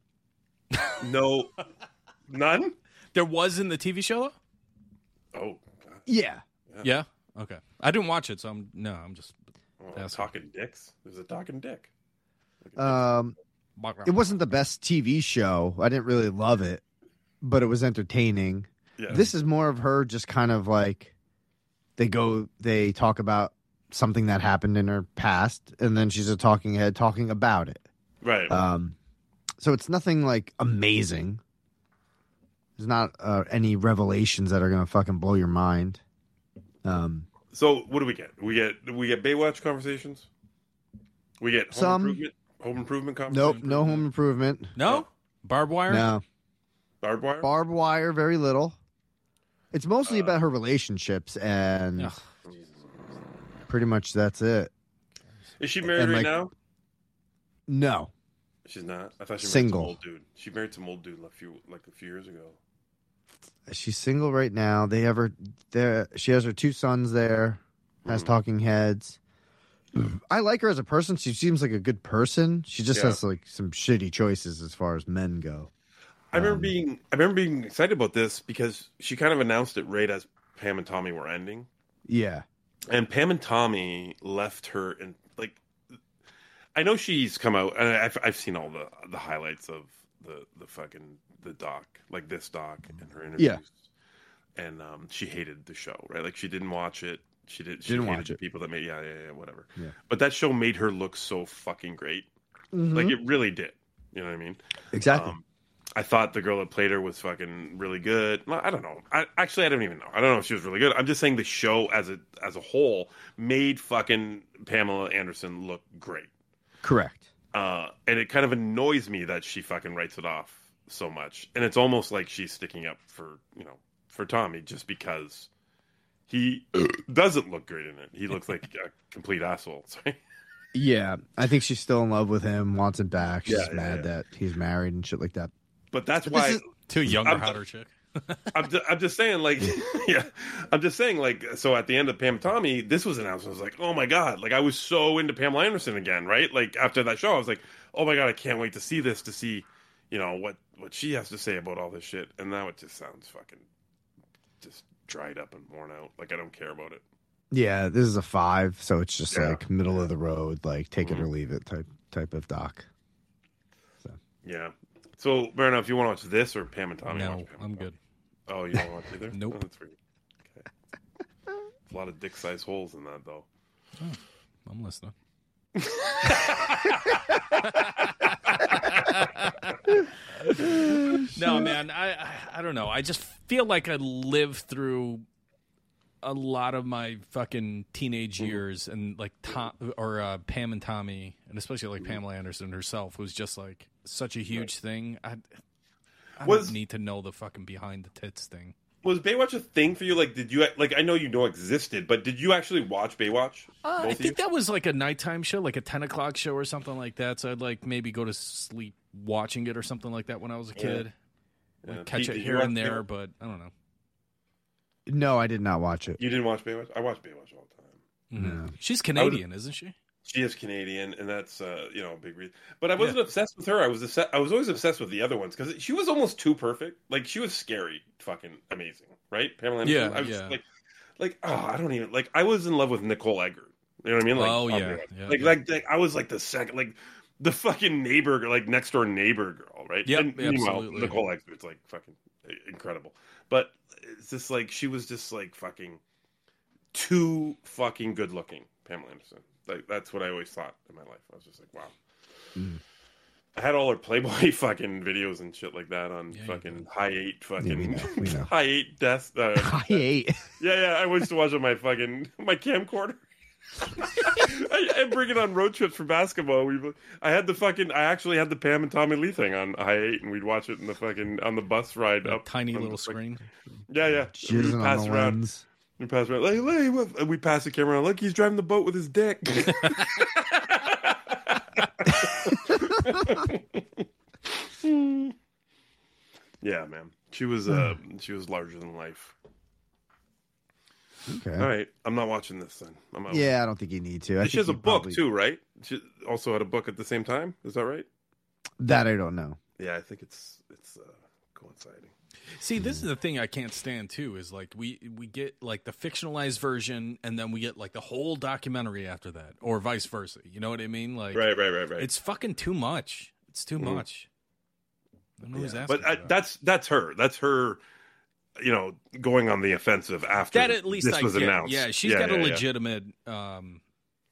No, none. There was in the TV show. though? Oh, Yeah. Yeah. Okay. I didn't watch it, so I'm no. I'm just. Oh, talking dicks. There's a talking dick. Um, it wasn't the best TV show. I didn't really love it, but it was entertaining. Yeah. This is more of her just kind of like they go, they talk about something that happened in her past, and then she's a talking head talking about it. Right. Um, so it's nothing like amazing. There's not uh, any revelations that are gonna fucking blow your mind. Um, So what do we get? We get we get Baywatch conversations. We get home Some- improvement. Home improvement nope, conversations. no home improvement. No barbed wire. No Barbed wire. barbed wire. Very little. It's mostly about her relationships, and Ugh. Pretty much that's it. Is she married And, right like- now? No, She's not. I thought she married Single. some old dude. She married some old dude a few like a few years ago. she's single right now. They have her. There, she has her two sons there. Has talking heads. I like her as a person. She seems like a good person. She just Yeah. has like some shitty choices as far as men go. I remember Um, being I remember being excited about this because she kind of announced it right as Pam and Tommy were ending. Yeah, And Pam and Tommy left her and like I know she's come out and I've I've seen all the the highlights of the the fucking the doc, like this doc and her interviews. Yeah. And um she hated the show, right? Like she didn't watch it. She did she Didn't watch the it. people that made yeah, yeah, yeah, whatever. Yeah. But that show made her look so fucking great. Like it really did. You know what I mean? exactly. Um, I thought the girl that played her was fucking really good. I don't know. I actually I don't even know. I don't know if she was really good. I'm just saying the show as a as a whole made fucking Pamela Anderson look great. Correct. Uh, and it kind of annoys me that she fucking writes it off so much. And it's almost like she's sticking up for you know for Tommy just because he doesn't look great in it. He looks like a complete asshole. Sorry. Yeah, I think she's still in love with him. Wants him back. She's Yeah, yeah, mad yeah. that he's married and shit like that. But that's But why is- Too younger, I'm- hotter chick. I'm just, I'm just saying, like, yeah, I'm just saying, like, so at the end of Pam Tommy, this was announced. I was like, oh my god, like I was so into Pamela Anderson again, right? Like after that show, I was like, oh my god, I can't wait to see this to see, you know, what what she has to say about all this shit. And now it just sounds fucking just dried up and worn out. Like I don't care about it. Yeah, this is a five, so it's just Yeah. like middle of the road, like take it or Mhm. leave it type type of doc. So. Yeah. So, Baron, if you want to watch this or Pam and Tommy, No, watch Pam I'm Tommy. good. Oh, you don't want to watch either? Oh, nope. Oh, that's weird. Okay. There's a lot of dick-sized holes in that, though. Oh, I'm listening. no, man, I, I I don't know. I just feel like I lived through a lot of my fucking teenage years, and like Tom or uh, Pam and Tommy, and especially like Pamela Anderson herself was just like such a huge thing. I, I Was- don't need to know the fucking behind the tits thing. Was Baywatch a thing for you? Like, did you like? I know you know existed, but did you actually watch Baywatch? Uh, I Both of think that was like a nighttime show, like a ten o'clock show or something like that. So I'd like maybe go to sleep watching it or something like that when I was a kid. Yeah. Like, catch Pete, it did you here watch and there, Baywatch? but I don't know. No, I did not watch it. You didn't watch Baywatch? I watch Baywatch all the time. Mhm. She's Canadian, isn't she? She is Canadian, and that's uh, you know a big reason. But I wasn't obsessed with her. I was obsessed, I was always obsessed with the other ones because she was almost too perfect. Like she was scary, fucking amazing, right? Pamela Anderson. Yeah, I was yeah. like, like oh, I don't even like. I was in love with Nicole Eggert. You know what I mean? Like, Oh, yeah, yeah, like, yeah. like like I was like the second, like the fucking neighbor, like next door neighbor girl, right? Yeah, absolutely. Nicole Eggert's like fucking incredible, but it's just like she was just like fucking too fucking good looking, Pamela Anderson. Like that's what I always thought in my life. I was just like, wow. I had all her Playboy fucking videos and shit like that on fucking high eight fucking we know, we know. high eight death Uh, High eight. Yeah, yeah. I used to watch on my fucking my camcorder. I, I bring it on road trips for basketball. We, I had the fucking, I actually had the Pam and Tommy Lee thing on I eight, and we'd watch it in the fucking on the bus ride up. Tiny little the screen. Yeah, yeah. Jizzing We'd pass around. lens. We pass around. Like, what- we pass the camera around. Look, he's driving the boat with his dick. yeah, man. She was uh, she was larger than life. Okay. All right, I'm not watching this then. I'm out. Yeah, I don't think you need to. I she has a book probably- too, right? She also had a book at the same time. Is that right? That I don't know. Yeah, I think it's it's uh, coinciding. See, this is the thing I can't stand too. Is like we we get like the fictionalized version, and then we get like the whole documentary after that, or vice versa. You know what I mean? Like, Right, right, right, right. It's fucking too much. It's too Mhm. much. I don't know who's Yeah, asking but I, that. that's that's her. That's her. You know, going on the offensive after that at least this I was get. announced. Yeah, she's Yeah, got yeah, a yeah. legitimate. um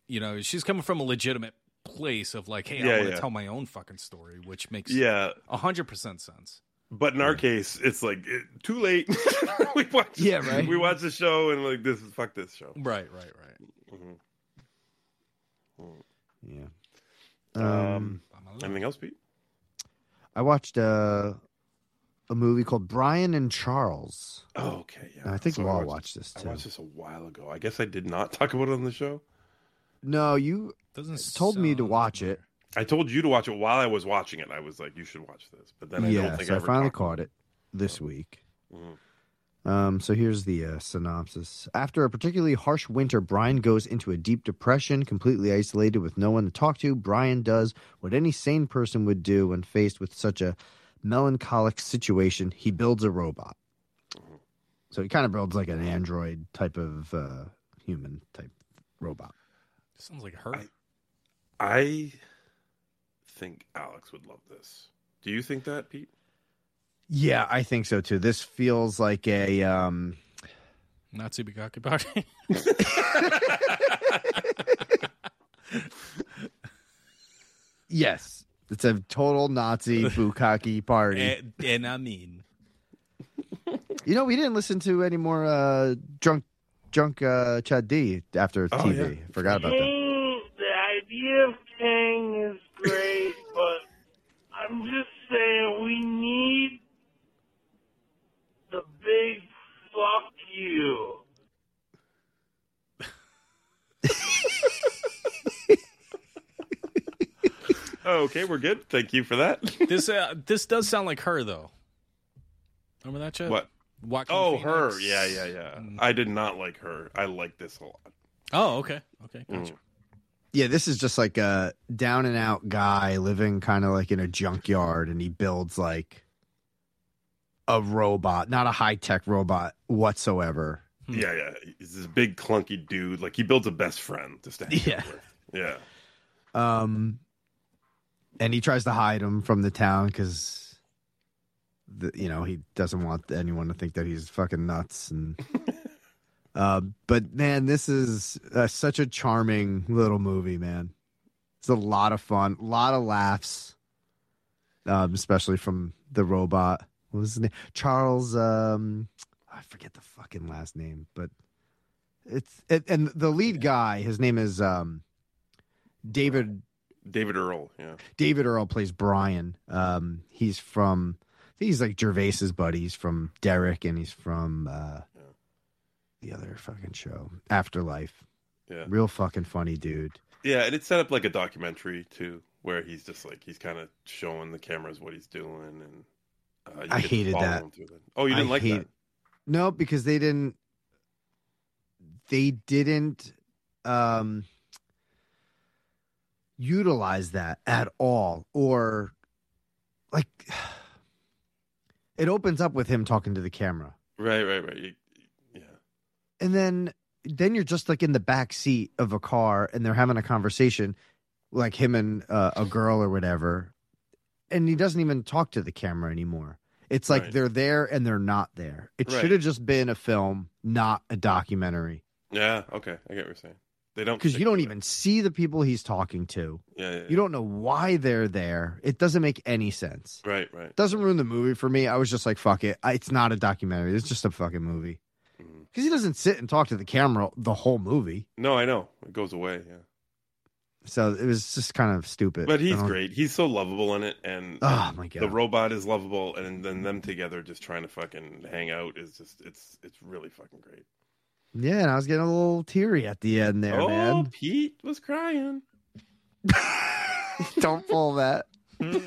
You know, she's coming from a legitimate place of like, hey, I want to yeah. tell my own fucking story, which makes Yeah. hundred percent sense. But in our case, it's like it, too late. we watch, Yeah, right. We watch the show and like this is fuck this show. Right, right, right. Yeah. Um, anything else, Pete? I watched uh, a movie called Brian and Charles. Oh, okay, yeah. And I think So I Law watched- watched this I watched this a while ago. I guess I did not talk about it on the show. No, you Doesn't told me to watch it. I told you to watch it while I was watching it. I was like, you should watch this. But then I yeah, don't think so I, I, finally caught it this week. Mhm. Um, so here's the uh, synopsis. After a particularly harsh winter, Brian goes into a deep depression, completely isolated with no one to talk to. Brian does what any sane person would do when faced with such a melancholic situation. He builds a robot. So he kind of builds like an android type of uh, human type robot. Sounds like her. I think Alex would love this. Do you think that, Pete? Yeah, I think so too. This feels like a um, Nazi Bugatti party. yes, it's a total Nazi bukkake party. and, and I mean, You know, we didn't listen to any more uh, drunk, drunk uh, Chad D after Oh, TV. yeah. Forgot about that. The idea of Keen is great, but I'm just saying we need the big fuck you. Oh, okay, we're good. Thank you for that. this uh, this does sound like her though. Remember that shit? What? Joaquin oh, Phoenix? her. Yeah, yeah, yeah. I did not like her. I like this a lot. Oh, okay, okay, Mm. gotcha. Yeah, this is just like a down and out guy living kind of like in a junkyard, and he builds like a robot, not a high tech robot whatsoever. Yeah, yeah. He's this big clunky dude. Like he builds a best friend to stand Yeah. with. Yeah. Um, and he tries to hide him from the town because, you know, he doesn't want anyone to think that he's fucking nuts. And, uh, but man, this is uh, such a charming little movie, man. It's a lot of fun, a lot of laughs, um, especially from the robot. What was his name? Charles. Um, I forget the fucking last name, but it's it, and the lead guy. His name is um, David David Earl. Yeah. David Earl plays Brian. Um, he's from I think he's like Gervais's buddy. He's from Derek, and he's from uh, the other fucking show, Afterlife. Yeah. Real fucking funny dude. Yeah, and it's set up like a documentary too, where he's just like he's kind of showing the cameras what he's doing, and uh, I hated that. that. Oh, you didn't I like hate- that? No, because they didn't. They didn't um, utilize that at all, or like it opens up with him talking to the camera. Right, right, right. You- and then then you're just like in the back seat of a car and they're having a conversation like him and uh, a girl or whatever and he doesn't even talk to the camera anymore it's like Right. they're there and they're not there it Right. should have just been a film not a documentary Yeah, okay, I get what you're saying. They don't because you don't even see the people he's talking to. Yeah, yeah, You don't know why they're there. It doesn't make any sense. Right, right. Doesn't ruin the movie for me. I was just like, fuck it. I, it's not a documentary. It's just a fucking movie. Mm-hmm. Because he doesn't sit and talk to the camera the whole movie. No, I know it goes away. Yeah, So it was just kind of stupid. but he's great. He's so lovable in it, and Oh, and my God. the robot is lovable, and then them together just trying to fucking hang out is just it's it's really fucking great. Yeah, and I was getting a little teary at the end there, oh, man. Oh, Pete was crying. Don't pull that. You're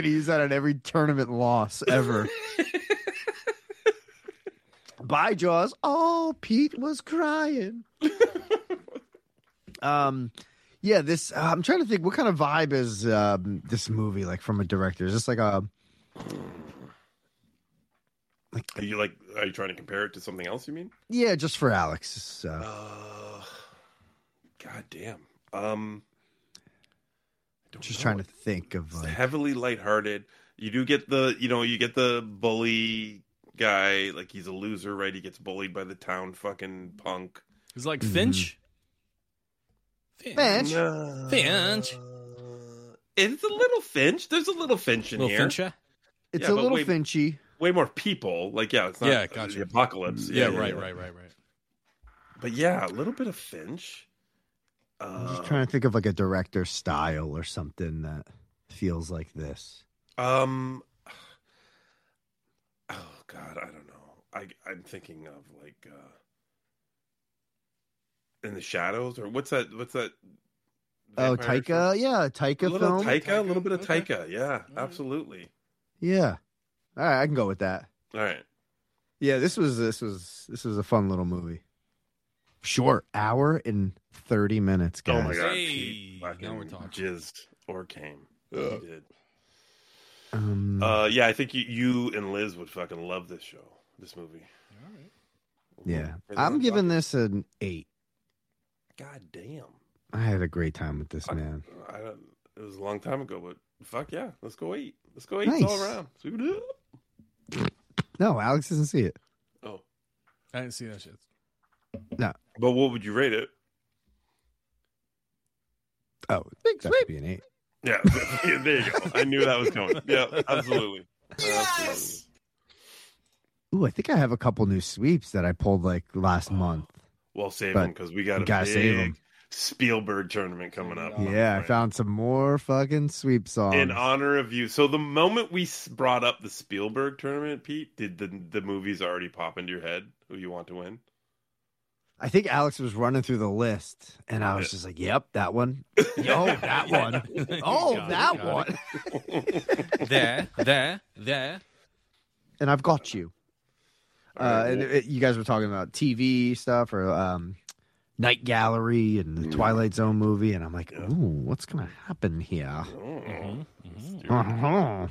gonna use that on every tournament loss ever. Bye, Jaws. Oh, Pete was crying. um, yeah. This uh, I'm trying to think. What kind of vibe is um, this movie like from a director? Is this like a Are you like? Are you trying to compare it to something else? You mean? yeah, just for Alex? So. Uh, God damn. Um, just trying to think of it's like heavily lighthearted. You do get the, you know, you get the bully guy. Like he's a loser, right? He gets bullied by the town fucking punk. He's like Mm-hmm. Finch. Finch. No. Finch. It's a little Finch. There's a little Finch in Little here. Fincher? it's Yeah, a little way- Finchy. Way more people. Like yeah, it's not Yeah, uh, gotcha. the apocalypse. Yeah, right, right, right, right. But yeah, a little bit of Finch. I'm Uh, just trying to think of like a director style or something that feels like this. Um. Oh God, I don't know. I I'm thinking of like uh in the shadows or what's that? What's that? Oh, Taika, yeah, Taika a little film. Taika, a little bit of Taika. Yeah, absolutely. Yeah. All right, I can go with that. All right. Yeah, this was this was this was a fun little movie. Short hour and thirty minutes, guys. Oh my God, Hey, Pete now we're talking. jizzed or came. He did. Um, Uh, yeah, I think you, you and Liz would fucking love this show, this movie. yeah, Is I'm giving this an eight. God damn. I had a great time with this man. I it was a long time ago, but fuck yeah, let's go eat. Let's go eight all Nice. around. Sweep it up. No, Alex doesn't see it. Oh, I didn't see that shit. No. but what would you rate it? Oh, that could be an eight. Yeah, yeah, there you go. I knew that was coming. Yeah, absolutely. Yes. Ooh, I think I have a couple new sweeps that I pulled like last month. Well, save But them because we got a gotta big save 'em. Spielberg tournament coming up. Yeah, I found some more fucking sweep songs. in honor of you. So the moment we brought up the Spielberg tournament, Pete, did the the movies already pop into your head who you want to win? I think Alex was running through the list, and I was just like, "Yep, that one. Yo, that one. Oh, Got it, that one." There, there, there. and I've got you. Uh, and it, you guys were talking about TV stuff or um, Night Gallery and the Twilight Zone movie, and I'm like, "Ooh, what's gonna happen here?" Mm-hmm. Uh-huh.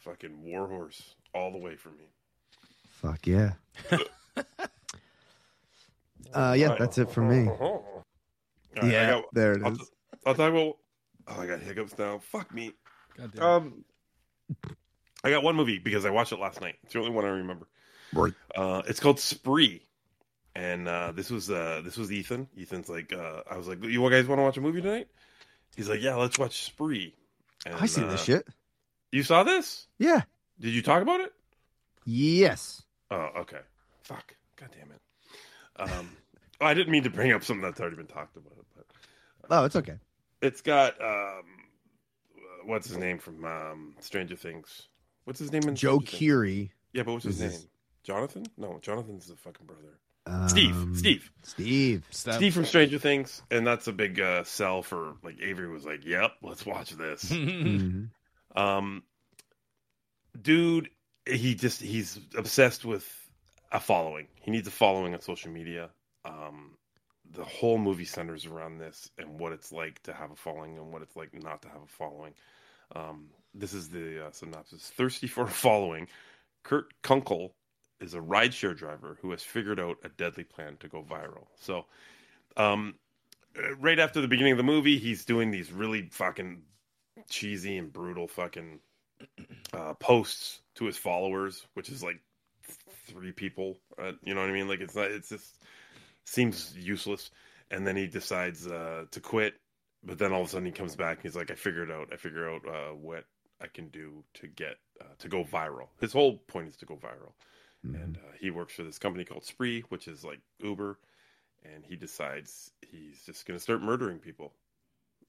Fucking warhorse all the way for me. Fuck yeah. uh, yeah, that's it for me. All right, I Yeah, got- there it I'll, is. I'll talk about. Oh, I got hiccups now. Fuck me. God damn. Um, I got one movie because I watched it last night. It's the only one I remember. Right. Uh, it's called Spree, and uh, this was uh, this was Ethan. Ethan's like, uh, I was like, you guys want to watch a movie tonight? He's like, yeah, let's watch Spree. And, I seen uh, this shit. You saw this? Yeah. Did you talk about it? Yes. Oh, okay. Fuck. God damn it. Um, oh, I didn't mean to bring up something that's already been talked about, but Oh, it's okay. it's got um, what's his name from um, Stranger Things? What's his name in Joe Stranger Things? Yeah, but what's his is name? Jonathan? No, Jonathan's the fucking brother. Um, Steve. Steve. Steve. Steve from Stranger Things, and that's a big uh, sell for like Avery was like, "Yep, let's watch this." Mhm. um, dude, he just he's obsessed with a following. He needs a following on social media. Um, the whole movie centers around this and what it's like to have a following and what it's like not to have a following. Um, this is the uh, synopsis: Thirsty for a following, Kurt Kunkel is a rideshare driver who has figured out a deadly plan to go viral. So, um, right after the beginning of the movie, he's doing these really fucking cheesy and brutal fucking uh, posts to his followers, which is like three people. Uh, you know what I mean? Like it's not. It's just seems useless. And then he decides uh, to quit. But then all of a sudden he comes back. And he's like, I figured out. I figure out uh, what I can do to get uh, to go viral. His whole point is to go viral. And uh, he works for this company called Spree, which is like Uber. And he decides he's just going to start murdering people.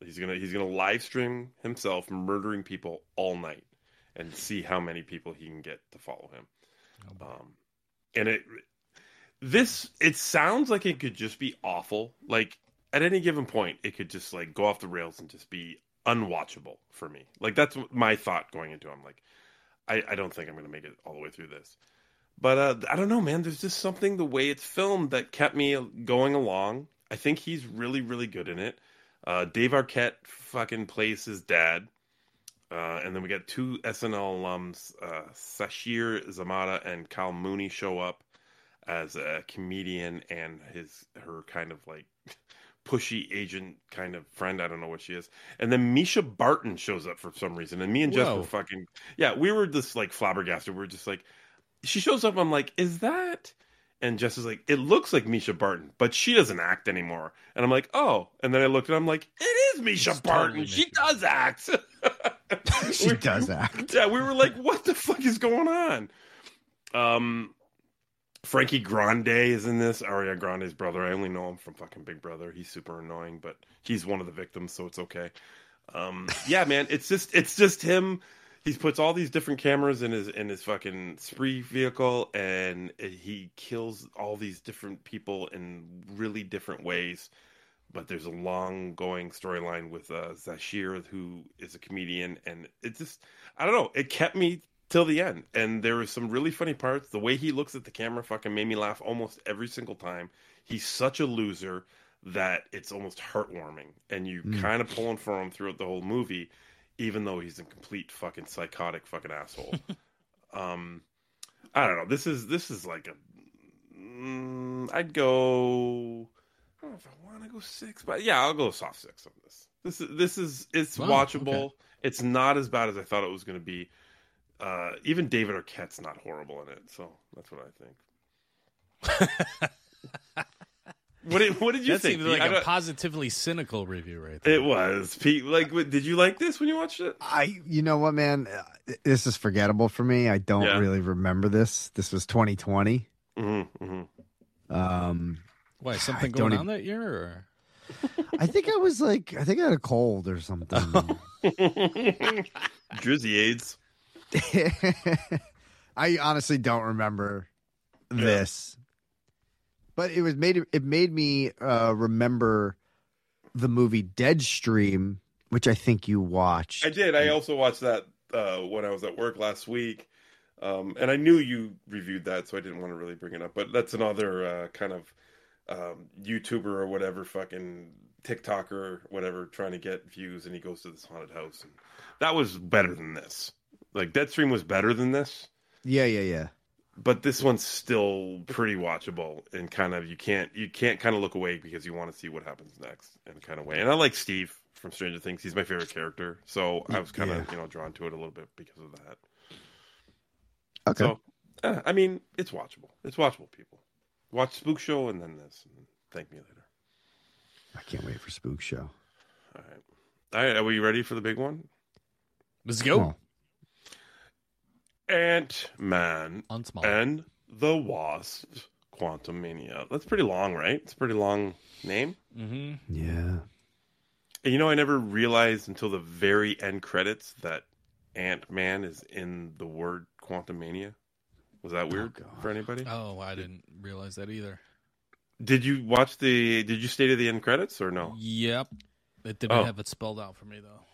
He's gonna he's gonna live stream himself murdering people all night and see how many people he can get to follow him. Um, and it this it sounds like it could just be awful. Like at any given point, it could just like go off the rails and just be unwatchable for me. Like that's my thought going into. It. I'm like, I, I don't think I'm gonna make it all the way through this. But uh, I don't know, man. There's just something the way it's filmed that kept me going along. I think he's really, really good in it. Uh, Dave Arquette fucking plays his dad. Uh, and then we got two SNL alums, uh, Sasheer Zamata and Kyle Mooney, show up as a comedian and his her kind of like pushy agent kind of friend. I don't know what she is. And then Mischa Barton shows up for some reason, and me and Jeff Whoa. were fucking yeah, we were just like flabbergasted. We are just like, she shows up. I'm like, is that? And Jess is like, it looks like Mischa Barton, but she doesn't act anymore. And I'm like, oh. And then I looked and I'm like, it is Mischa Barton. she does act. she does act. Yeah, we were like, what the fuck is going on? Um, Frankie Grande is in this. Ariana Grande's brother. I only know him from fucking Big Brother. He's super annoying, but he's one of the victims, so it's okay. Um, yeah, man, it's just it's just him. He puts all these different cameras in his in his fucking spree vehicle, and he kills all these different people in really different ways. But there's a long going storyline with uh, Sasheer, who is a comedian, and it just I don't know. It kept me till the end, and there was some really funny parts. The way he looks at the camera fucking made me laugh almost every single time. He's such a loser that it's almost heartwarming, and you Mm. kind of pulling for him throughout the whole movie, even though he's a complete fucking psychotic fucking asshole. um, I don't know. This is this is like a. Mm, I'd go. I don't know if I want to go six, but yeah, I'll go soft six on this. This is this is it's Wow, watchable. okay. It's not as bad as I thought it was going to be. Uh, even David Arquette's not horrible in it, so that's what I think. what did what did you that think? seems like I a don't- positively cynical review right there. it was Pete. Like, what- did you like this when you watched it? I, you know what, man, Uh, this is forgettable for me. I don't Yeah. really remember this. This was 2020. Mm-hmm, mm-hmm. Um, Why something don't going even- on that year? Or? I think I was like, I think I had a cold or something. Drizzy AIDS. I honestly don't remember this, but it was made it made me uh, remember the movie Deadstream, which I think you watched. I did. I also watched that uh, when I was at work last week, um, and I knew you reviewed that, so I didn't want to really bring it up. But that's another uh, kind of um, YouTuber or whatever, fucking TikToker or whatever, trying to get views, and he goes to this haunted house, and that was better than this. Like Deadstream was better than this, Yeah, yeah, yeah. But this one's still pretty watchable and kind of you can't you can't kind of look away because you want to see what happens next in kind of way. And I like Steve from Stranger Things; he's my favorite character, so I was kind of you know drawn to it a little bit because of that. Okay. So, uh, I mean, it's watchable. It's watchable, people. Watch Spook Show and then this, and thank me later. I can't wait for Spook Show. All right, all right. Are we ready for the big one? Let's go. Ant Man and the Wasp: Quantumania. That's pretty long, right? It's a pretty long name. Mm-hmm. Yeah. And you know, I never realized until the very end credits that Ant Man is in the word Quantumania. Was that weird for anybody? Oh, I didn't realize that either. Did you watch the? Did you stay to the end credits or no? Yep. It didn't Oh. have it spelled out for me though.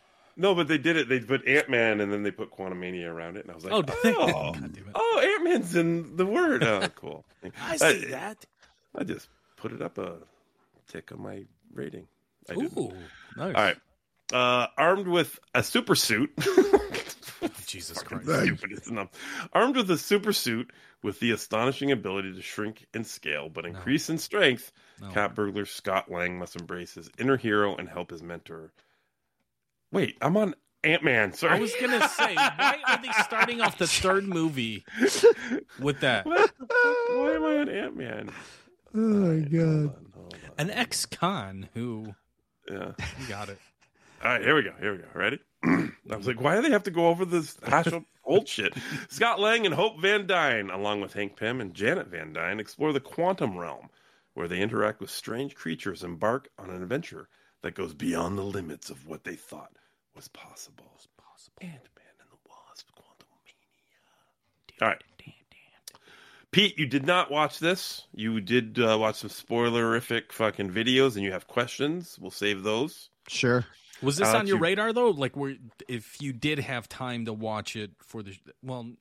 No, but they did it. They put Ant Man and then they put Quantumania around it, and I was like, Oh, oh, oh, God damn it. Ant Man's in the word. Oh, cool. I see that. I just put it up a tick on my rating. I. Ooh, nice. All right. Uh, armed with a super suit. Jesus Christ. Stupid, isn't it? Armed with a super suit with the astonishing ability to shrink and scale but increase in strength, No. cat burglar Scott Lang must embrace his inner hero and help his mentor. Wait, I'm on Ant Man. Sorry, I was gonna say, why are they starting off the third movie with that? What? Why am I on Ant Man? Oh my god. An ex-con who Yeah. you got it. All right, here we go. Here we go. Ready? I was like, why do they have to go over this hash of old shit? Scott Lang and Hope Van Dyne, along with Hank Pym and Janet Van Dyne, explore the quantum realm, where they interact with strange creatures, and embark on an adventure that goes beyond the limits of what they thought was possible. Ant-Man and the Wasp, Quantum Mania. All right. Pete, you did not watch this. You did uh, watch some spoilerific fucking videos, and you have questions. We'll save those. Sure. Was this Uh, on your you- radar though? Like, were if you did have time to watch it for the well,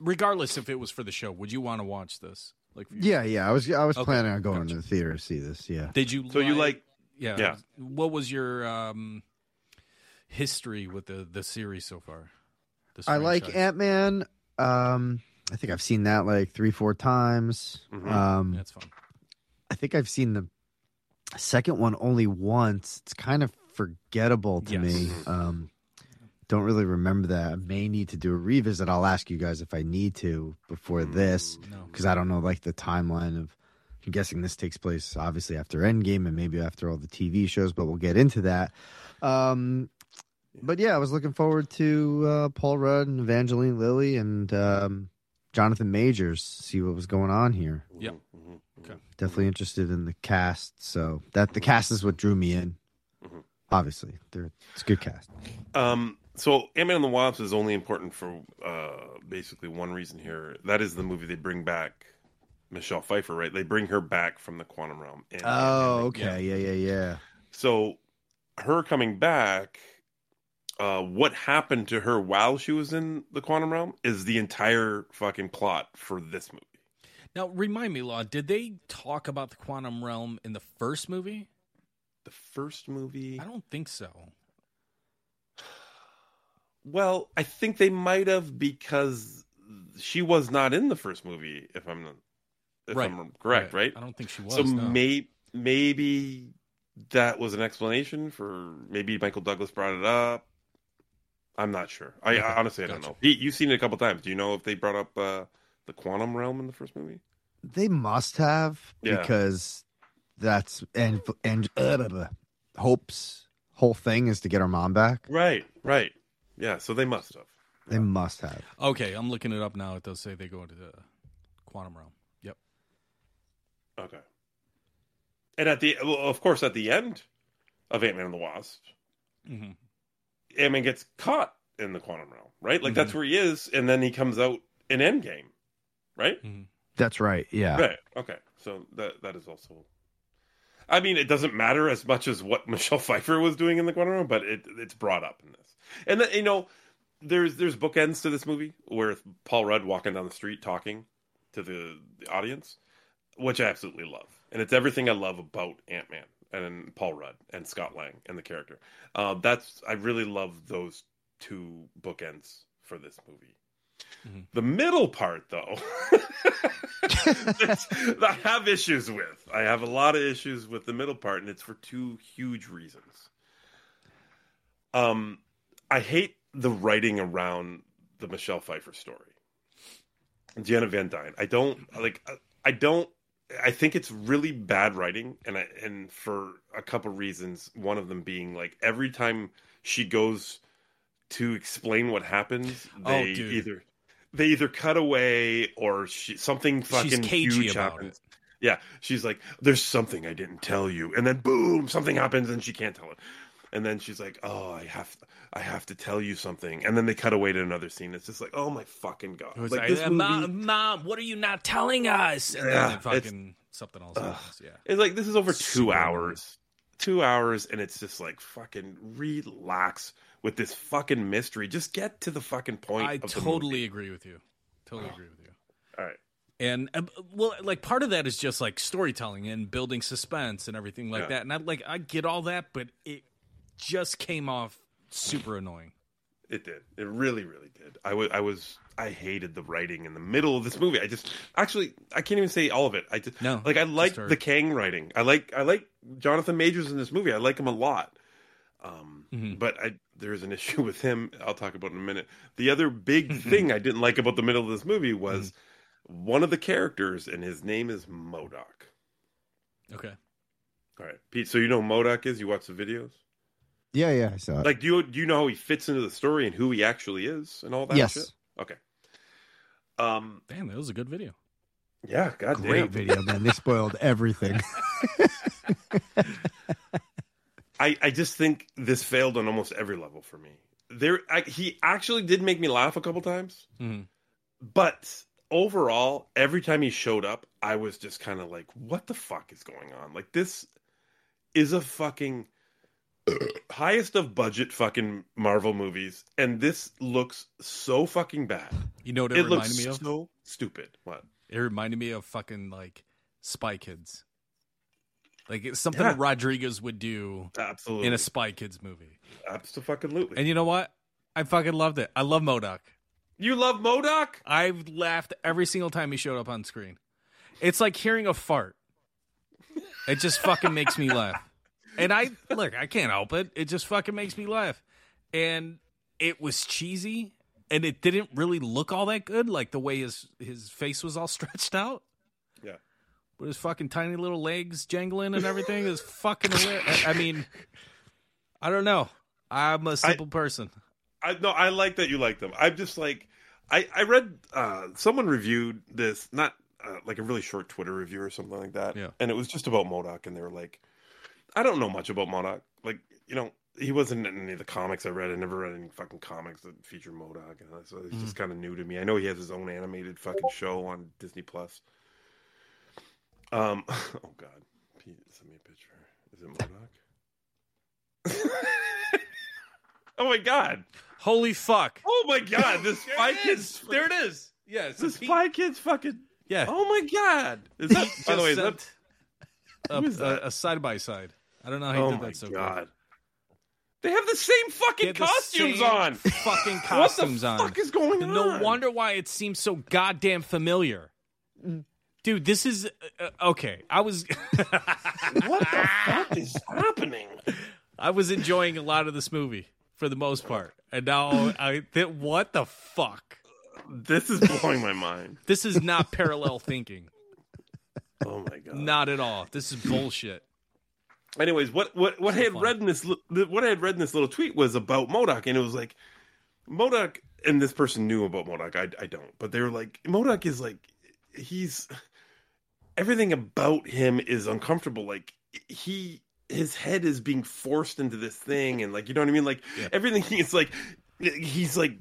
regardless if it was for the show, would you want to watch this? Like, your- Yeah, yeah. I was I was Okay, planning on going to the theater to see this. Yeah. Did you? So you like- Yeah. Yeah. What was your um history with the the series so far? I like? Ant Man. Um, I think I've seen that like three, four times. Mhm. Um, That's fun. I think I've seen the second one only once. It's kind of forgettable to Yes. me. Um, don't really remember that. I may need to do a revisit. I'll ask you guys if I need to before this because I don't know like the timeline of. I'm guessing this takes place obviously after Endgame and maybe after all the TV shows, but we'll get into that. Um, but yeah, I was looking forward to uh, Paul Rudd and Evangeline Lilly and um, Jonathan Majors. See what was going on here. Yep. Mm-hmm. Okay. Definitely interested in the cast. So that the cast is what drew me in. Mm-hmm. Obviously, they're, it's a good cast. Um, so Ant Man and the Wasp is only important for uh, basically one reason here. That is the movie they bring back Michelle Pfeiffer, right? They bring her back from the quantum realm. And Oh, okay, yeah, yeah, yeah. So her coming back, uh, what happened to her while she was in the quantum realm is the entire fucking plot for this movie. Now, remind me, Law. Did they talk about the quantum realm in the first movie? The first movie, I don't think so. Well, I think they might have because she was not in the first movie. If I'm not, if Right. I'm correct, Right. right? I don't think she was, So no. may, maybe that was an explanation for maybe Michael Douglas brought it up. I'm not sure. I Okay. honestly I don't know. Pete, you've seen it a couple times. Do you know if they brought up uh, the quantum realm in the first movie? They must have Yeah. because that's and and uh, blah, blah. Hope's whole thing is to get our mom back. Right, right. Yeah, so they must have. They must have. Okay, I'm looking it up now. It does say they go into the quantum realm. Yep. Okay. And at the well, of course at the end of Ant Man and the Wasp, hmm Ant Man gets caught in the quantum realm, right? Like that's Mhm. where he is, and then he comes out in Endgame, right? That's right. Yeah. Right. Okay. So that that is also. I mean, it doesn't matter as much as what Michelle Pfeiffer was doing in the quantum realm, but it it's brought up in this. And then you know, there's there's bookends to this movie where Paul Rudd walking down the street talking to the, the audience, which I absolutely love, and it's everything I love about Ant Man and Paul Rudd and Scott Lang and the character. Uh, that's I really love those two bookends for this movie. The middle part, though, I have issues with. I have a lot of issues with the middle part, and it's for two huge reasons. Um, I hate the writing around the Michelle Pfeiffer story, Janet Van Dyne. I don't like. I don't. I think it's really bad writing, and I, and for a couple reasons. One of them being like every time she goes to explain what happens, Oh, they dude. either they either cut away or she, something fucking cagey huge about happens. Yeah, she's like, "There's something I didn't tell you," and then boom, something happens, and she can't tell it. And then she's like, "Oh, I have, I have to tell you something." And then they cut away to another scene. It's just like, "Oh my fucking god!" Like like, this "Uh, movie, mom, mom, what are you not telling us? And Yeah, then fucking something else happens. Yeah. It's like this is over two hours. Two hours, and it's just like fucking relax with this fucking mystery. Just get to the fucking point. I totally agree with you. Totally agree with you. All right. And uh, well, like part of that is just like storytelling and building suspense and everything like Yeah. that. And I like I get all that, but it just came off super annoying. It did. It really, really did. I was, I was, I hated the writing in the middle of this movie. I just, actually, I can't even say all of it. I just, No, like, I like the Kang writing. I like, I like Jonathan Majors in this movie. I like him a lot. Um, Mhm. But I there's an issue with him. I'll talk about in a minute. The other big thing I didn't like about the middle of this movie was one of the characters, and his name is MODOK. Okay. All right, Pete. So you know MODOK is? You watch the videos. Yeah, yeah, I saw it. Like, do you do you know how he fits into the story and who he actually is and all that? Yes. Shit? Okay. Um. Damn, that was a good video. Yeah. God Great damn. video, man. They spoiled everything. I, I just think this failed on almost every level for me. There, I, he actually did make me laugh a couple times, Mhm. but overall, every time he showed up, I was just kind of like, "What the fuck is going on?" Like this is a fucking highest of budget fucking Marvel movies, and this looks so fucking bad. You know what it, It reminded me of? so stupid. What? It reminded me of fucking like Spy Kids. Like it's something Yeah. Rodriguez would do Absolutely in a Spy Kids movie. Absolutely. And you know what? I fucking loved it. I love MODOK. You love MODOK? I've laughed every single time he showed up on screen. It's like hearing a fart. It just fucking makes me laugh. And I look, I can't help it. It just fucking makes me laugh. And it was cheesy and it didn't really look all that good, like the way his his face was all stretched out. Yeah. With his fucking tiny little legs jangling and everything is fucking hilarious. I I mean, I don't know. I'm a simple person. I no, I like that you like them. I'm just like, I I read uh someone reviewed this, not uh, like a really short Twitter review or something like that. Yeah. and it was just about MODOK, and they were like, I don't know much about MODOK. Like, you know, he wasn't in any of the comics I read. I never read any fucking comics that feature MODOK, and so it's just kind of new to me. I know he has his own animated fucking show on Disney Plus. Um, oh god, Pete, send me a picture. Is it MODOK? oh my god. Holy fuck. Oh my god, this Spy Kids. There it is. Yeah, the Spy Kids fucking. Yeah. Oh my god. Is that, by the way, is that, Just a, who is that? a side by side. I don't know how he Oh did that so God. They have the same fucking the costumes same on. Fucking costumes on. What the fuck is going on? No wonder why it seems so goddamn familiar. Dude, this is uh, okay. I was what the fuck is happening? I was enjoying a lot of this movie for the most part, and now I th- what the fuck? This is blowing my mind. This is not parallel thinking. Oh my god. Not at all. This is bullshit. Anyways, what what what I had read in this what I had read in this little tweet was about MODOK, and it was like MODOK, and this person knew about MODOK. I I don't, but they were like MODOK is like he's everything about him is uncomfortable. Like he his head is being forced into this thing, and like you know what I mean. Like everything is like he's like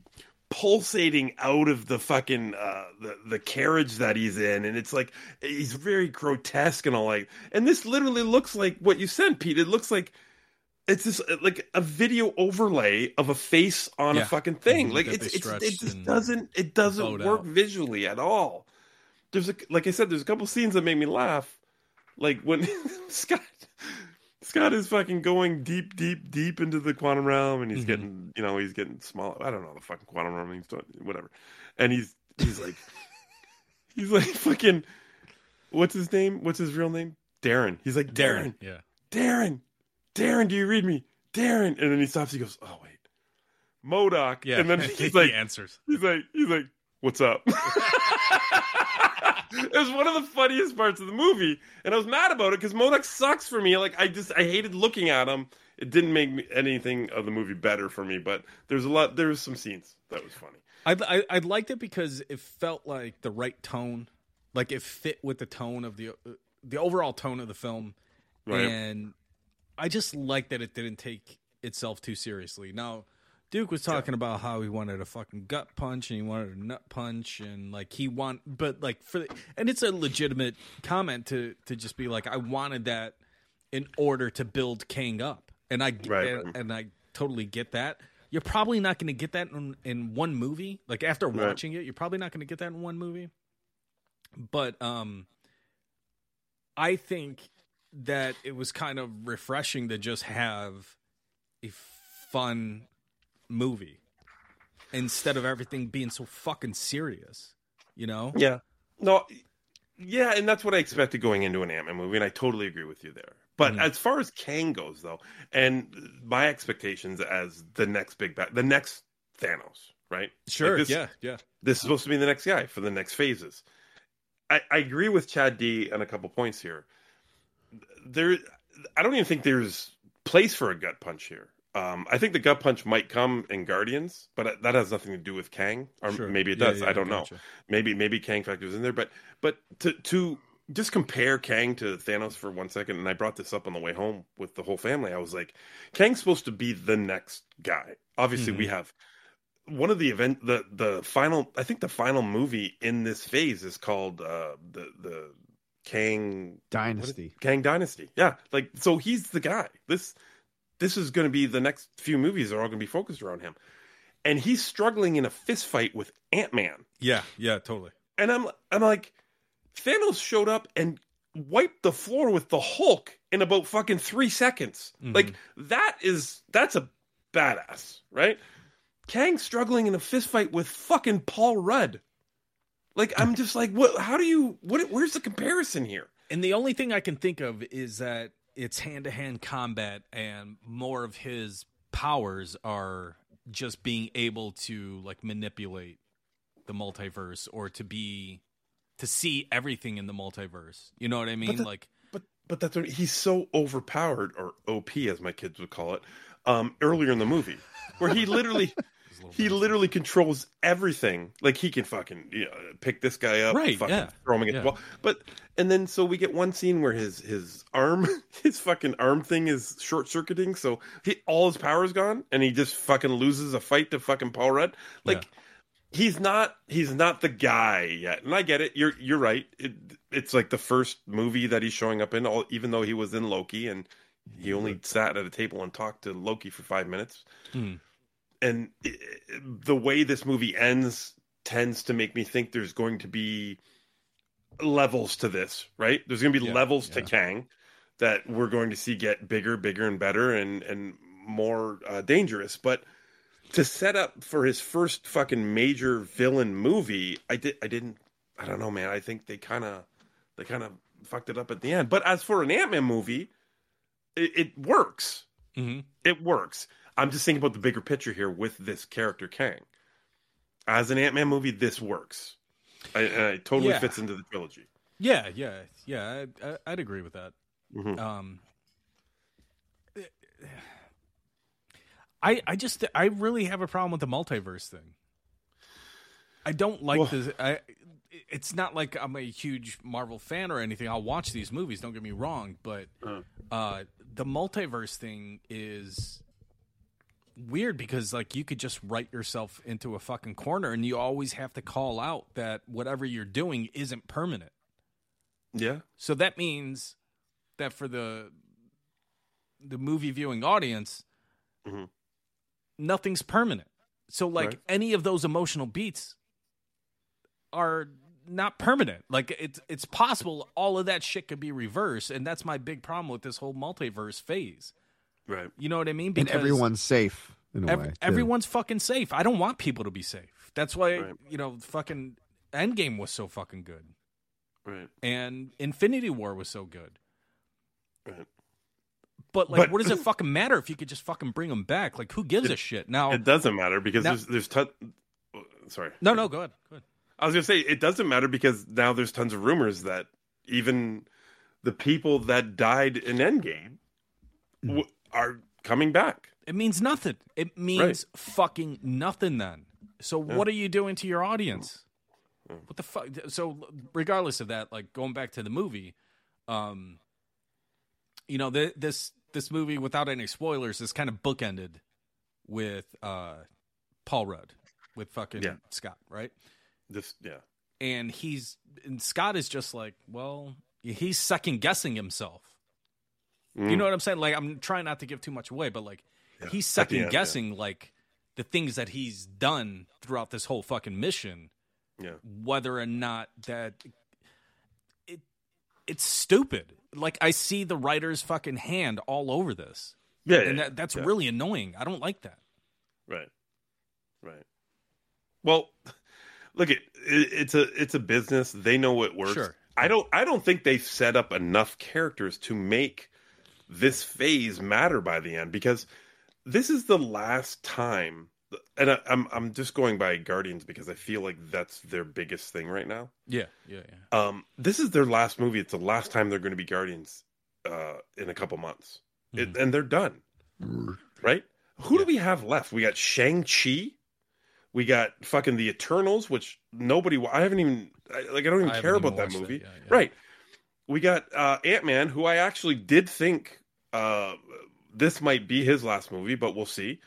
pulsating out of the fucking uh the the carriage that he's in and it's like he's very grotesque and all like and this literally looks like what you sent Pete. It looks like it's just uh, like a video overlay of a face on Yeah. a fucking thing. Mhm, like it's, it's it just doesn't it doesn't work out. visually at all. There's a like I said there's a couple scenes that make me laugh. Like when Scott Scott is fucking going deep, deep, deep into the quantum realm, and he's Mm-hmm. getting, you know, he's getting small. I don't know the fucking quantum realm. He's doing whatever, and he's he's like, he's like fucking, what's his name? What's his real name? Darren. He's like Darren. Yeah. Darren, Darren, do you read me? Darren, and then he stops. He goes, oh wait, MODOK. Yeah. and then he's like, answers. He's like, he's like, what's up? it was one of the funniest parts of the movie, and I was mad about it because MODOK sucks for me. Like I just I hated looking at him. It didn't make me, anything of the movie better for me, but there's a lot. There was some scenes that was funny. I, I I liked it because it felt like the right tone, like it fit with the tone of the the overall tone of the film, Right. and I just like that it didn't take itself too seriously. Now, Duke was talking about how he wanted a fucking gut punch and he wanted a nut punch and like he want, but like for the, and it's a legitimate comment to to just be like I wanted that in order to build Kang up, and I Right, and, and I totally get that. You're probably not going to get that in, in one movie. Like after Right. watching it, you're probably not going to get that in one movie. But um, I think that it was kind of refreshing to just have a fun movie instead of everything being so fucking serious. You know? Yeah. No, Yeah, and that's what I expected going into an Ant Man movie, and I totally agree with you there. But Mm-hmm. as far as Kang goes, though, and my expectations as the next big bad, the next Thanos, right? Sure, this, yeah, yeah. This is supposed to be the next guy for the next phases. I, I agree with Chad D on a couple points here. There, I don't even think there's place for a gut punch here. Um, I think the gut punch might come in Guardians, but that has nothing to do with Kang, or Sure. maybe it does. yeah, I don't gotcha. know. Maybe maybe Kang factors in there, but but to to just compare Kang to Thanos for one second, and I brought this up on the way home with the whole family. I was like, Kang's supposed to be the next guy. Obviously, we Mhm. have one of the event the the final I think the final movie in this phase is called uh the the Kang Dynasty. Kang Dynasty. Yeah, like so he's the guy. This this is going to be the next few movies are all going to be focused around him, and he's struggling in a fist fight with Ant Man. Yeah, yeah, totally. And I'm I'm like, Thanos showed up and wiped the floor with the Hulk in about fucking three seconds. Mm-hmm. Like that is that's a badass, right? Kang struggling in a fist fight with fucking Paul Rudd. Like I'm just like, what? How do you? What? Where's the comparison here? And the only thing I can think of is that it's hand to hand combat, and more of his powers are just being able to like manipulate the multiverse or to be to see everything in the multiverse. You know what I mean? the- like But but that's what he's so overpowered, or OP as my kids would call it, um, earlier in the movie, where he literally he literally controls everything. Like he can fucking you know, pick this guy up, Right, Fucking yeah, throw him against yeah. the wall. But and then so we get one scene where his his arm, his fucking arm thing is short circuiting, so he all his power is gone, and he just fucking loses a fight to fucking Paul Rudd. Like he's not he's not the guy yet and i get it you're you're right it, it's like the first movie that he's showing up in all, even though he was in loki and he only sat at a table and talked to loki for five minutes Hmm. And the way this movie ends tends to make me think there's going to be levels to this right there's going to be Yeah, levels to kang that we're going to see get bigger bigger and better and and more uh, dangerous but to set up for his first fucking major villain movie, I did I didn't I don't know, man. I think they kind of they kind of fucked it up at the end. But as for an Ant Man movie, it, it works. Mm-hmm. It works. I'm just thinking about the bigger picture here with this character Kang. As an Ant Man movie, this works. I, it totally Yeah. fits into the trilogy. Yeah, yeah, yeah. I, I, I'd agree with that. Mhm. Um, I I just I really have a problem with the multiverse thing. I don't like Well- this. I it's not like I'm a huge Marvel fan or anything. I'll watch these movies. Don't get me wrong, but uh, the multiverse thing is weird because like you could just write yourself into a fucking corner and you always have to call out that whatever you're doing isn't permanent. Yeah. So that means that for the the movie viewing audience, Mhm. nothing's permanent. So like Right. any of those emotional beats are not permanent. Like it's it's possible all of that shit could be reversed, and that's my big problem with this whole multiverse phase. Right. You know what I mean? and everyone's safe in a Ev- way. too. everyone's fucking safe. I don't want people to be safe. That's why Right. you know fucking Endgame was so fucking good, Right. and Infinity War was so good. Right. But like, But- what does it fucking matter if you could just fucking bring them back? Like, who gives a shit now? It doesn't matter because Now- there's there's ton. Sorry. No, no, go ahead. Go ahead. I was gonna say it doesn't matter because now there's tons of rumors that even the people that died in Endgame w- are coming back. It means nothing. It means fucking nothing. Then, so what are you doing to your audience? What the fuck? So, regardless of that, like going back to the movie, um, you know, th- this this movie without any spoilers is kind of bookended with uh Paul Rudd with fucking Yeah. Scott, right? This, yeah, and he's and Scott is just like, well, he's second guessing himself. You Mm. know what I'm saying? Like, I'm trying not to give too much away, but like, he's second end, yeah. guessing like the things that he's done throughout this whole fucking mission, yeah, whether or not that it it's stupid. Like, I see the writer's fucking hand all over this. Yeah, and yeah, that, that's yeah. really annoying. I don't like that. right, right. Well, look, it, it it's a it's a business. They know what works. Sure. I don't I don't think they set up enough characters to make this phase matter by the end because this is the last time and I, I'm I'm just going by Guardians because I feel like that's their biggest thing right now. Yeah, yeah, yeah. Um, this is their last movie. It's the last time they're going to be Guardians uh, in a couple months, it, and they're done. Right? Who do we have left? We got Shang Chi. We got fucking the Eternals, which nobody. I haven't even like. I don't even I care about that movie. yeah, yeah. Right? We got uh, Ant Man, who I actually did think uh, this might be his last movie, but we'll see.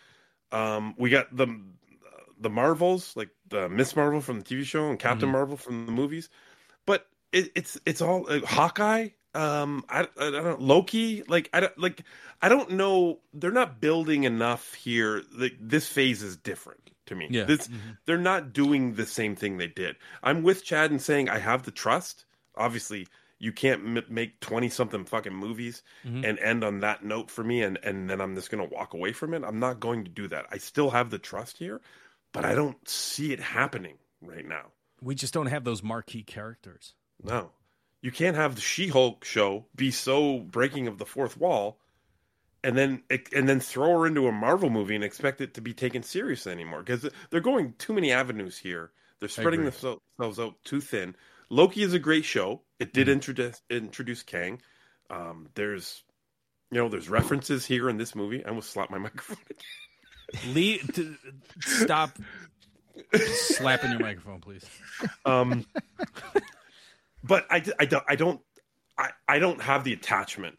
Um, we got the the Marvels, like the Miss Marvel from the TV show and Captain Mhm. Marvel from the movies, but it, it's it's all uh, Hawkeye. Um, I, I don't Loki. Like I don't like I don't know. They're not building enough here. Like this phase is different to me. Yeah. This they're not doing the same thing they did. I'm with Chad in saying I have the trust. Obviously, you can't m- make twenty something fucking movies Mhm. and end on that note for me, and and then I'm just gonna walk away from it. I'm not going to do that. I still have the trust here, but I don't see it happening right now. We just don't have those marquee characters. No. You can't have the She-Hulk show be so breaking of the fourth wall and then and then throw her into a Marvel movie and expect it to be taken serious anymore because they're going too many avenues here. They're spreading themselves out too thin. Loki is a great show. It Mm-hmm. did introduce introduce Kang. Um, there's you know, there's references here in this movie. I almost slapped my microphone. Lee, t- stop slapping your microphone, please. Um, but I, I don't I don't I, I don't have the attachment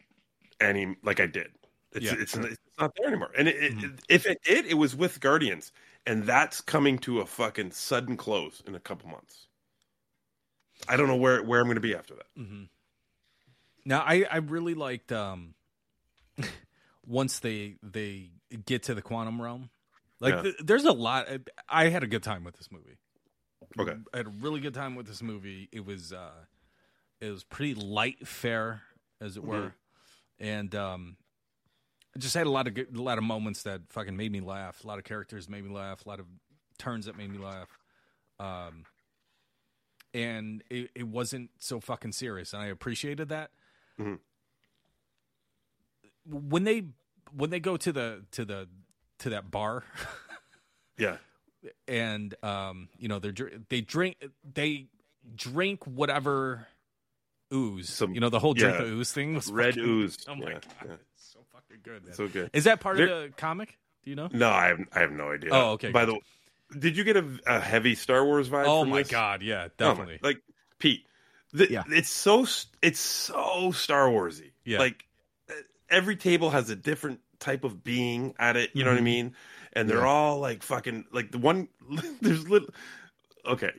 any like I did. It's Yeah. it's, it's not there anymore. And it, it, if it did, it was with Guardians, and that's coming to a fucking sudden close in a couple months. I don't know where where I'm going to be after that. hmm Now, I I really liked um once they they get to the quantum realm. Like, Yeah. th- there's a lot. I had a good time with this movie. Okay. I had a really good time with this movie. It was uh it was pretty light fare, as it were, and um, I just had a lot of good, a lot of moments that fucking made me laugh. A lot of characters made me laugh. A lot of turns that made me laugh. Um, and it, it wasn't so fucking serious, and I appreciated that. Mhm. When they when they go to the to the to that bar, Yeah. and um, you know they're they drink they drink whatever ooze. you know the whole drink yeah. the ooze thing was Red fucking- ooze. Oh my Yeah, god, yeah. so fucking good. Man. So good. Is that part of the comic? Do you know? No, I have I have no idea. Oh, okay, By gotcha. the way, did you get a, a heavy Star Wars vibe? Oh from my this? god, yeah, Oh my- definitely. like Pete, the, it's so it's so Star Warsy. Yeah. Like uh, every table has a different type of being at it. You know what I Mhm. mean? And they're Yeah. all like fucking like the one. There's little. Okay,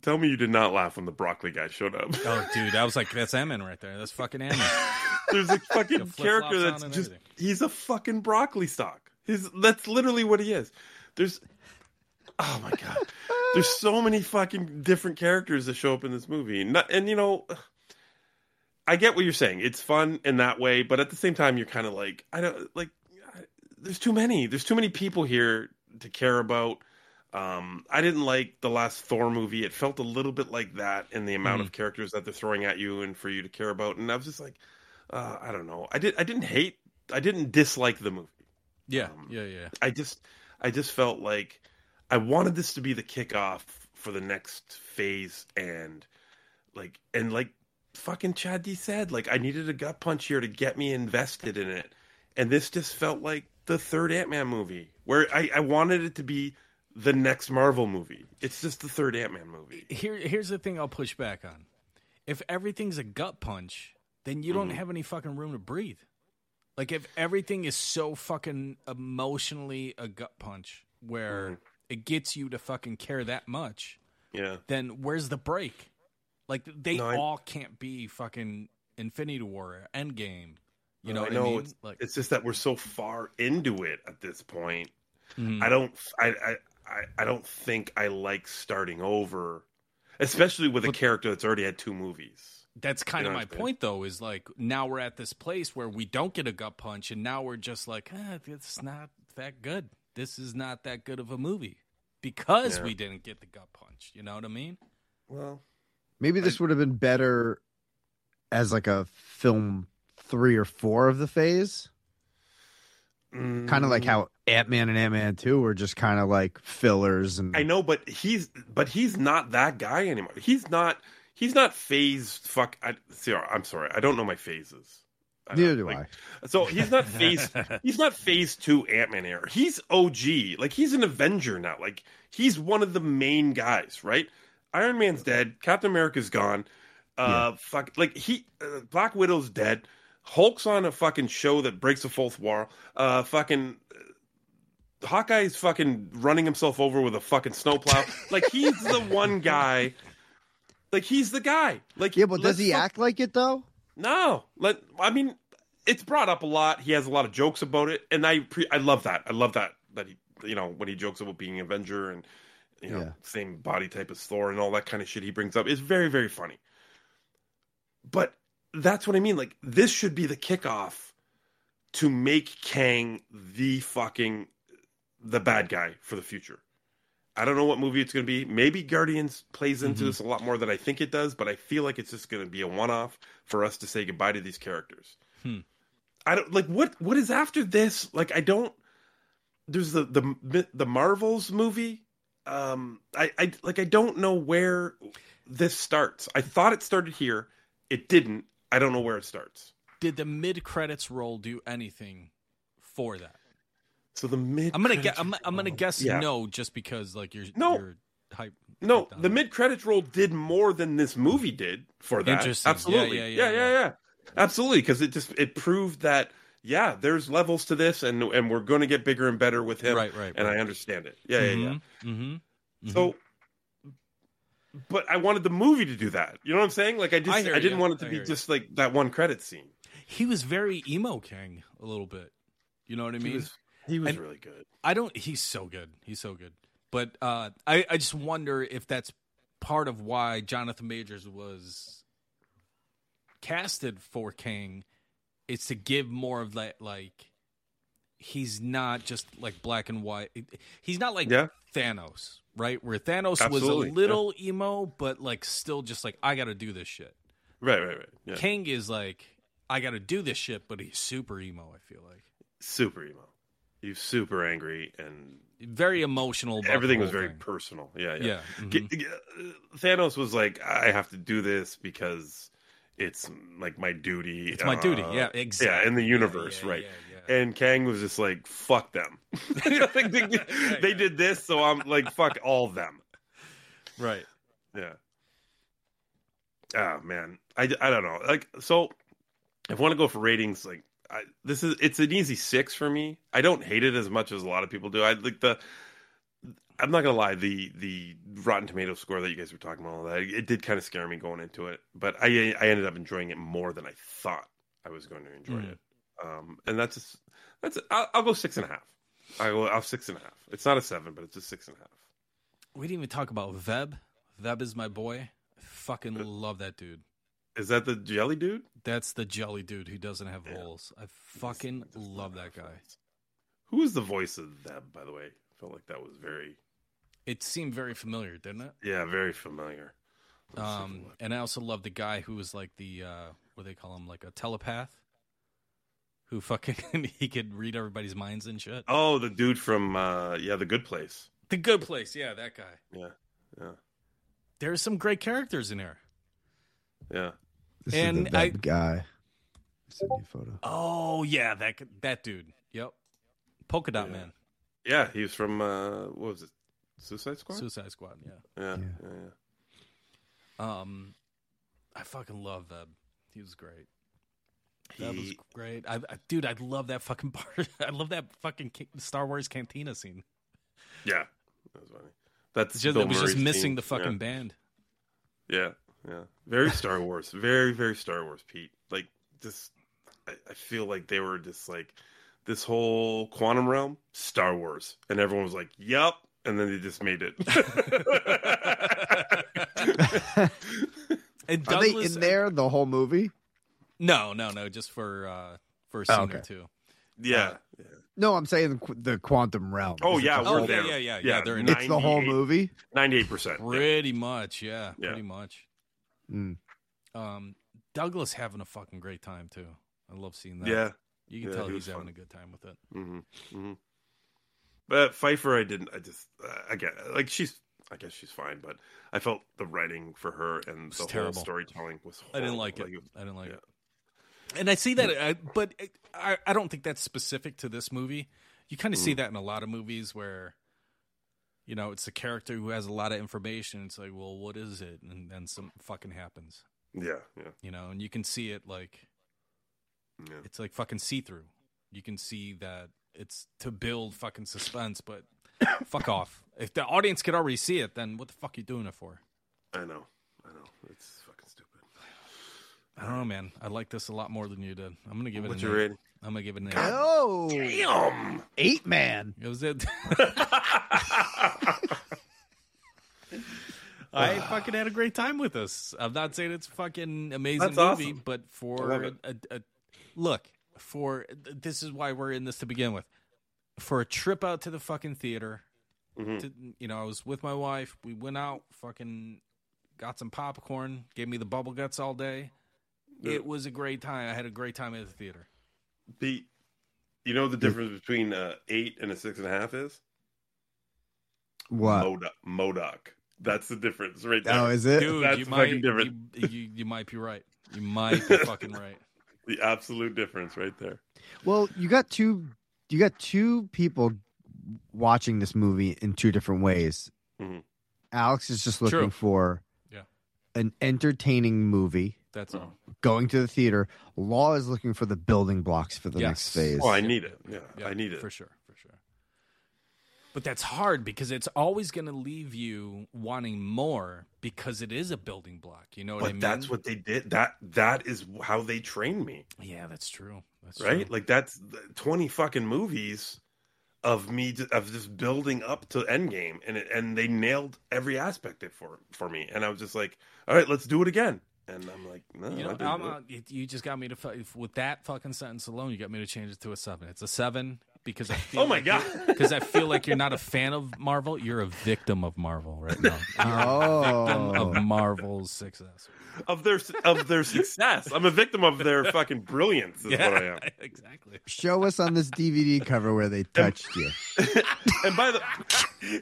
tell me you did not laugh when the broccoli guy showed up. Oh, dude, I was like, that's Ammon right there. That's fucking Ammon. There's a fucking character on that's just everything. he's a fucking broccoli stalk. He's that's literally what he is. There's oh my god. There's so many fucking different characters that show up in this movie. Not, and you know I get what you're saying. It's fun in that way, but at the same time you're kind of like I don't like there's too many. There's too many people here to care about. Um, I didn't like the last Thor movie. It felt a little bit like that in the amount Mhm. of characters that they're throwing at you and for you to care about. And I was just like, uh, I don't know. I did. I didn't hate. I didn't dislike the movie. Yeah, Um, yeah, yeah. I just, I just felt like I wanted this to be the kickoff for the next phase, and like, and like, fucking Chad D said, like, I needed a gut punch here to get me invested in it, and this just felt like the third Ant Man movie, where I, I wanted it to be the next Marvel movie. It's just the third Ant Man movie. Here, here's the thing I'll push back on. If everything's a gut punch, then you don't Mhm. have any fucking room to breathe. Like if everything is so fucking emotionally a gut punch where Mm-hmm. It gets you to fucking care that much, Yeah. then where's the break? Like they No, I- all can't be fucking Infinity War, Endgame. You know I what know I mean? it's, like it's just that we're so far into it at this point. Mhm. I don't I, I I I don't think I like starting over, especially with a character that's already had two movies. That's kind You of my what I'm saying? point, though. Is like now we're at this place where we don't get a gut punch, and now we're just like, ah, it's not that good. This is not that good of a movie because Yeah. we didn't get the gut punch. You know what I mean? Well, Maybe this would have been better as like a film three or four of the phase. Kind of like mm. how Ant Man and Ant Man Two were just kind of like fillers and I know, but he's but he's not that guy anymore. He's not he's not phase fuck. I, see, I'm sorry, I don't know my phases. I neither do like, So he's not phase. he's not phase two Ant Man era. He's OG. Like he's an Avenger now. Like he's one of the main guys. Right? Iron Man's dead. Captain America's gone. Uh, fuck. Like he, uh, Black Widow's dead. Hulk's on a fucking show that breaks the fourth wall. Uh, fucking. uh, Hawkeye's fucking running himself over with a fucking snowplow. like he's the one guy. Like he's the guy. Like yeah, but does he fuck- act like it though? No, let I mean, it's brought up a lot. He has a lot of jokes about it, and I pre- I love that. I love that that he you know when he jokes about being an Avenger and you know Yeah. same body type as Thor and all that kind of shit he brings up. is very very funny. But that's what I mean. Like this should be the kickoff to make Kang the fucking the bad guy for the future. I don't know what movie it's going to be. Maybe Guardians plays into Mhm. this a lot more than I think it does, but I feel like it's just going to be a one-off for us to say goodbye to these characters. Hmm. I don't like what what is after this. Like I don't. There's the the the Marvels movie. Um, I I like I don't know where this starts. I thought it started here. It didn't. I don't know where it starts. Did the mid credits roll do anything for that? So the mid. I'm gonna guess. I'm, I'm gonna guess Yeah. no, just because like you're No. you're hype. No, the mid credits roll did more than this movie did for that. Interesting. Yeah, Absolutely. yeah, Yeah, yeah, yeah, yeah. Absolutely, because it just it proved that yeah, there's levels to this, and and we're going to get bigger and better with him. Right, right, And right. I understand it. Yeah, yeah, yeah. Mm-hmm. So, but I wanted the movie to do that. You know what I'm saying? Like I just I I, didn't ya. want it to I be just like that one credit scene. He was very emo king a little bit. You know what I He mean? was- he was And really good. I don't. He's so good. He's so good. But uh, I I just wonder if that's part of why Jonathan Majors was casted for Kang. It's to give more of that like he's not just like black and white. He's not like Yeah. Thanos, right? Where Thanos Absolutely, was a little emo, but like still just like I got to do this shit. Right, right, right. Yeah. Kang is like I got to do this shit, but he's super emo. I feel like Super emo. He's super angry and very emotional. Everything was very thing. personal. Yeah, yeah. Yeah, mm-hmm. G- g- uh, Thanos was like, I have to do this because it's like my duty. It's my duty. Yeah, exactly. Yeah, in the universe, yeah, right? yeah, And Kang was just like, fuck them. They, they did this, so I'm like, fuck all of them. Right. Yeah. Oh man, I, I don't know. Like, so if I want to go for ratings, like, I, this is it's an easy six for me. I don't hate it as much as a lot of people do. I like the. I'm not gonna lie, the the Rotten Tomato score that you guys were talking about, all that it did kind of scare me going into it, but I I ended up enjoying it more than I thought I was going to enjoy Mm. it. Um, and that's just, that's I'll, I'll go six and a half. I will I'll six and a half. It's not a seven, but it's a six and a half. We didn't even talk about Veb. Veb is my boy. I fucking love that dude. Is that the jelly dude? That's the jelly dude who doesn't have holes. I fucking love that guy. Who was the voice of them, by the way? I felt like that was very, It seemed very familiar, didn't it? yeah, very familiar. Um, and I also love the guy who was like the uh, what do they call him, like a telepath, who fucking he could read everybody's minds and shit. Oh, the dude from uh yeah, the Good Place. The Good Place, yeah, that guy. Yeah, yeah, There's some great characters in here. Yeah. This And is the I- guy. Send you a photo. Oh yeah, that that dude. Yep, Polka Dot Man, Yeah, he was from uh what was it? Suicide Squad? Suicide Squad. Yeah. yeah, yeah, yeah. Um, I fucking love Veb. He was great. That was great. I, I, dude, I love that fucking part. I love that fucking Star Wars Cantina scene. Yeah. That was funny. That's just, Bill it was just missing team. the fucking yeah. band. Yeah, yeah. Very Star Wars. very, very Star Wars, Pete. Like just I, I feel like they were just like this whole quantum realm, Star Wars. And everyone was like, Yep. and then they just made it. And Are they in there the whole movie? No, no, no. Just for uh for a Oh, scene okay. or two. yeah. No, I'm saying the, quantum realm. Oh yeah, we're whole- there. yeah, yeah, yeah, they're in It's the whole movie. Ninety-eight percent. Pretty much, yeah, Yeah. pretty much. Mm. Um, Douglas having a fucking great time too. I love seeing that. Yeah. you can Yeah, tell he he's was having a good time with it. hmm hmm But Pfeiffer, I didn't. I just, uh, I get like she's. I guess she's fine, but I felt the writing for her and the whole storytelling was. I didn't horrible. like it. was- I didn't like yeah. it. And I see that, I, but I, I don't think that's specific to this movie. You kind of see Mm. that in a lot of movies where, you know, it's a character who has a lot of information. It's like, well, what is it? And then some fucking happens. Yeah, yeah. You know, and you can see it like, Yeah. it's like fucking see through. You can see that it's to build fucking suspense, but fuck off. If the audience could already see it, then what the fuck are you doing it for? I know, I know. It's fucking stupid. I don't know, man. I like this a lot more than you did. I'm gonna give it. What's an your rating? I'm gonna give it an eight. Oh, Damn. eight man. It was it. I fucking had a great time with this. I'm not saying it's a fucking amazing That's movie, awesome. but for love a, a, look, for this is why we're in this to begin with. For a trip out to the fucking theater, Mm-hmm. to, you know, I was with my wife. We went out, fucking got some popcorn, gave me the bubble guts all day. Yeah. It was a great time. I had a great time at the theater. The, you know the difference between uh, eight and a six and a half is What? MODOK. MODOK. That's the difference, right there. Oh, is it? Dude, That's you the might, fucking difference. You, you, you might be right. You might be fucking right. The absolute difference, right there. Well, you got two. You got two people watching this movie in two different ways. Mhm. Alex is just looking True. for Yeah. an entertaining movie. That's all. Going to the theater. Law is looking for the building blocks for the Yes. next phase. Oh, I need it. Yeah, Yeah, I need it. for sure. But that's hard because it's always going to leave you wanting more because it is a building block. You know what But I mean? that's what they did. That that is how they trained me. Yeah, that's true. That's right? true. Like that's twenty fucking movies of me of just building up to Endgame, and it, and they nailed every aspect of it for for me, and I was just like, all right, let's do it again. And I'm like, no, You know, I'm, you- just got me to with that fucking sentence alone. You got me to change it to a seven. It's a seven because I oh feel Oh my like God. because I feel like you're not a fan of Marvel. You're a victim of Marvel right now. You're a Oh. victim of oh. Marvel's success. of their of their success. I'm a victim of their fucking brilliance. Is what I am. exactly. Show us on this DVD cover where they touched you. And by the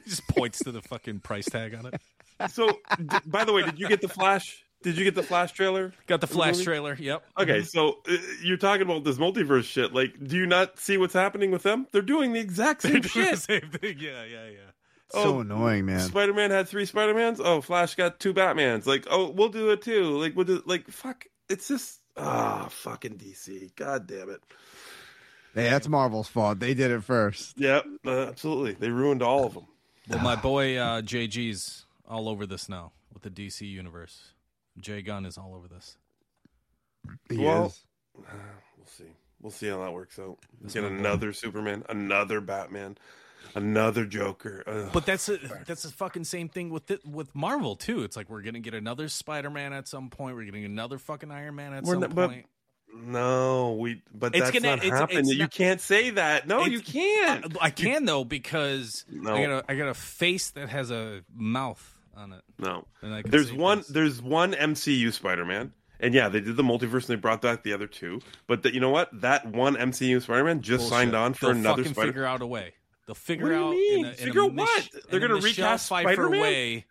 just points to the fucking price tag on it. so, d- by the way, did you get the Flash? Did you get the Flash trailer? Got the Flash movie? trailer. Yep. Okay, so uh, you're talking about this multiverse shit. Like, do you not see what's happening with them? They're doing the exact same doing the shit. same thing. Yeah, yeah, yeah. So Oh, annoying, man. Spider Man had three Spider Mans. Oh, Flash got two Batmans. Like, oh, we'll do it too. Like, we'll do like fuck. It's just ah, fucking DC. God damn it. Hey, that's Marvel's fault. They did it first. Yep, uh, absolutely. They ruined all of them. Well, my boy uh, JG's all over this now with the DC universe. Jay Gunn is all over this. He well, is. we'll see. We'll see how that works out. That's Get my boy. another Superman, another Batman, another Joker. Ugh. But that's a, that's the fucking same thing with it, with Marvel too. It's like we're gonna get another Spider Man at some point. We're getting another fucking Iron Man at We're some not- but- point. no, we. But It's that's gonna- not it's- happening. it's you not- can't say that. No, you can't. I can though because No. I got a I got a face that has a mouth on it. No. There's one. things. There's one MCU Spider-Man, and yeah, they did the multiverse and they brought back the other two. But the, you know what? That one MCU Spider-Man just Bullshit. signed on for They'll another fucking Spider. figure out a way. They'll figure What do you out mean? a, Figure what? Mich- They're gonna recast Spider-Man? way.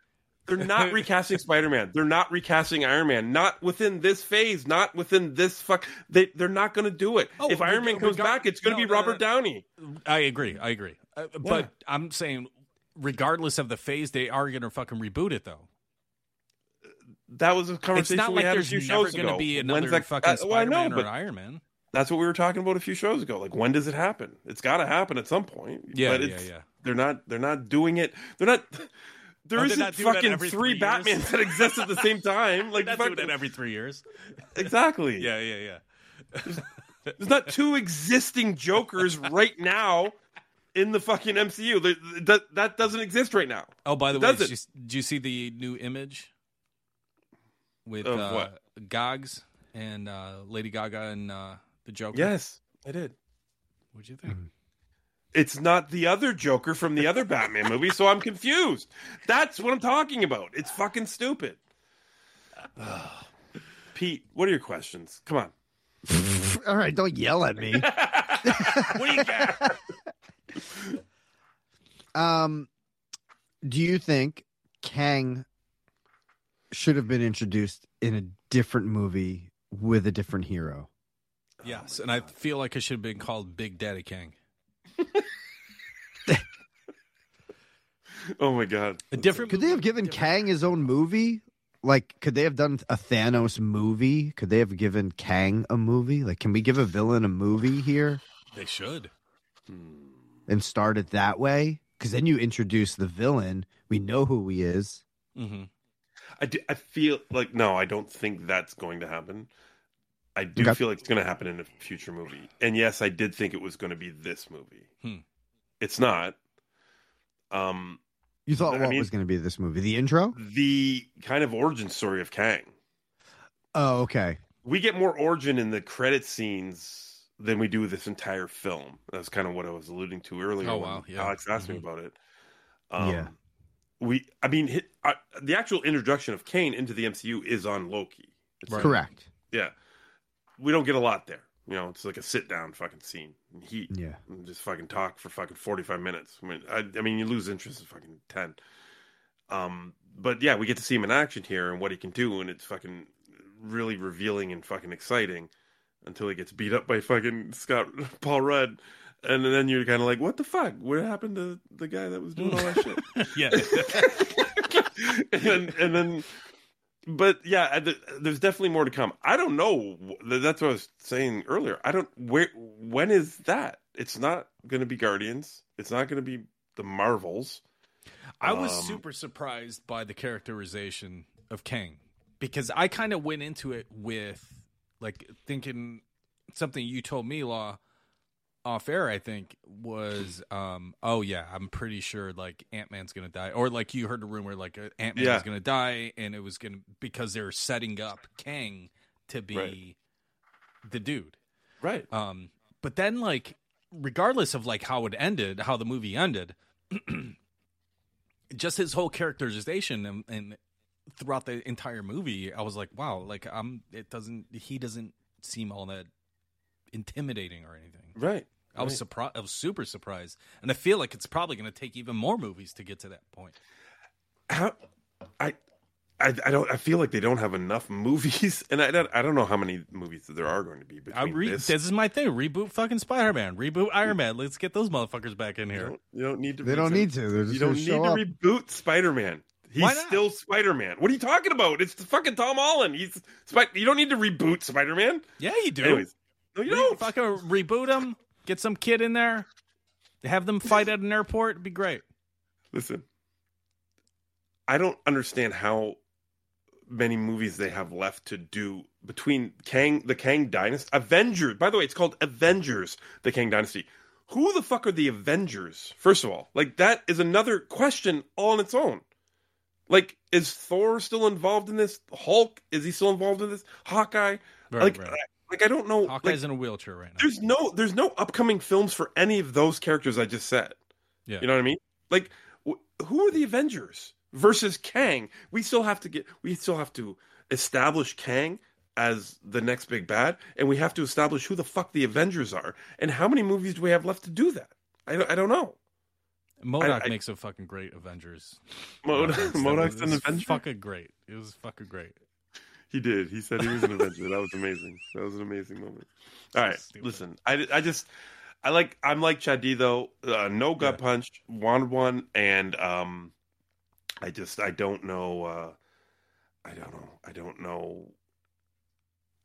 They're not recasting Spider-Man. They're not recasting Iron Man. Not within this phase. Not within this fuck. They they're not going to do it. Oh, if Iron Man comes back, it's going to no, be Robert no. Downey. I agree. I agree. Uh, But I'm saying, regardless of the phase, they are going to fucking reboot it though. That was a It's conversation not we like there's never going to be When's another that- fucking uh, well, know, Spider-Man or Iron Man. That's what we were talking about a few shows ago. Like, when does it happen? It's got to happen at some point. Yeah, but yeah, it's, yeah. They're not. They're not doing it. They're not. There Oh, they're isn't not fucking three three? Batmans that exist at the same time. Like Not fucking, doing it every three years. exactly. Yeah, yeah, yeah. There's not two existing Jokers right now in the fucking MCU. There- That that doesn't exist right now. Oh, by the It way, doesn't. did you, did you see the new image with Of uh, what? Gogs and uh, Lady Gaga and uh, the Joker? Yes, I did. What'd you think? It's not the other Joker from the other Batman movie, so I'm confused. That's what I'm talking about. It's fucking stupid. Pete, what are your questions? Come on. All right, don't yell at me. what do you got? Um, do you think Kang should have been introduced in a different movie with a different hero? Yes, and I feel like it should have been called Big Daddy Kang. oh my god. A different Could they have given Kang his own movie? Like, could they have done a Thanos movie? Could they have given Kang a movie? Like, can we give a villain a movie here They should. And start it that way? Because then you introduce the villain. We know who he is. Mm-hmm. I, do, I feel like no, I don't think that's going to happen. I do Okay. feel like it's going to happen in a future movie. And yes, I did think it was going to be this movie. Hmm. It's not. Um, You thought I what mean- was going to be this movie? The intro? the kind of origin story of Kang. Oh, okay. We get more origin in the credit scenes than we do this entire film. That's kind of what I was alluding to earlier. Oh, wow, yeah. Alex asked me Mhm. about it. Um, Yeah. We, I mean, hit, uh, the actual introduction of Kang into the MCU is on Loki. It's Correct. Yeah. We don't get a lot there. You know, it's like a sit down fucking scene in heat. Yeah. And just fucking talk for fucking 45 minutes. I mean, I, I mean, you lose interest in fucking 10. Um, but yeah, we get to see him in action here and what he can do, and it's fucking really revealing and fucking exciting until he gets beat up by fucking Scott Paul Rudd. And then you're kind of like, what the fuck? What happened to the guy that was doing all that shit? yeah. and then, and then but yeah there's definitely more to come i don't know that's what i was saying earlier i don't where when is that it's not going to be guardians it's not going to be the marvels I was Um, super surprised by the characterization of Kang because I kind of went into it with like thinking something you told me, Law, off air. I think was, um, oh yeah, I'm pretty sure like Ant Man's gonna die, or like you heard a rumor like Ant Man Yeah. was gonna die, and it was gonna because they're setting up Kang to be Right. the dude, right? Um, but then like regardless of like how it ended, how the movie ended. just his whole characterization and, and throughout the entire movie, I was like, wow, like I'm. It doesn't. He doesn't seem all that intimidating or anything. right I was right. surprised. I was super surprised, and I feel like it's probably going to take even more movies to get to that point. how i I, I don't. I feel like they don't have enough movies, and I don't. I don't know how many movies there are going to be. I Between re- this, this. is my thing. Reboot fucking Spider Man. Reboot Iron Man. Let's get those motherfuckers back in you here. don't, you don't need to. They don't re- need to. They're just you don't need show to up. reboot Spider-Man. He's still Spider-Man. What are you talking about? It's the fucking Tom Holland. He's You don't need to reboot Spider-Man. Yeah, you do. Anyways, no, you Re- don't. Fucking reboot him. Get some kid in there. Have them fight at an airport. It'd be great. Listen, I don't understand how many movies they have left to do between Kang, the Kang Dynasty, Avengers. By the way, it's called Avengers: The Kang Dynasty. Who the fuck are the Avengers? First of all, like that is another question all on its own. Like, is Thor still involved in this? Hulk is he still involved in this? Hawkeye, Right, like, right. I- like I don't know. Hawkeye's like, in a wheelchair right now. there's no there's no upcoming films for any of those characters I just said. Yeah. You know what I mean? Like wh- who are the Avengers versus Kang? We still have to get we still have to establish Kang as the next big bad and we have to establish who the fuck the Avengers are and how many movies do we have left to do that? I don't, I don't know. MODOK I- I- makes a fucking great Avengers. Mod- MODOK's an was Avenger? Fucking great. It was fucking great. He did. He said he was an Avenger. That was amazing. That was an amazing moment. All right, listen. I, I just I like I'm like Chad D though. Uh, no gut punch, wanted one, and um, I just I don't know. Uh, I don't know. I don't know.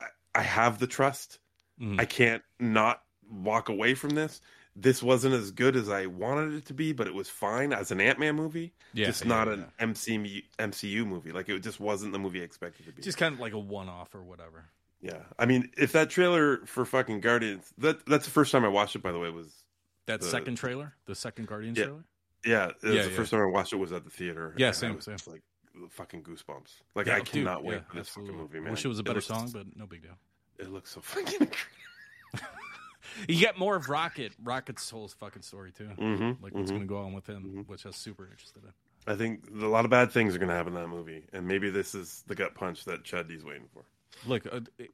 I, I have the trust. Mhm. I can't not walk away from this. This wasn't as good as I wanted it to be, but it was fine as an Ant Man movie. Yeah, just yeah, not yeah. an MCU MCU movie. Like it just wasn't the movie I expected to be. Just kind of like a one-off or whatever. Yeah, I mean, if that trailer for fucking Guardians, that that's the first time I watched it. By the way, was That the- second trailer, the second Guardians Yeah. trailer. Yeah, it was Yeah, the first time I watched it was at the theater. Yeah, same, was same. like fucking goosebumps. Like I dude, cannot wait yeah, for this absolutely. fucking movie, man. Wish it was a better song, but no big deal. It looks so fucking. You get more of Rocket. Rocket's whole fucking story too. Mhm, Like what's mhm. going to go on with him, which I was super interested in. I think a lot of bad things are going to happen in that movie, and maybe this is the gut punch that Chad D's waiting for. look, uh, it,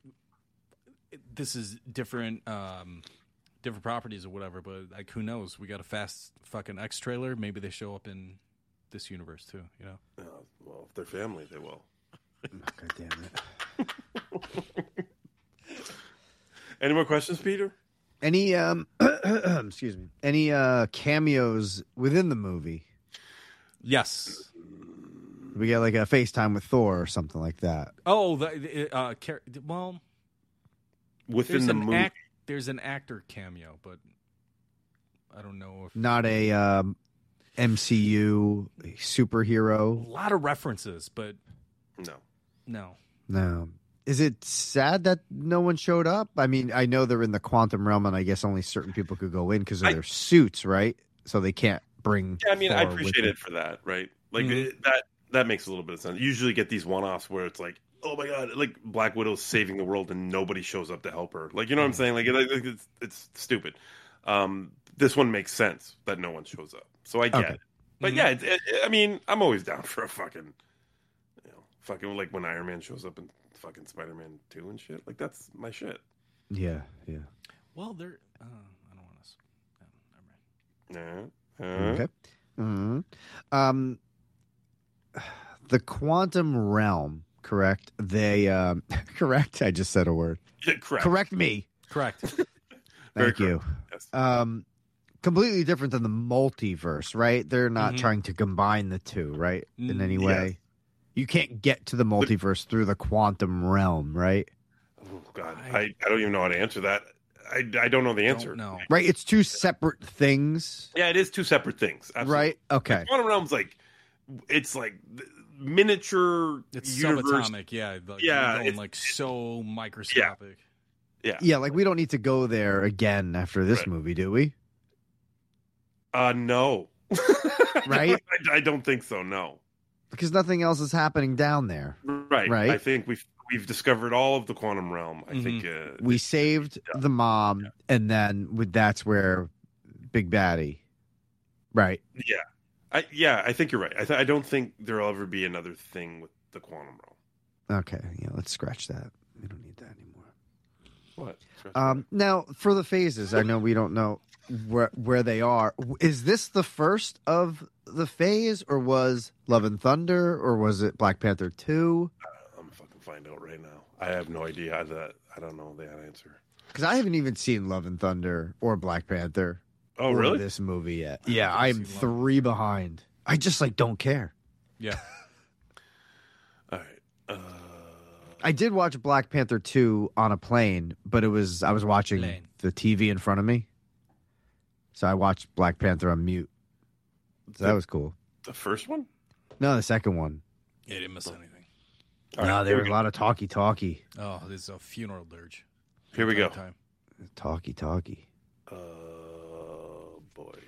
it- this is different, um, different properties or whatever. But like, who knows? We got a fast fucking X trailer. Maybe they show up in this universe too. You know? Uh, well, if they're family, they will. God damn it. Any more questions, Peter? Any um excuse me. Any uh cameos within the movie? Yes. We get like a FaceTime with Thor or something like that. Oh, the, the uh, char- well, Within the movie. act- there's an actor cameo, but I don't know if Not a um MCU superhero. a lot of references, but No. no. No. Is it sad that no one showed up? I mean, I know they're in the quantum realm, and I guess only certain people could go in because of I- their suits, right? So they can't bring. Yeah, I mean, I appreciate it for that, right? Like Mhm. it- that. That makes a little bit of sense. Usually, get these one-offs where it's like, oh my god, like Black Widow's saving the world and nobody shows up to help her. Like, you know what I'm saying? Like, it's it's stupid. Um, this one makes sense that no one shows up, so I get Okay. it. But yeah, it, it, I mean, I'm always down for a fucking, you know, fucking like when Iron Man shows up in fucking Spider-Man Two and shit. Like that's my shit. Yeah, yeah. Well, they're. Uh, I don't want to. Yeah. Uh, Okay. hmm Um, the quantum realm, correct? They, um, correct. I just said a word. Yeah, correct. Correct me. Correct. Thank you. Yes. Um, completely different than the multiverse, right? They're not Mhm. trying to combine the two, right? In any yes. way. You can't get to the multiverse through the quantum realm, right? Oh god, I, I don't even know how to answer that. I, I don't know the answer. No. Right? It's two separate things, Yeah, it is two separate things. Absolutely. right? Okay. Quantum realm's like it's like miniature It's universe. subatomic, yeah. Like, Yeah, going it's- like so microscopic. Yeah. Yeah, like we don't need to go there again after this Right. movie, do we? Uh no. Right? I, I don't think so, no. Because nothing else is happening down there. Right. Right. I think we've we've discovered all of the quantum realm. I think Mm-hmm. uh, We saved the mom, and then with that's where Big Baddie. Right. yeah. I yeah, I think you're right. I th- I don't think there'll ever be another thing with the quantum realm. Okay. Yeah, let's scratch that. We don't need that anymore. What? Um, now, for the phases, I know we don't know where where they are. Is this the first of the phase, or was Love and Thunder, or was it Black Panther two? I'm gonna fucking find out right now. I have no idea that I don't know the answer. Because I haven't even seen Love and Thunder or Black Panther. Oh, or really? This movie yet? Yeah, I'm three behind. I just like don't care. Yeah. All right. Uh, I did watch Black Panther two on a plane, but it was I was watching Plane. the TV in front of me, so I watched Black Panther on mute. So that was cool. the first one? No, the second one. Yeah, I didn't miss anything. All no, right, there here was a lot of talky talky, Oh, this is a funeral dirge. Here we go. Time. talky talky. Oh boy,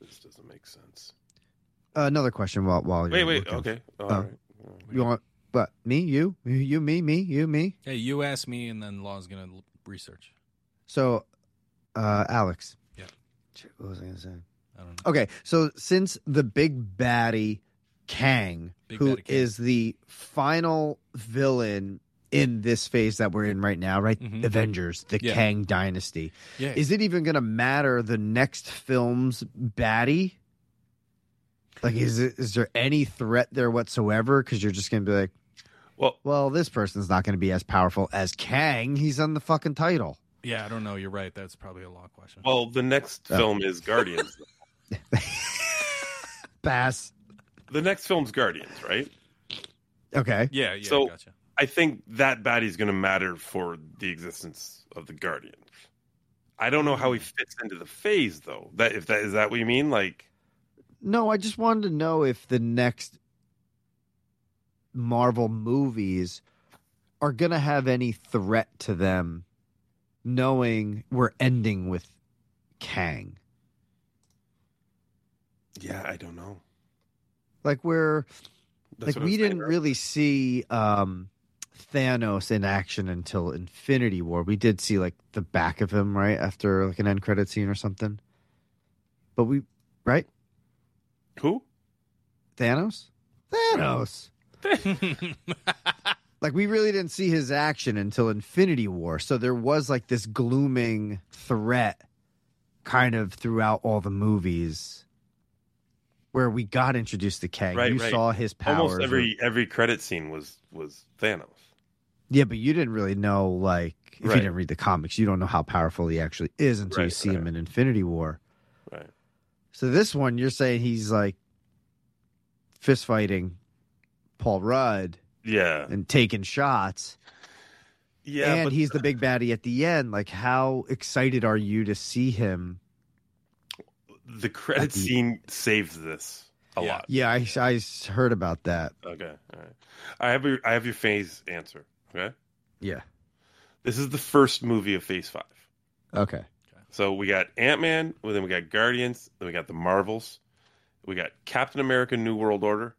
this doesn't make sense. Uh, another question while while Wait, you're wait. looking. Okay. All Oh. right. You want but Me, you, you, me, me, you, me. Hey, you ask me, and then Law's gonna research. So, uh, Alex. Yeah. What was I gonna say? I don't know. Okay, so since the big baddie Kang, Big who baddie Kang. is the final villain in this phase that we're in right now, right? Mhm. Avengers, the Yeah. Kang dynasty. Yeah. Is it even going to matter the next film's baddie? Like, is it is there any threat there whatsoever? Because you're just going to be like, well, well, this person's not going to be as powerful as Kang. He's on the fucking title. Yeah, I don't know. You're right. That's probably a law question. Well, the next Oh. film is Guardians. Bass. the next film's Guardians, right? Okay. Yeah, yeah, so gotcha. I think that baddie's going to matter for the existence of the Guardians. I don't know how he fits into the phase, though. That if that is that what you mean? Like, No, I just wanted to know if the next Marvel movies are going to have any threat to them, knowing we're ending with Kang. Yeah, I don't know. Like we're That's like we didn't earlier. really see um Thanos in action until Infinity War. We did see like the back of him right after like an end credit scene or something. But we right? Who? Thanos? Thanos. like we really didn't see his action until Infinity War. So there was like this glooming threat kind of throughout all the movies where we got introduced to Kang. Right, you right. saw his powers. Almost every every credit scene was was Thanos. Yeah, but you didn't really know like if Right. you didn't read the comics, you don't know how powerful he actually is until you see him in Infinity War. Right. So this one you're saying he's like fist fighting Paul Rudd Yeah. and taking shots. Yeah, and but- he's the big baddie at the end. Like, how excited are you to see him? The credit the- scene saves this a lot. Yeah, I, I heard about that. Okay. All right. I have your I have your phase answer. Okay. Yeah. This is the first movie of Phase Five. Okay. So we got Ant Man, well, then we got Guardians, then we got the Marvels, we got Captain America: New World Order,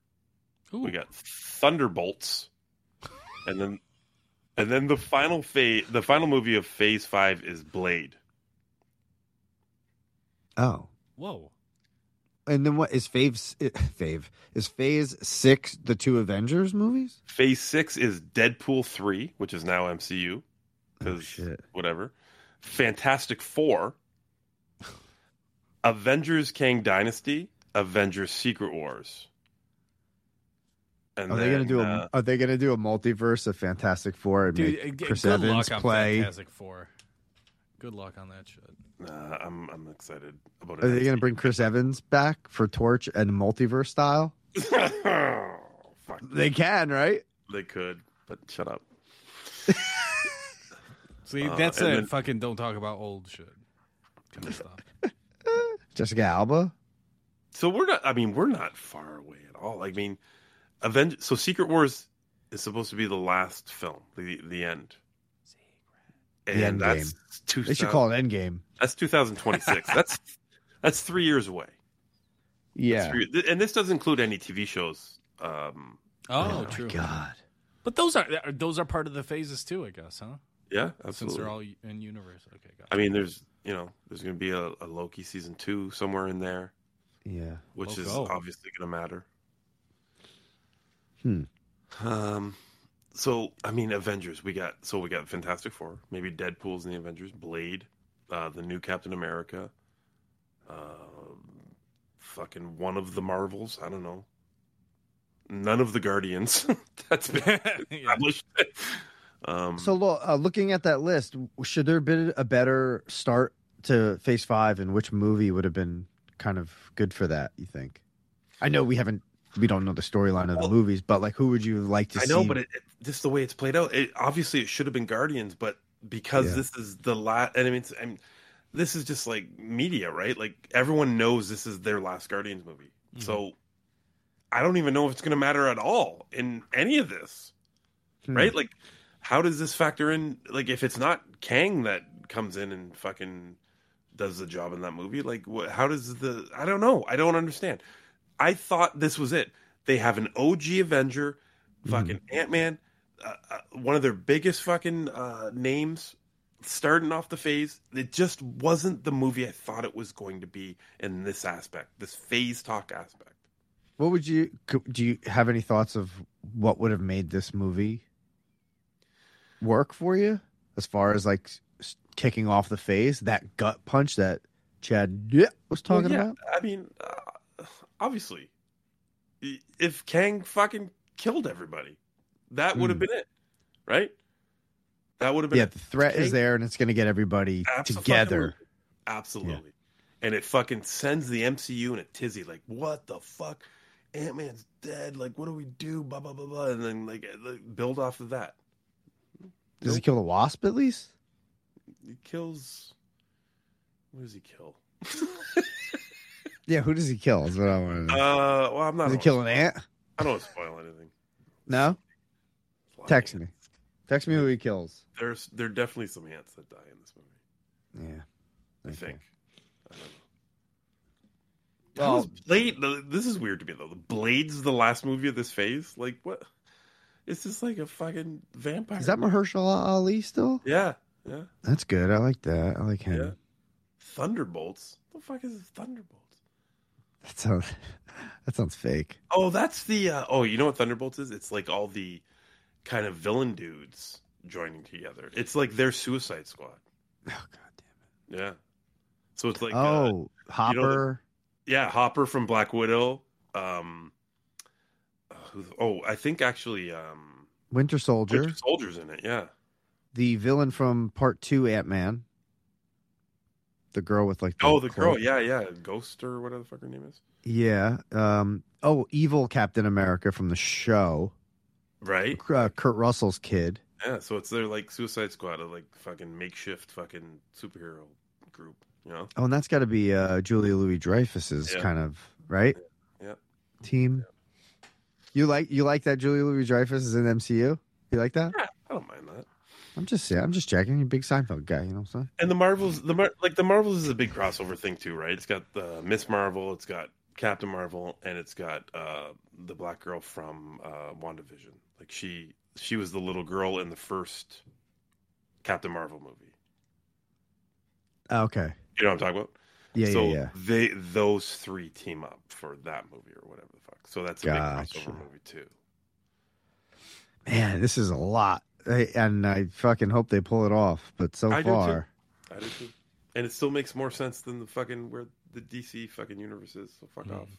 we got Thunderbolts, and then and then the final phase, the final movie of Phase Five is Blade. Oh. Whoa. And then what is Fave's Fave? Is Phase Six the two Avengers movies? Phase Six is Deadpool three, which is now MCU, because whatever. Fantastic Four, Avengers: Kang Dynasty, Avengers: Secret Wars. And Are they gonna then, do a uh, Are they gonna do a multiverse of Fantastic Four and Dude, make uh, g- Chris good Evans luck on play? Fantastic Four. Good luck on that shit. Nah, I'm I'm excited about it. Are they gonna bring Chris Evans back for Torch and multiverse style? They can, right? They could, but shut up. See, Uh, that's and a then- fucking don't talk about old shit kind of stuff. Jessica Alba. So we're not. I mean, we're not far away at all. I mean, Avenge. So Secret Wars is supposed to be the last film, the the end. The And end that's game. They should call it Endgame. That's 2026. that's that's three years away. Yeah. Three- and this doesn't include any TV shows. Um, Oh, true. God. But those are those are part of the phases too, I guess, huh? Yeah, absolutely. Since absolutely. they're all in universe. Okay, got I mean, there's you know, there's going to be a, a Loki season two somewhere in there, Yeah. which is obviously going to matter. Hmm. Um, so I mean, Avengers. We got so we got Fantastic Four, maybe Deadpool's in the Avengers, Blade, uh, the new Captain America, uh, fucking one of the Marvels. I don't know. None of the Guardians. That's been established. um, So, uh, looking at that list, should there have been a better start to Phase Five, and which movie would have been kind of good for that? You think? I know we haven't, we don't know the storyline of the movies, but like, who would you like to I see? know, but it, it, just the way it's played out, it, obviously it should have been Guardians, but because Yeah. this is the last, and I mean, it's, I mean, this is just like media, right? Like everyone knows this is their last Guardians movie, Mm-hmm. so I don't even know if it's going to matter at all in any of this, Hmm. right? Like, how does this factor in? Like, if it's not Kang that comes in and fucking does the job in that movie, like, what, how does the? I don't know. I don't understand. I thought this was it. They have an OG Avenger, fucking Ant Man, uh, uh, one of their biggest fucking uh, names, starting off the phase. It just wasn't the movie I thought it was going to be in this aspect, this phase talk aspect. What would you do? You have any thoughts of what would have made this movie work for you, as far as like kicking off the phase, that gut punch that Chad was talking Well, yeah, about? I mean, uh, obviously, if Kang fucking killed everybody, that would have Mm. been it, right? That would have been Yeah, it. the threat is there, and it's going to get everybody Abso-fucking-lutely. together. Absolutely. And it fucking sends the MCU in a tizzy. Like, what the fuck? Ant Man's dead. Like, what do we do? Blah blah blah blah. And then like uh, build off of that. Does he kill the wasp at least? He kills. What does he kill? Yeah, who does he kill? Is what I want to know. Uh, well, I'm not. does he kill an ant? I don't want to spoil anything. No. Text me. Text me who he kills. There's there are definitely some ants that die in this movie. Yeah. I think. I don't know. Well- How is Blade? This is weird to me though. The Blade's the last movie of this phase. Like what? It's just like a fucking vampire. Is that Mahershala Ali still? Yeah, yeah. That's good. I like that. I like him. Yeah. Thunderbolts. What the fuck is Thunderbolts? That sounds that sounds fake. Oh, that's the. Uh, oh, you know what Thunderbolts is? It's like all the kind of villain dudes joining together. It's like their Suicide Squad. Oh god damn it! Yeah. So it's like uh, oh, you know the- Hopper. yeah, Hopper from Black Widow. Um, uh, oh, I think actually, um, Winter Soldier. Winter Soldier's in it. Yeah. the villain from part two Ant Man. The girl with like the Oh, the girl. Yeah, yeah. Ghost or whatever the fuck her name is. Yeah. Um oh, evil Captain America from the show. Right. Uh, Kurt Russell's kid. Yeah. So it's their like Suicide Squad, a like fucking makeshift fucking superhero group. You know. Oh, and that's got to be uh Julia Louis Dreyfus's Yeah. kind of, right? Yeah. Team. You like you like that Julia Louis Dreyfus is in MCU? You like that? Yeah, I don't mind that. I'm just yeah, I'm just checking. You're a big Seinfeld guy, you know what I'm saying? And the Marvels, the Mar- like the Marvels is a big crossover thing too, right? It's got the Miss Marvel, it's got Captain Marvel, and it's got uh, the black girl from uh, WandaVision. Like she, she was the little girl in the first Captain Marvel movie. Okay. You know what I'm talking about? Yeah, so yeah, yeah. They those three team up for that movie or whatever the fuck. So that's a Gotcha. big crossover movie too. Man, this is a lot. I, and I fucking hope they pull it off. But so I far, do. I do too. And it still makes more sense than the fucking where the DC fucking universe is. So fuck off.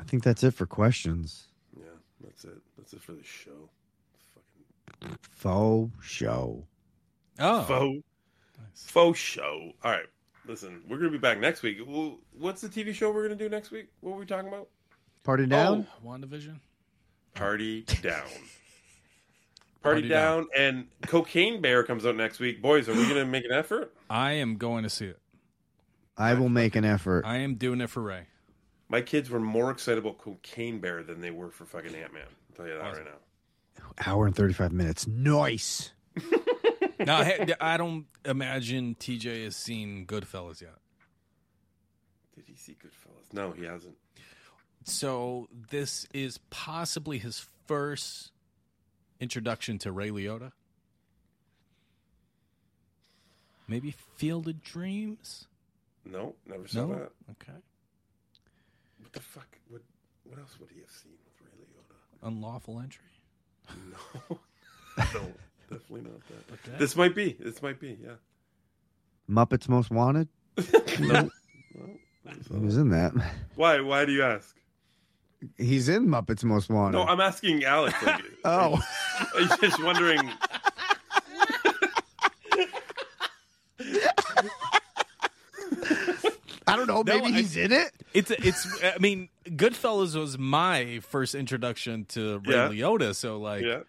I think that's it for questions. Yeah, that's it. That's it for the show. Faux show. Oh, faux, faux show. All right, listen, we're gonna be back next week. Well, what's the TV show we're gonna do next week? What were we talking about? Party down. Oh, WandaVision. Party down. Party, Party down. and Cocaine Bear comes out next week. Boys, are we gonna make an effort? I am going to see it. I will make an effort. I am doing it for Ray. My kids were more excited about Cocaine Bear than they were for fucking Ant Man. I'll tell you that right now. Hour and thirty five minutes. Nice. now, hey, I don't imagine TJ has seen Goodfellas yet. Did he see Goodfellas? No, he hasn't. So this is possibly his first introduction to Ray Liotta. Maybe Field of Dreams. No, never saw No? that. Okay. What the fuck? What what else would he have seen with Ray Liotta? Unlawful entry. No, no, definitely not that. Okay. This might be. This might be. Yeah. Muppets Most Wanted. No. He was in that. Why? Why do you ask? He's in Muppets Most Wanted. No, I'm asking Alex. Like, oh, I'm just wondering. I don't know. No, Maybe I- he's in it. It's it's. I mean, Goodfellas was my first introduction to Ray Yeah. Liotta. So like, Yeah.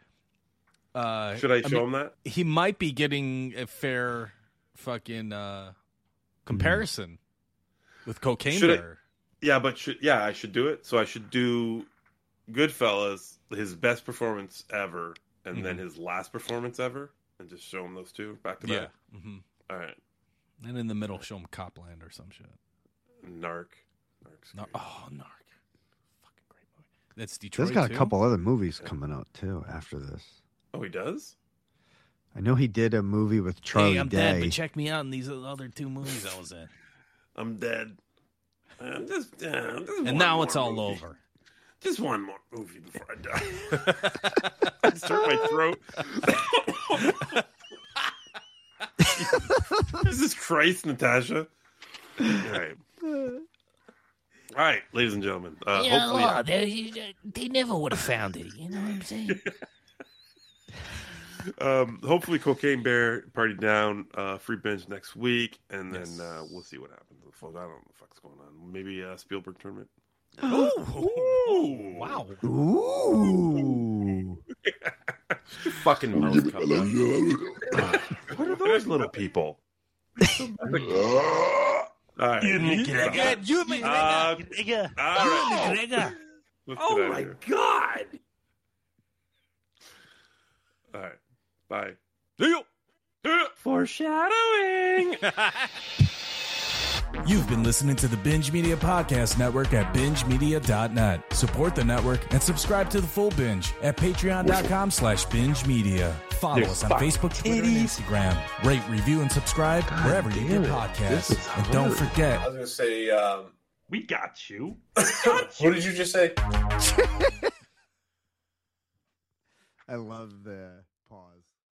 uh, Should I show mean, him that? He might be getting a fair fucking uh, comparison with Cocaine Should I- Bear. Yeah, but should yeah, I should do it. So I should do Goodfellas, his best performance ever, and then Mhm. his last performance ever, and just show him those two back to Yeah. back. hmm All right. And in the middle, show him Cop Land or some shit. Narc. Narc's Nar- oh, Narc. Fucking great movie. That's There's Detroit. got a couple other movies coming out too after this. Oh, he does. I know he did a movie with Charlie hey, I'm Day. dead, but check me out in these other two movies I was in. I'm dead. I'm just, uh, just And now more it's all movie. over. Just one more movie before I die. I start my throat. Jesus Christ, Natasha. All right. All right, ladies and gentlemen. Uh, yeah, hopefully, oh, they, they never would have found it. You know what I'm saying? um, hopefully, Cocaine Bear Party Down, uh, free binge next week, and then uh, we'll see what happens. I don't know what the fuck's going on. Maybe uh, Spielberg tournament. Ooh, wow. Ooh. fucking mouth comes. What are those little people? All right. You McGregor. You Uh, McGregor. all right. You McGregor. Let's Oh get out of my here. God. All right. Bye. Foreshadowing. You've been listening to the Binge Media Podcast Network at bingemedia.net. Support the network and subscribe to the full binge at patreon.com slash binge media. Follow You us on fucking Facebook, Twitter, and Instagram. Rate, review, and subscribe wherever you get damn it. podcasts. And don't forget, I was gonna say, um, we got you. what did you just say? I love the pause.